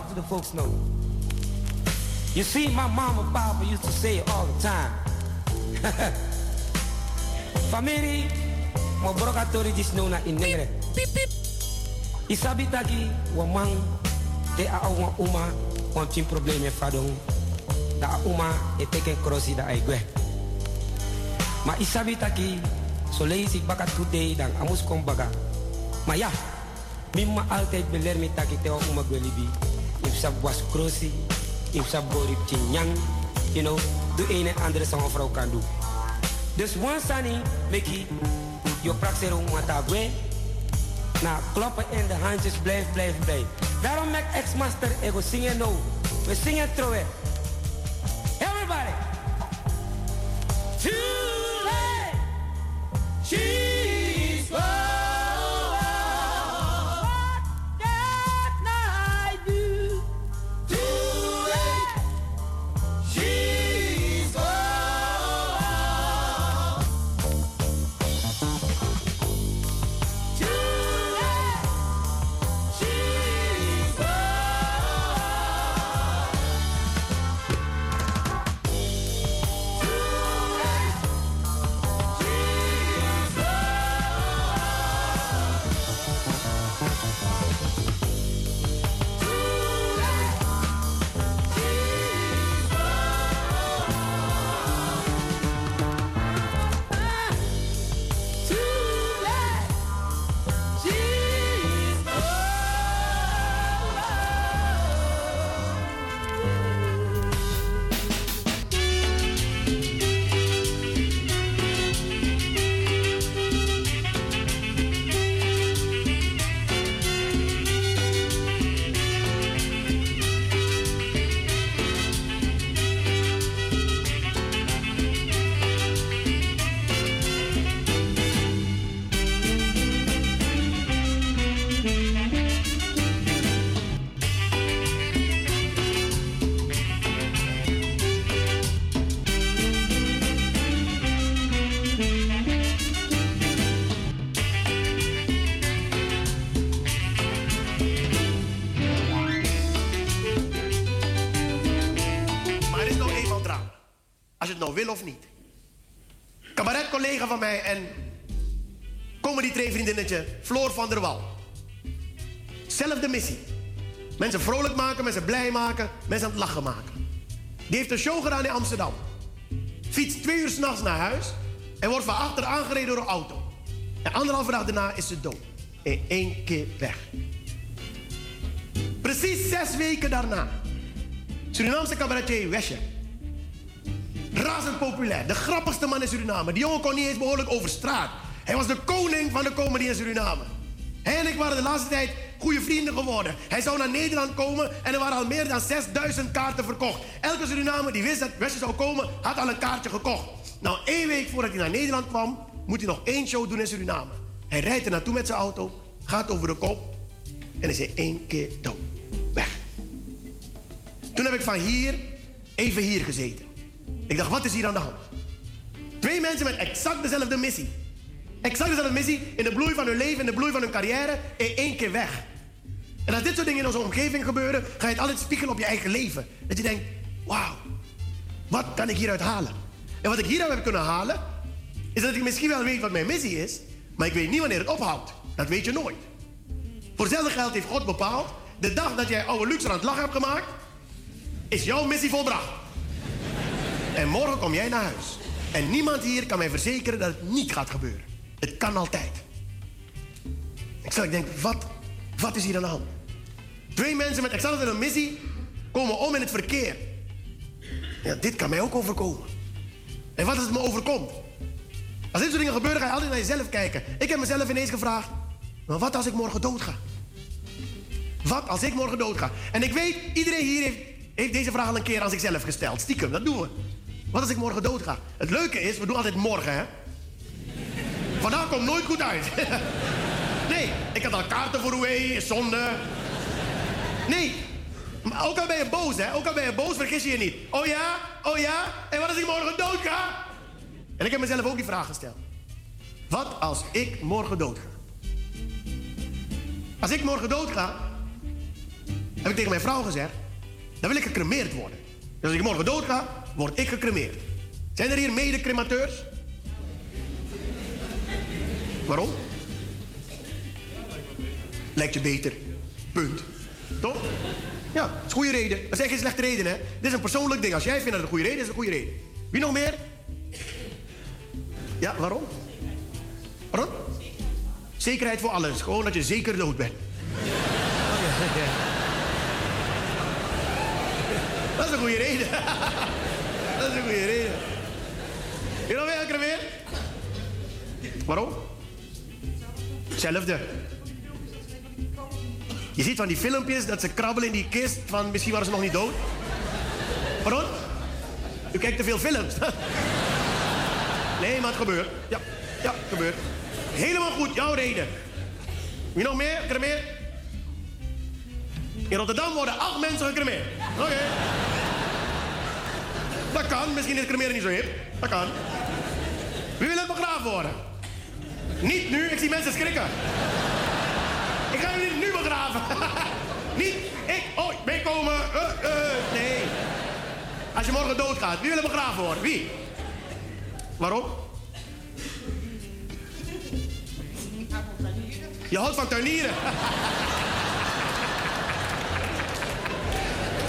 talk to the folks now. You see, my mama papa used to say it all the time. (laughs) Family, mo brokatori dis no na inegre. Isabi tagi, wa mang, te a wa uma, wan tin probleme fadong. Da uma, e teken crossi da ai gwe. Ma isabi taki, so lees ik bakat today dan amus kom baga. Maar ja, mimma altijd beler mi taki te uma gwelibi. If sab was crossi, if sab borip chinyang, you know, de een en andere zo'n vrouw kan doen. Dus one sani, Mickey, je praxero mata gwe. Na kloppen in de handjes, blijf, blijf, blijf. Daarom maak ex-master ego zingen nou. We zingen terug. Cabaret-collega van mij en comedy-vriendinnetje Floor van der Wal. Zelfde missie. Mensen vrolijk maken, mensen blij maken, mensen aan het lachen maken. Die heeft een show gedaan in Amsterdam. Fietst twee uur s'nachts naar huis en wordt van achter aangereden door een auto. En anderhalve dag daarna is ze dood. In één keer weg. Precies zes weken daarna. Surinaamse cabaretier Wesje. Razend populair. De grappigste man in Suriname. Die jongen kon niet eens behoorlijk over straat. Hij was de koning van de comedy in Suriname. Hij en ik waren de laatste tijd goede vrienden geworden. Hij zou naar Nederland komen en er waren al meer dan 6000 kaarten verkocht. Elke Surinamer die wist dat Wesje zou komen, had al een kaartje gekocht. Nou, één week voordat hij naar Nederland kwam, moet hij nog één show doen in Suriname. Hij rijdt er naartoe met zijn auto, gaat over de kop en is in één keer dood. Weg. Toen heb ik van hier even hier gezeten. Ik dacht, wat is hier aan de hand? Twee mensen met exact dezelfde missie. Exact dezelfde missie in de bloei van hun leven, in de bloei van hun carrière, in één keer weg. En als dit soort dingen in onze omgeving gebeuren, ga je het altijd spiegelen op je eigen leven. Dat je denkt, wauw, wat kan ik hieruit halen? En wat ik hieruit heb kunnen halen, is dat ik misschien wel weet wat mijn missie is, maar ik weet niet wanneer het ophoudt. Dat weet je nooit. Voor hetzelfde geld heeft God bepaald, de dag dat jij oude luxe aan het lachen hebt gemaakt, is jouw missie volbracht. En morgen kom jij naar huis. En niemand hier kan mij verzekeren dat het niet gaat gebeuren. Het kan altijd. Ik zal ik denk, wat, wat is hier aan de hand? Twee mensen met exact een missie komen om in het verkeer. Ja, dit kan mij ook overkomen. En wat als het me overkomt? Als dit soort dingen gebeuren, ga je altijd naar jezelf kijken. Ik heb mezelf ineens gevraagd: maar wat als ik morgen dood ga? Wat als ik morgen dood ga? En ik weet, iedereen hier heeft deze vraag al een keer aan zichzelf gesteld. Stiekem, dat doen we. Wat als ik morgen dood ga? Het leuke is, we doen altijd morgen, hè? Vandaag komt nooit goed uit. (laughs) nee, ik had al kaarten voor Roué, zonde. Nee, maar ook al ben je boos, hè? Ook al ben je boos, vergis je je niet. Oh ja? Oh ja? En wat als ik morgen dood ga? En ik heb mezelf ook die vraag gesteld. Wat als ik morgen dood ga? Als ik morgen dood ga, heb ik tegen mijn vrouw gezegd, dan wil ik gecremeerd worden. Dus als ik morgen dood ga, word ik gecremeerd. Zijn er hier mede-cremateurs? Waarom? Lijkt je beter. Punt. Toch? Ja, dat is goede reden. Dat zijn geen slechte reden, hè? Dit is een persoonlijk ding. Als jij vindt dat het een goede reden is, is een goede reden. Wie nog meer? Ja, waarom? Waarom? Zekerheid voor alles. Gewoon dat je zeker dood bent. (laughs) Dat is een goede reden. (laughs) Dat is een goede reden. Je nog weer? Waarom? Hetzelfde. Je ziet van die filmpjes dat ze krabbelen in die kist van misschien waren ze nog niet dood. Pardon? U kijkt te veel films. (laughs) nee, maar het gebeurt. Ja, ja, het gebeurt. Helemaal goed, jouw reden. Wie nog meer? In Rotterdam worden acht mensen gecremeerd. Oké. Dat kan. Misschien is cremeren niet zo hip. Dat kan. Wie wil het begraven worden? Niet nu. Ik zie mensen schrikken. Ik ga jullie nu begraven. (laughs) niet ik. Oh, meekomen. Uh, uh, nee. Als je morgen doodgaat, wie wil begraven worden? Wie? Waarom? Je houdt van tuinieren. (laughs)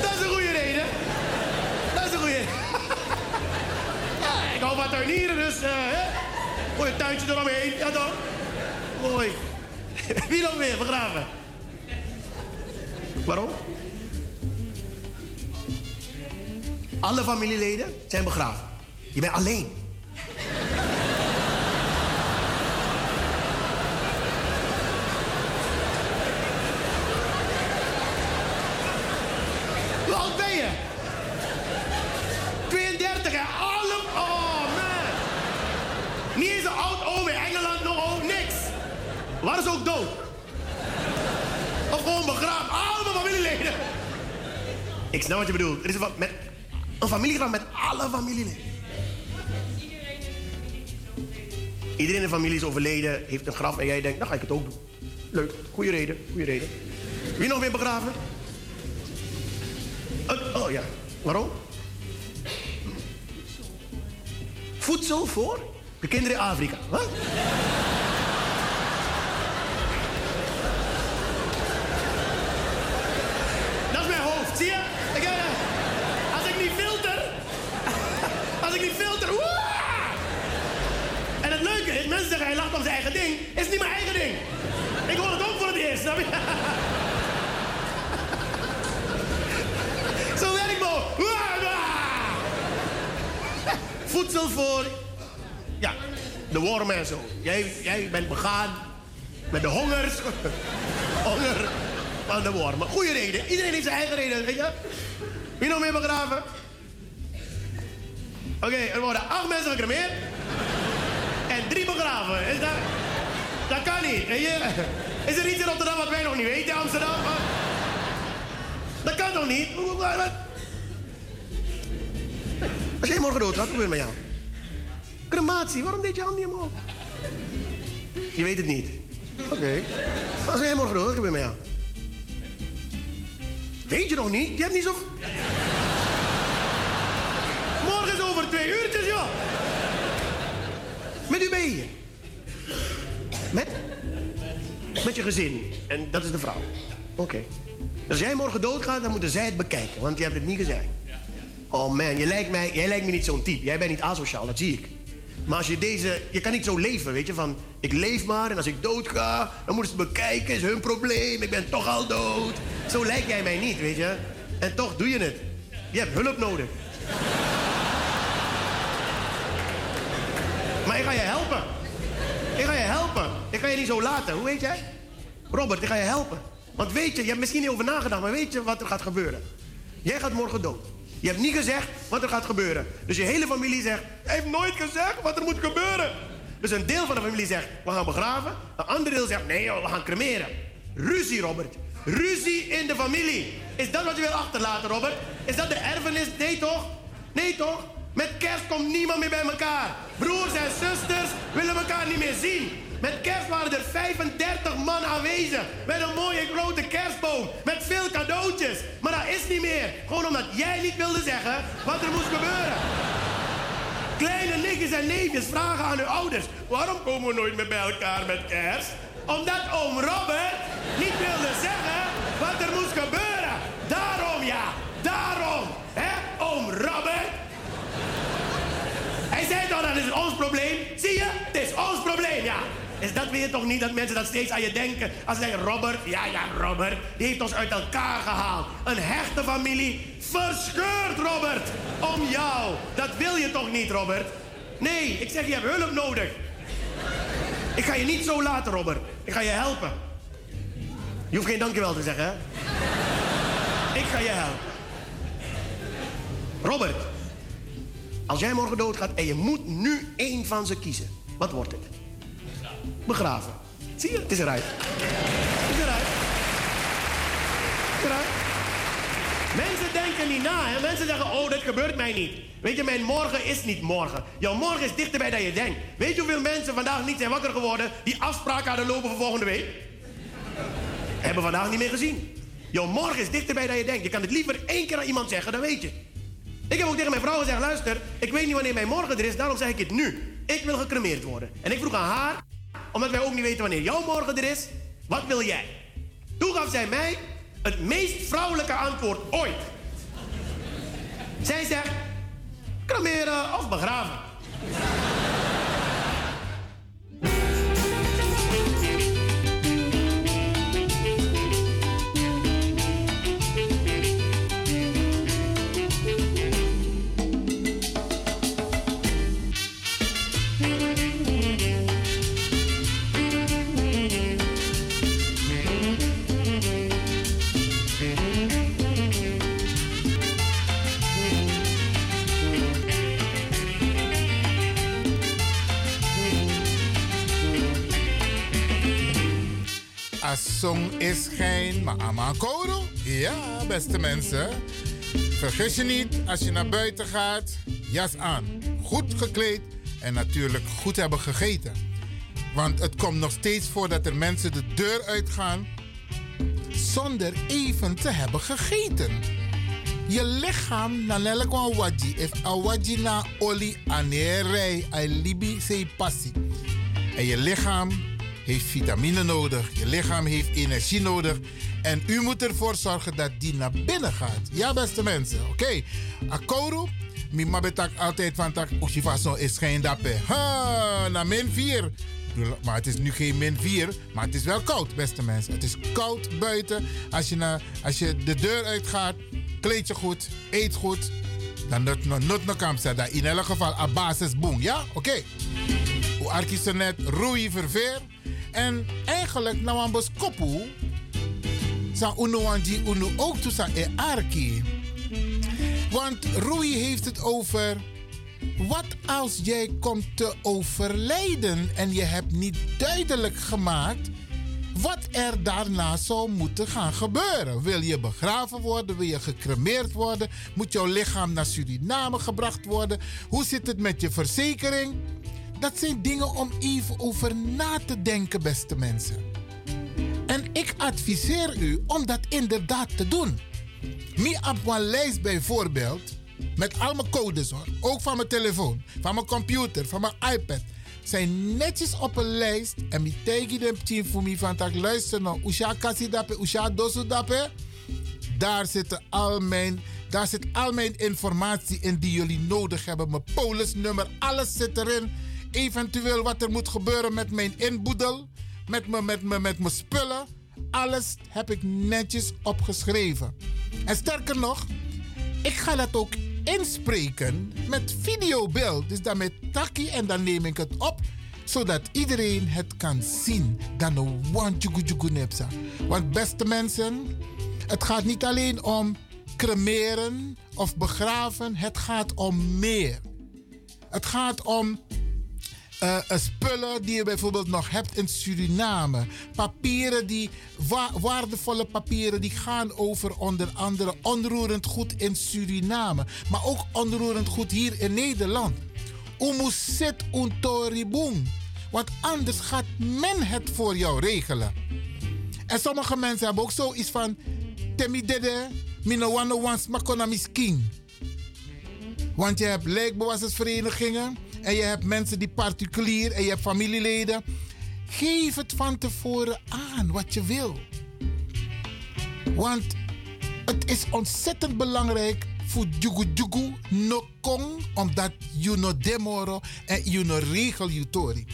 Dat is een goede reden. Hou van tuinieren, dus... Uh, hè? Gooi tuintje eromheen. Ja, dan. Mooi. (laughs) Wie dan weer begraven? Waarom? Alle familieleden zijn begraven. Je bent alleen. Waar is ook dood? Of gewoon begraven. Allemaal familieleden. Ik snap wat je bedoelt. Er is een, met, een familiegraf met alle familieleden. Iedereen in de familie is overleden, heeft een graf en jij denkt, dan ga ik het ook doen. Leuk, goede reden, goede reden. Wie nog weer begraven? Oh, oh ja, waarom? Voedsel voor de kinderen in Afrika. Wat? Dat is mijn hoofd, zie je? Ik, eh, als ik niet filter... Als ik niet filter... woah! En het leuke is, mensen zeggen hij lacht om zijn eigen ding. Is niet mijn eigen ding. Ik hoor het ook voor het eerst, Zo werkt me. Voedsel voor... Ja, de wormen en zo. Jij, jij bent begaan met de hongers. (laughs) Honger van de wormen. Goeie reden. Iedereen heeft zijn eigen reden, weet je? Wie nog meer begraven? Oké, er worden acht mensen gecremeerd. En drie begraven. Is dat... Dat kan niet, weet je? Is er iets in Rotterdam wat wij nog niet weten, Amsterdam? Dat kan toch niet? Als jij morgen dood gaat, wat gebeurt met jou? Crematie, waarom deed je hand niet omhoog? Je weet het niet. Oké. Als jij morgen dood, wat gebeurt met jou? Weet je nog niet? Je hebt niet zo... Morgen is over twee uurtjes, joh. Met je hier? Met? Met je gezin. En dat is de vrouw. Oké. Als jij morgen doodgaat, dan moeten zij het bekijken, want je hebt het niet gezegd. Oh man, je lijkt mij, jij lijkt me niet zo'n type. Jij bent niet asociaal, dat zie ik. Maar als je deze... Je kan niet zo leven, weet je, van... Ik leef maar en als ik dood ga, dan moeten ze het bekijken. Is hun probleem, ik ben toch al dood. Zo lijkt jij mij niet, weet je. En toch doe je het. Je hebt hulp nodig. Maar ik ga je helpen. Ik ga je helpen. Ik ga je niet zo laten. Hoe heet jij? Robert, ik ga je helpen. Want weet je, je hebt misschien niet over nagedacht, maar weet je wat er gaat gebeuren? Jij gaat morgen dood. Je hebt niet gezegd wat er gaat gebeuren. Dus je hele familie zegt, hij heeft nooit gezegd wat er moet gebeuren. Dus een deel van de familie zegt, we gaan begraven. Een ander deel zegt, nee we gaan cremeren. Ruzie, Robert. Ruzie in de familie. Is dat wat je wil achterlaten, Robert? Is dat de erfenis? Nee toch? Nee toch? Met kerst komt niemand meer bij elkaar. Broers en zusters willen elkaar niet meer zien. Met kerst waren er 35 man aanwezig. Met een mooie grote kerstboom. Met veel cadeautjes. Maar dat is niet meer. Gewoon omdat jij niet wilde zeggen wat er moest gebeuren. Kleine nichtjes en neefjes vragen aan hun ouders... waarom komen we nooit meer bij elkaar met kerst? Omdat oom Robert niet wilde zeggen wat er moest gebeuren. Daarom ja, daarom. Hè, oom Robert? Hij zei toch, dat is ons probleem. Zie je, het is ons probleem, ja. Is dat weer toch niet dat mensen dat steeds aan je denken? Als ze zeggen, Robert, ja, ja, Robert, die heeft ons uit elkaar gehaald. Een hechte familie verscheurd, Robert. Om jou. Dat wil je toch niet, Robert? Nee, ik zeg, je hebt hulp nodig. Ik ga je niet zo laten, Robert. Ik ga je helpen. Je hoeft geen dankjewel te zeggen, hè? Ik ga je helpen. Robert, als jij morgen doodgaat en je moet nu één van ze kiezen, wat wordt het? Begraven. Zie je, het is eruit. Het is eruit. Het is eruit. Mensen denken niet na, hè? Mensen zeggen, oh, dat gebeurt mij niet. Weet je, mijn morgen is niet morgen. Jouw morgen is dichterbij dan je denkt. Weet je hoeveel mensen vandaag niet zijn wakker geworden... die afspraken hadden lopen voor volgende week? Hebben vandaag niet meer gezien. Jouw morgen is dichterbij dan je denkt. Je kan het liever één keer aan iemand zeggen, dan weet je. Ik heb ook tegen mijn vrouw gezegd, luister... ik weet niet wanneer mijn morgen er is, daarom zeg ik het nu. Ik wil gecremeerd worden. En ik vroeg aan haar, omdat wij ook niet weten wanneer jouw morgen er is... wat wil jij? Toen gaf zij mij het meest vrouwelijke antwoord ooit. Zij zegt, cremeren of begraven. Song is geen, maar amakoro. Ja, beste mensen. Vergis je niet, als je naar buiten gaat, jas aan. Goed gekleed en natuurlijk goed hebben gegeten. Want het komt nog steeds voor dat er mensen de deur uitgaan zonder even te hebben gegeten. Je lichaam na lelekwan waji is awaji na oli anerei libi sei passi. En je lichaam heeft vitamine nodig. Je lichaam heeft energie nodig. En u moet ervoor zorgen dat die naar binnen gaat. Ja, beste mensen. Oké. Okay. Akoro. Mi mabetak altijd van tak. Ochifason is geen dappe. Ha, na min 4. Maar het is nu geen min 4. Maar het is wel koud, beste mensen. Het is koud buiten. Als je, naar, als je de deur uitgaat, kleed je goed, eet goed. Dan not no not no in elk geval a basis boom. Ja, oké. Okay. Arkis net roei verveer. En eigenlijk, nou aan boskopu, sa uno wanji uno ook to sa e arki. Want Rui heeft het over. Wat als jij komt te overlijden en je hebt niet duidelijk gemaakt wat er daarna zou moeten gaan gebeuren? Wil je begraven worden? Wil je gecremeerd worden? Moet jouw lichaam naar Suriname gebracht worden? Hoe zit het met je verzekering? Dat zijn dingen om even over na te denken, beste mensen. En ik adviseer u om dat inderdaad te doen. Mi op een lijst bijvoorbeeld, met al mijn codes hoor. Ook van mijn telefoon, van mijn computer, van mijn iPad. zijn netjes op een lijst. En mi tegi dem team voor me van tak luister nou. Usha kasi dape, usha dosu dape. Daar zitten al mijn, daar zit al mijn informatie in die jullie nodig hebben. Mijn polisnummer, alles zit erin. Eventueel wat er moet gebeuren met mijn inboedel. Met met me, met mijn spullen. Alles heb ik netjes opgeschreven. En sterker nog, ik ga dat ook inspreken met videobeeld. Dus dan met takkie en dan neem ik het op zodat iedereen het kan zien. Dan een one nepsa. Want beste mensen, het gaat niet alleen om cremeren of begraven. Het gaat om meer. Het gaat om uh, spullen die je bijvoorbeeld nog hebt in Suriname. Papieren die, wa waardevolle papieren die gaan over onder andere onroerend goed in Suriname. Maar ook onroerend goed hier in Nederland. Umusit untoribung. Want anders gaat men het voor jou regelen. En sommige mensen hebben ook zoiets van... Temi dede, mino wano wans misking. Want je hebt lijkbewassersverenigingen en je hebt mensen die particulier en je hebt familieleden. Geef het van tevoren aan wat je wil. Want het is ontzettend belangrijk voor Jugu Jugu no kong, omdat je no demoro en je no regel je tori.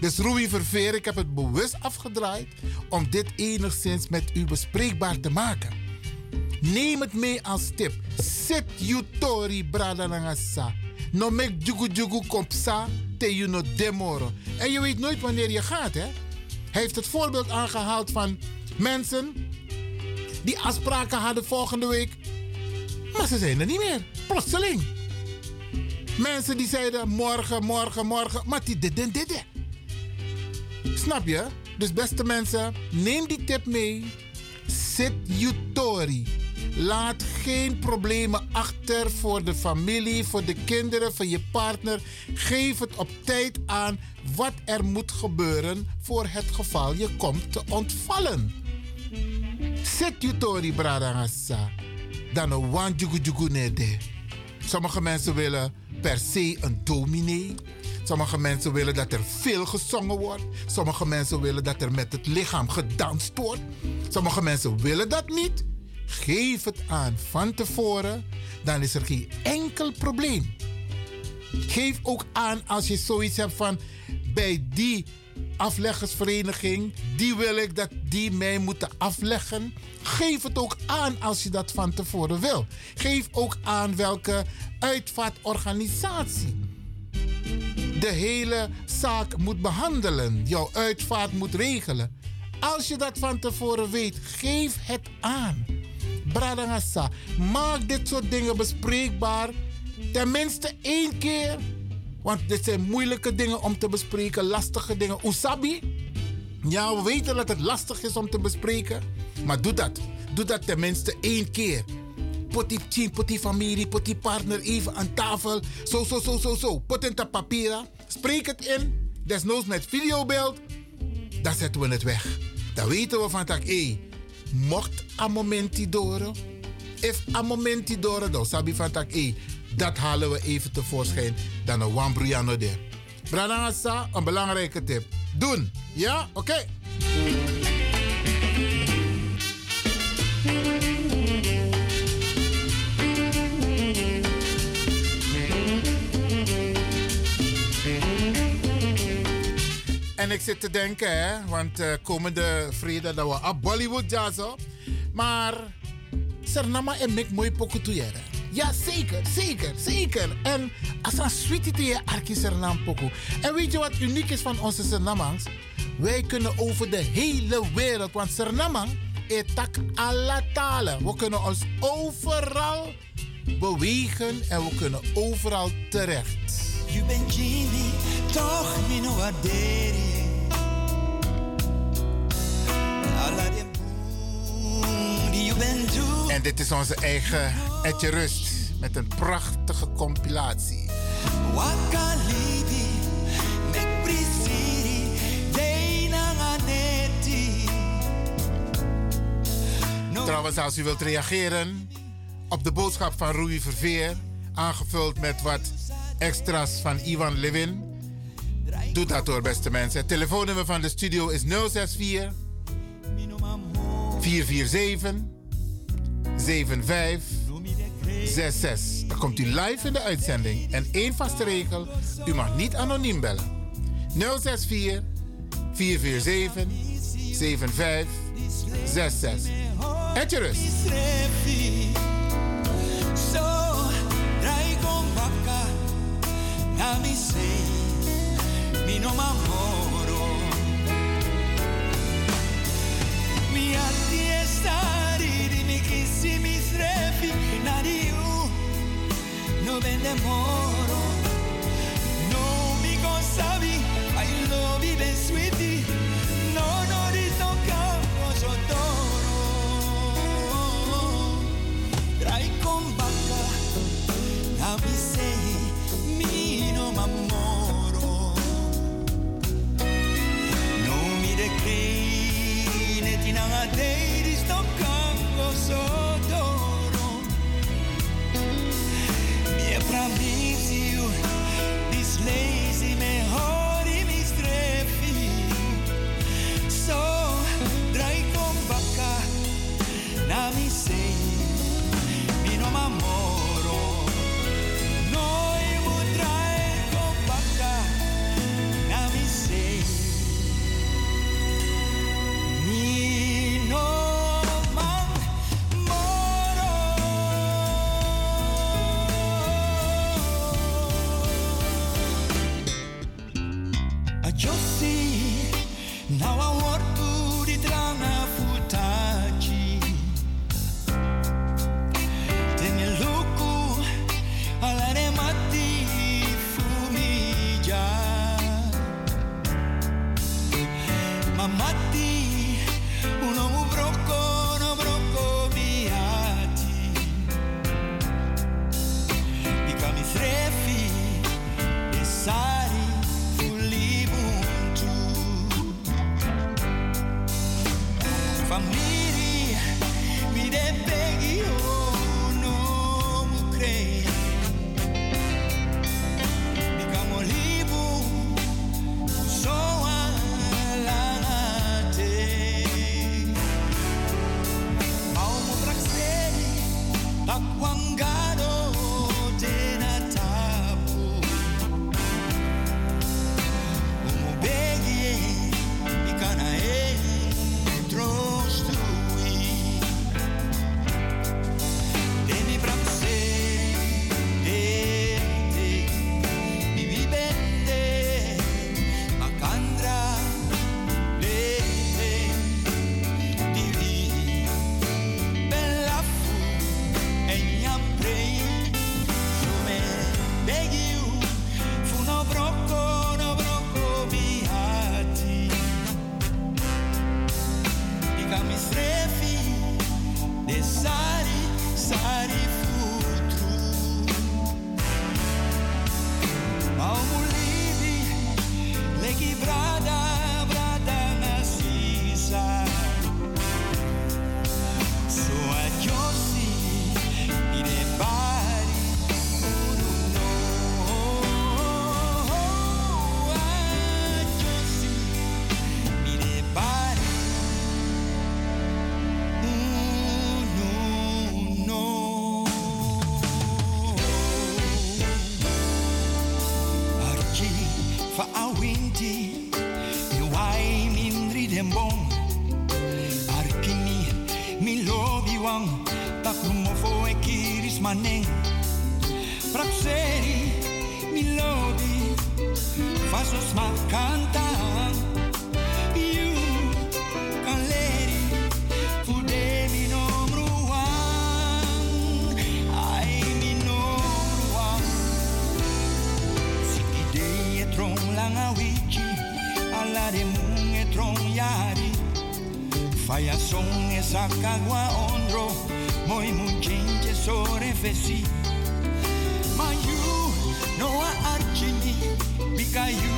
Dus Rui Verveer, ik heb het bewust afgedraaid om dit enigszins met u bespreekbaar te maken. Neem het mee als tip. Zet je tori bradanangasa. No mek jugu jugu kompsa te you demoro. En je weet nooit wanneer je gaat, hè? Hij heeft het voorbeeld aangehaald van mensen die afspraken hadden volgende week. Maar ze zijn er niet meer. Plotseling. Mensen die zeiden morgen, morgen, morgen. Maar die dit, dit, dit. Snap je? Dus beste mensen, neem die tip mee. Zit you tori. Laat geen problemen achter voor de familie, voor de kinderen, voor je partner. Geef het op tijd aan wat er moet gebeuren voor het geval je komt te ontvallen. Zet je tori bradangasa. Dan een wanjugujugu nede. Sommige mensen willen per se een dominee. Sommige mensen willen dat er veel gezongen wordt. Sommige mensen willen dat er met het lichaam gedanst wordt. Sommige mensen willen dat niet. Geef het aan van tevoren, dan is er geen enkel probleem. Geef ook aan als je zoiets hebt van bij die afleggersvereniging, die wil ik dat die mij moeten afleggen. Geef het ook aan als je dat van tevoren wil. Geef ook aan welke uitvaartorganisatie de hele zaak moet behandelen, jouw uitvaart moet regelen. Als je dat van tevoren weet, geef het aan. Bradangasa, maak dit soort dingen bespreekbaar. Tenminste één keer. Want dit zijn moeilijke dingen om te bespreken, lastige dingen. Usabi? Ja, we weten dat het lastig is om te bespreken. Maar doe dat. Doe dat tenminste één keer. Pot die team, pot die familie, pot die partner even aan tafel. Zo, zo, zo, zo, zo. Pot in de papieren. Spreek het in. Desnoods met videobeeld. Dan zetten we het weg. Dan weten we van dat, hé, mocht a momenti door. If a momenti door, dan sabi van tak, dat halen we even tevoorschijn. Dan een wambruyano de. Branasa, een belangrijke tip. Doen. Ja? Oké. En ik zit te denken, hè, want uh, komende vrede dat we op Bollywood jazzen. Maar Sernama en Mick mooi pokoe Ja, zeker, zeker, zeker. En als een sweetie te je arki Sernam pokoe. En weet je wat uniek is van onze Sernamangs? Wij kunnen over de hele wereld, want Sernamang is tak alle talen. We kunnen ons overal bewegen en we kunnen overal terecht. Bent Jimmy, toch. En dit is onze eigen Etje Rust met een prachtige compilatie. Trouwens, als u wilt reageren op de boodschap van Rui Verveer, aangevuld met wat extra's van Ivan Levin, Doe dat hoor, beste mensen. Het telefoonnummer van de studio is 064 447 7566. Dan komt u live in de uitzending. En één vaste regel: u mag niet anoniem bellen. 064 447 7566. Het je rust. Zo, draai kom mi non m'ammoro. Mi addiestari di mi chisi mi strefi, nadiu, no benemoro. No mi consavi, I love you, ben sweetie, no, no, riso toccavo sottoro. Tra i combatta, la day. trong langa wiki ala de munge trong yari. Faya son esa cagua ondro moi munchinche sore fesi. Ma you no a archini because you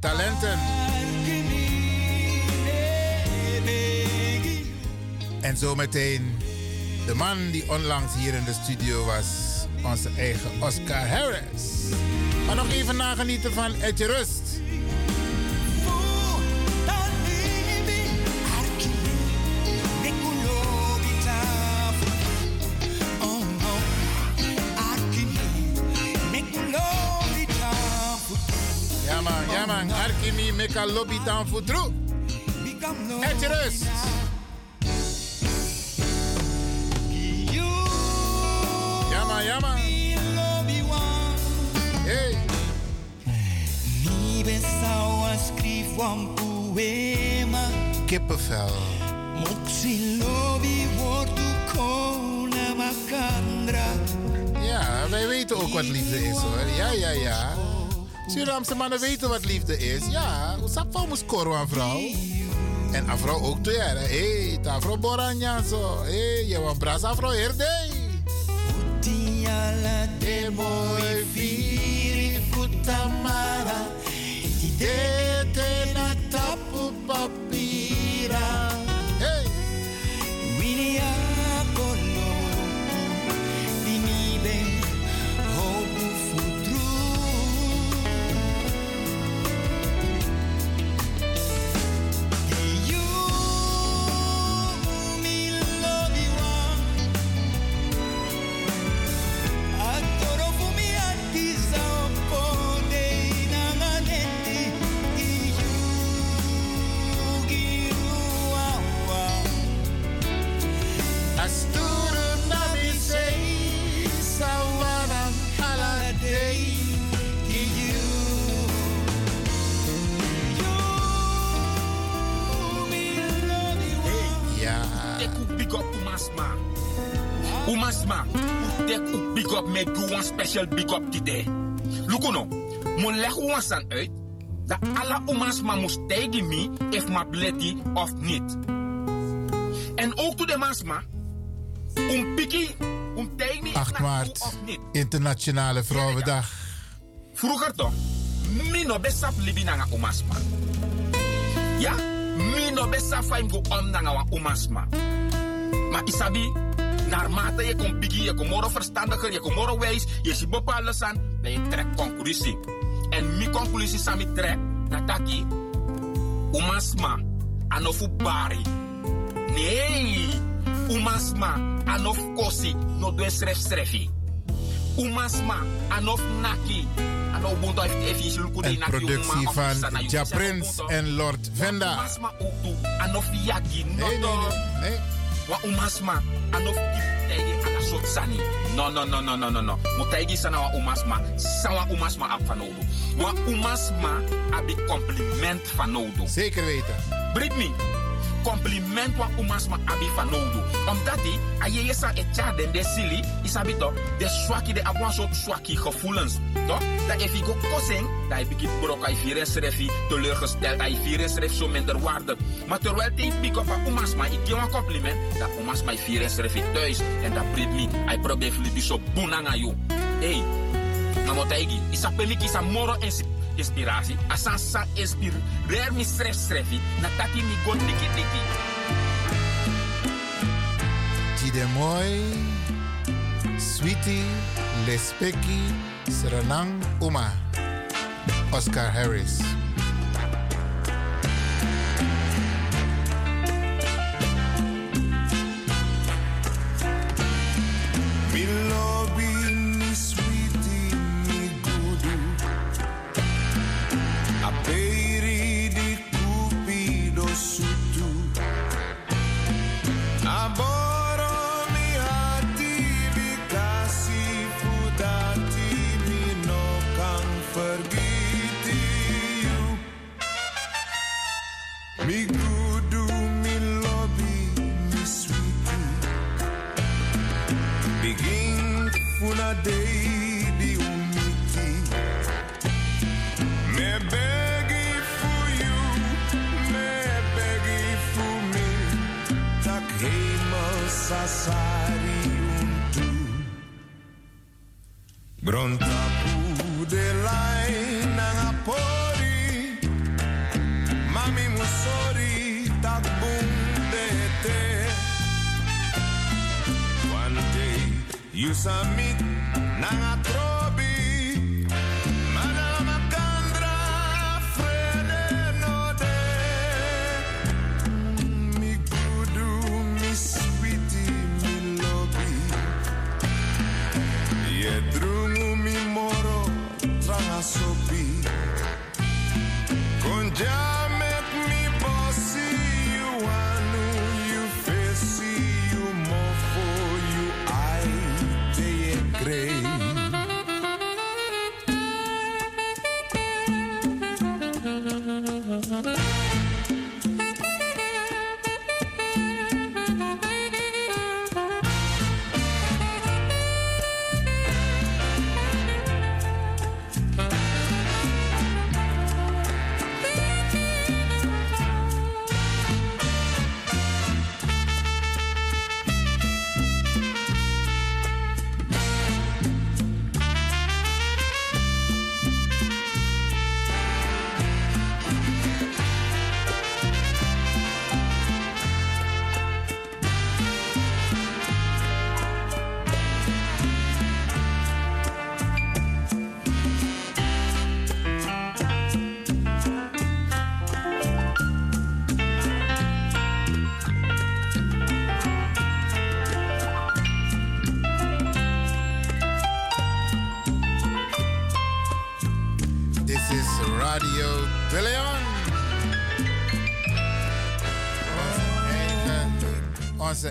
Talenten. En zometeen de man die onlangs hier in de studio was, onze eigen Oscar Harris. Maar nog even nagenieten van Etje Rust. Arkimi meka lobby dan futru. Etje Rust. Ja man, ja man. Hey. Mi besawa scrivo un poema. Kippenvel. Moxie lobby wordt kona makandra. Ja, wij weten ook wat liefde is hoor. Ja, ja, ja. Surinaamse mannen weten wat liefde is. Ja, hoe sap van moest korwa aan vrouw. En vrouw ook toe, ja. Hé, hey, boranja zo. Hé, je was bras vrouw herde. Tiala de mooi viri kutamara. De te na tapu papira. Tek ook big up me do one special big up today. Lukuno, mo leg one san uit dat alle Umasma moest tegen me if ma bleti of niet. En ook to de Masma, um piki, um tegen me 8 maart, Internationale Vrouwendag. Vroeger toch, mi no besap libi nanga Umasma. Ja, mi no besap faim go om nanga wa Umasma. Maar isabi, naarmate je komt pigi, je komt moro verstandiger, je komt moro wijs, je ziet bepaalde san, dan je trekt conclusie. En mi conclusie sami trek, dat taki, umasma, anofu bari. Nee, umasma, anof kosi, no doe sref srefi. Umasma, anof naki, Een productie van Ja Prins en Lord Venda. Nee, nee, nee, nee. Wa umasma, anof tegi ana sot sani. No, no, no, no, no, no, no. Mutaigi sana wa umasma, sawa umasma ap fanodo. Wa umasma abi compliment fanodo. Zeker weten. Britney, compliment wa umasma abi fanodo. Omdat die, aye yesa etja den de sili, isabi toch, de swaki de abwan soort swaki gevoelens. Toch? Dat if go kosing, dat je begint brok, hij vier is refi, teleurgesteld, hij vier is ref zo minder waarde. Maar terwijl hij pick up aan umasma, ik een compliment, dat umasma hij vier is refi thuis. En dat Britney, hij probeert jullie zo boenang aan jou. Hey, na motaigi, isa peliki isa moro insi- inspiratie. Asa sa inspireer mi stress strefi, na taki mi god diki diki. Jide Mooi, Sweetie, Lespeki, Serenang Uma, Oscar Harris.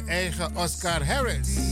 Eigen Oscar Harris.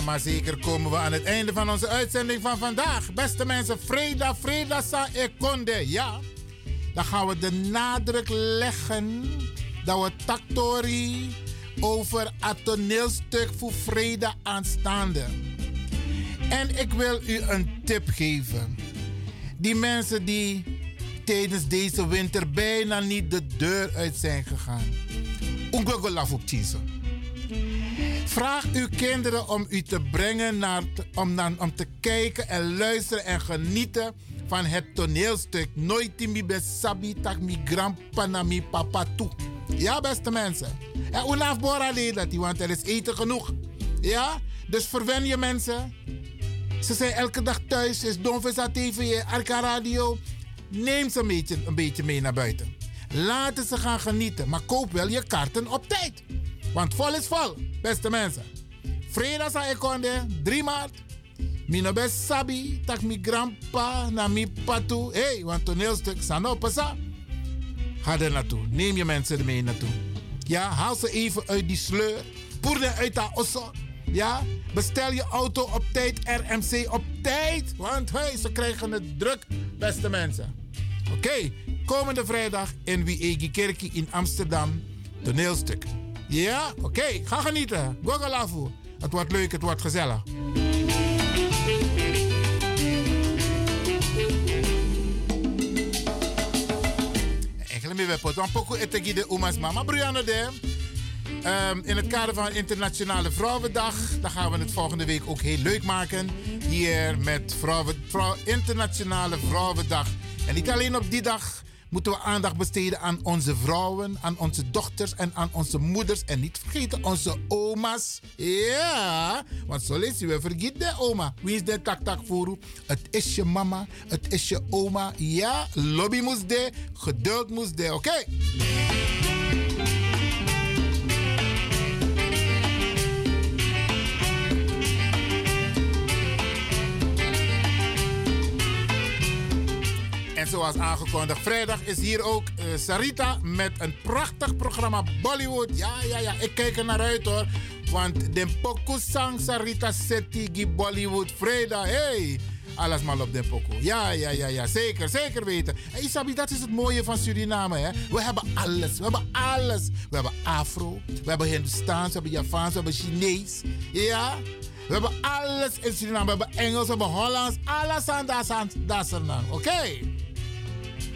Maar zeker komen we aan het einde van onze uitzending van vandaag. Beste mensen, Freda, Freda sa ekonde. Ja, dan gaan we de nadruk leggen dat we Taktori over het toneelstuk voor Freda aanstaande. En ik wil u een tip geven. Die mensen die tijdens deze winter bijna niet de deur uit zijn gegaan. Ungogolaf op Tiezen. Vraag uw kinderen om u te brengen naar, om, naar, om te kijken en luisteren en genieten van het toneelstuk Nooit mi besabi tak mi grandpa na mi papa toe. Ja, beste mensen. En unaf bora dat want er is eten genoeg. Ja, dus verwen je mensen. Ze zijn elke dag thuis, is Donvisa TV, Arca Radio. Neem ze een beetje, een beetje mee naar buiten. Laten ze gaan genieten, maar koop wel je kaarten op tijd. Want vol is vol, beste mensen. Vrijdag sa ekonde, 3 maart. Mino best sabi, tak mi grandpa na mi patu. hey, want toneelstuk sano pasa. Ga er naartoe. Neem je mensen ermee naartoe. Ja, haal ze even uit die sleur. Poer er uit dat osso. Ja, bestel je auto op tijd, RMC op tijd. Want hey, ze krijgen het druk, beste mensen. Oké, komende vrijdag in Wiegi Kerkie in Amsterdam. Toneelstuk. Ja, oké, ga genieten. Gogolafu. Het wordt leuk, het wordt gezellig. Enkele meer weppen. Dan poco etegi de umas mama Brianna de. Um, in het kader van Internationale Vrouwendag. Dan gaan we het volgende week ook heel leuk maken. Hier met vrouwen, vrouw, Internationale Vrouwendag. En niet alleen op die dag moeten we aandacht besteden aan onze vrouwen, aan onze dochters en aan onze moeders. En niet vergeten onze oma's. Ja, want zo lezen we vergeet de oma. Wie is de tak tak voor Het is je mama, het is je oma. Ja, lobby moest de, geduld moest de, oké? En zoals aangekondigd, vrijdag is hier ook eh, Sarita met een prachtig programma Bollywood. Ja, ja, ja, ik kijk er naar uit hoor. Want de pokoe sang Sarita Setigi Bollywood vrijdag. Hey! Alles maar op de pokoe. Ja, ja, ja, ja, zeker, zeker weten. En Isabi, dat is het mooie van Suriname. Hè? We hebben alles, we hebben alles. We hebben Afro, we hebben Hindustaans, we hebben Javaans, we hebben Chinees. Ja? We hebben alles in Suriname. We hebben Engels, we hebben Hollands. Alles aan, dat aan, dan. Oké?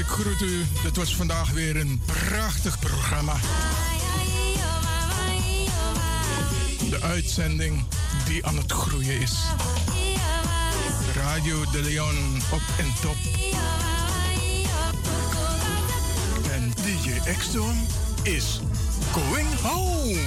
Ik groet u. Het was vandaag weer een prachtig programma. De uitzending die aan het groeien is. Radio de Leon op en top. En DJ X-Don is going home.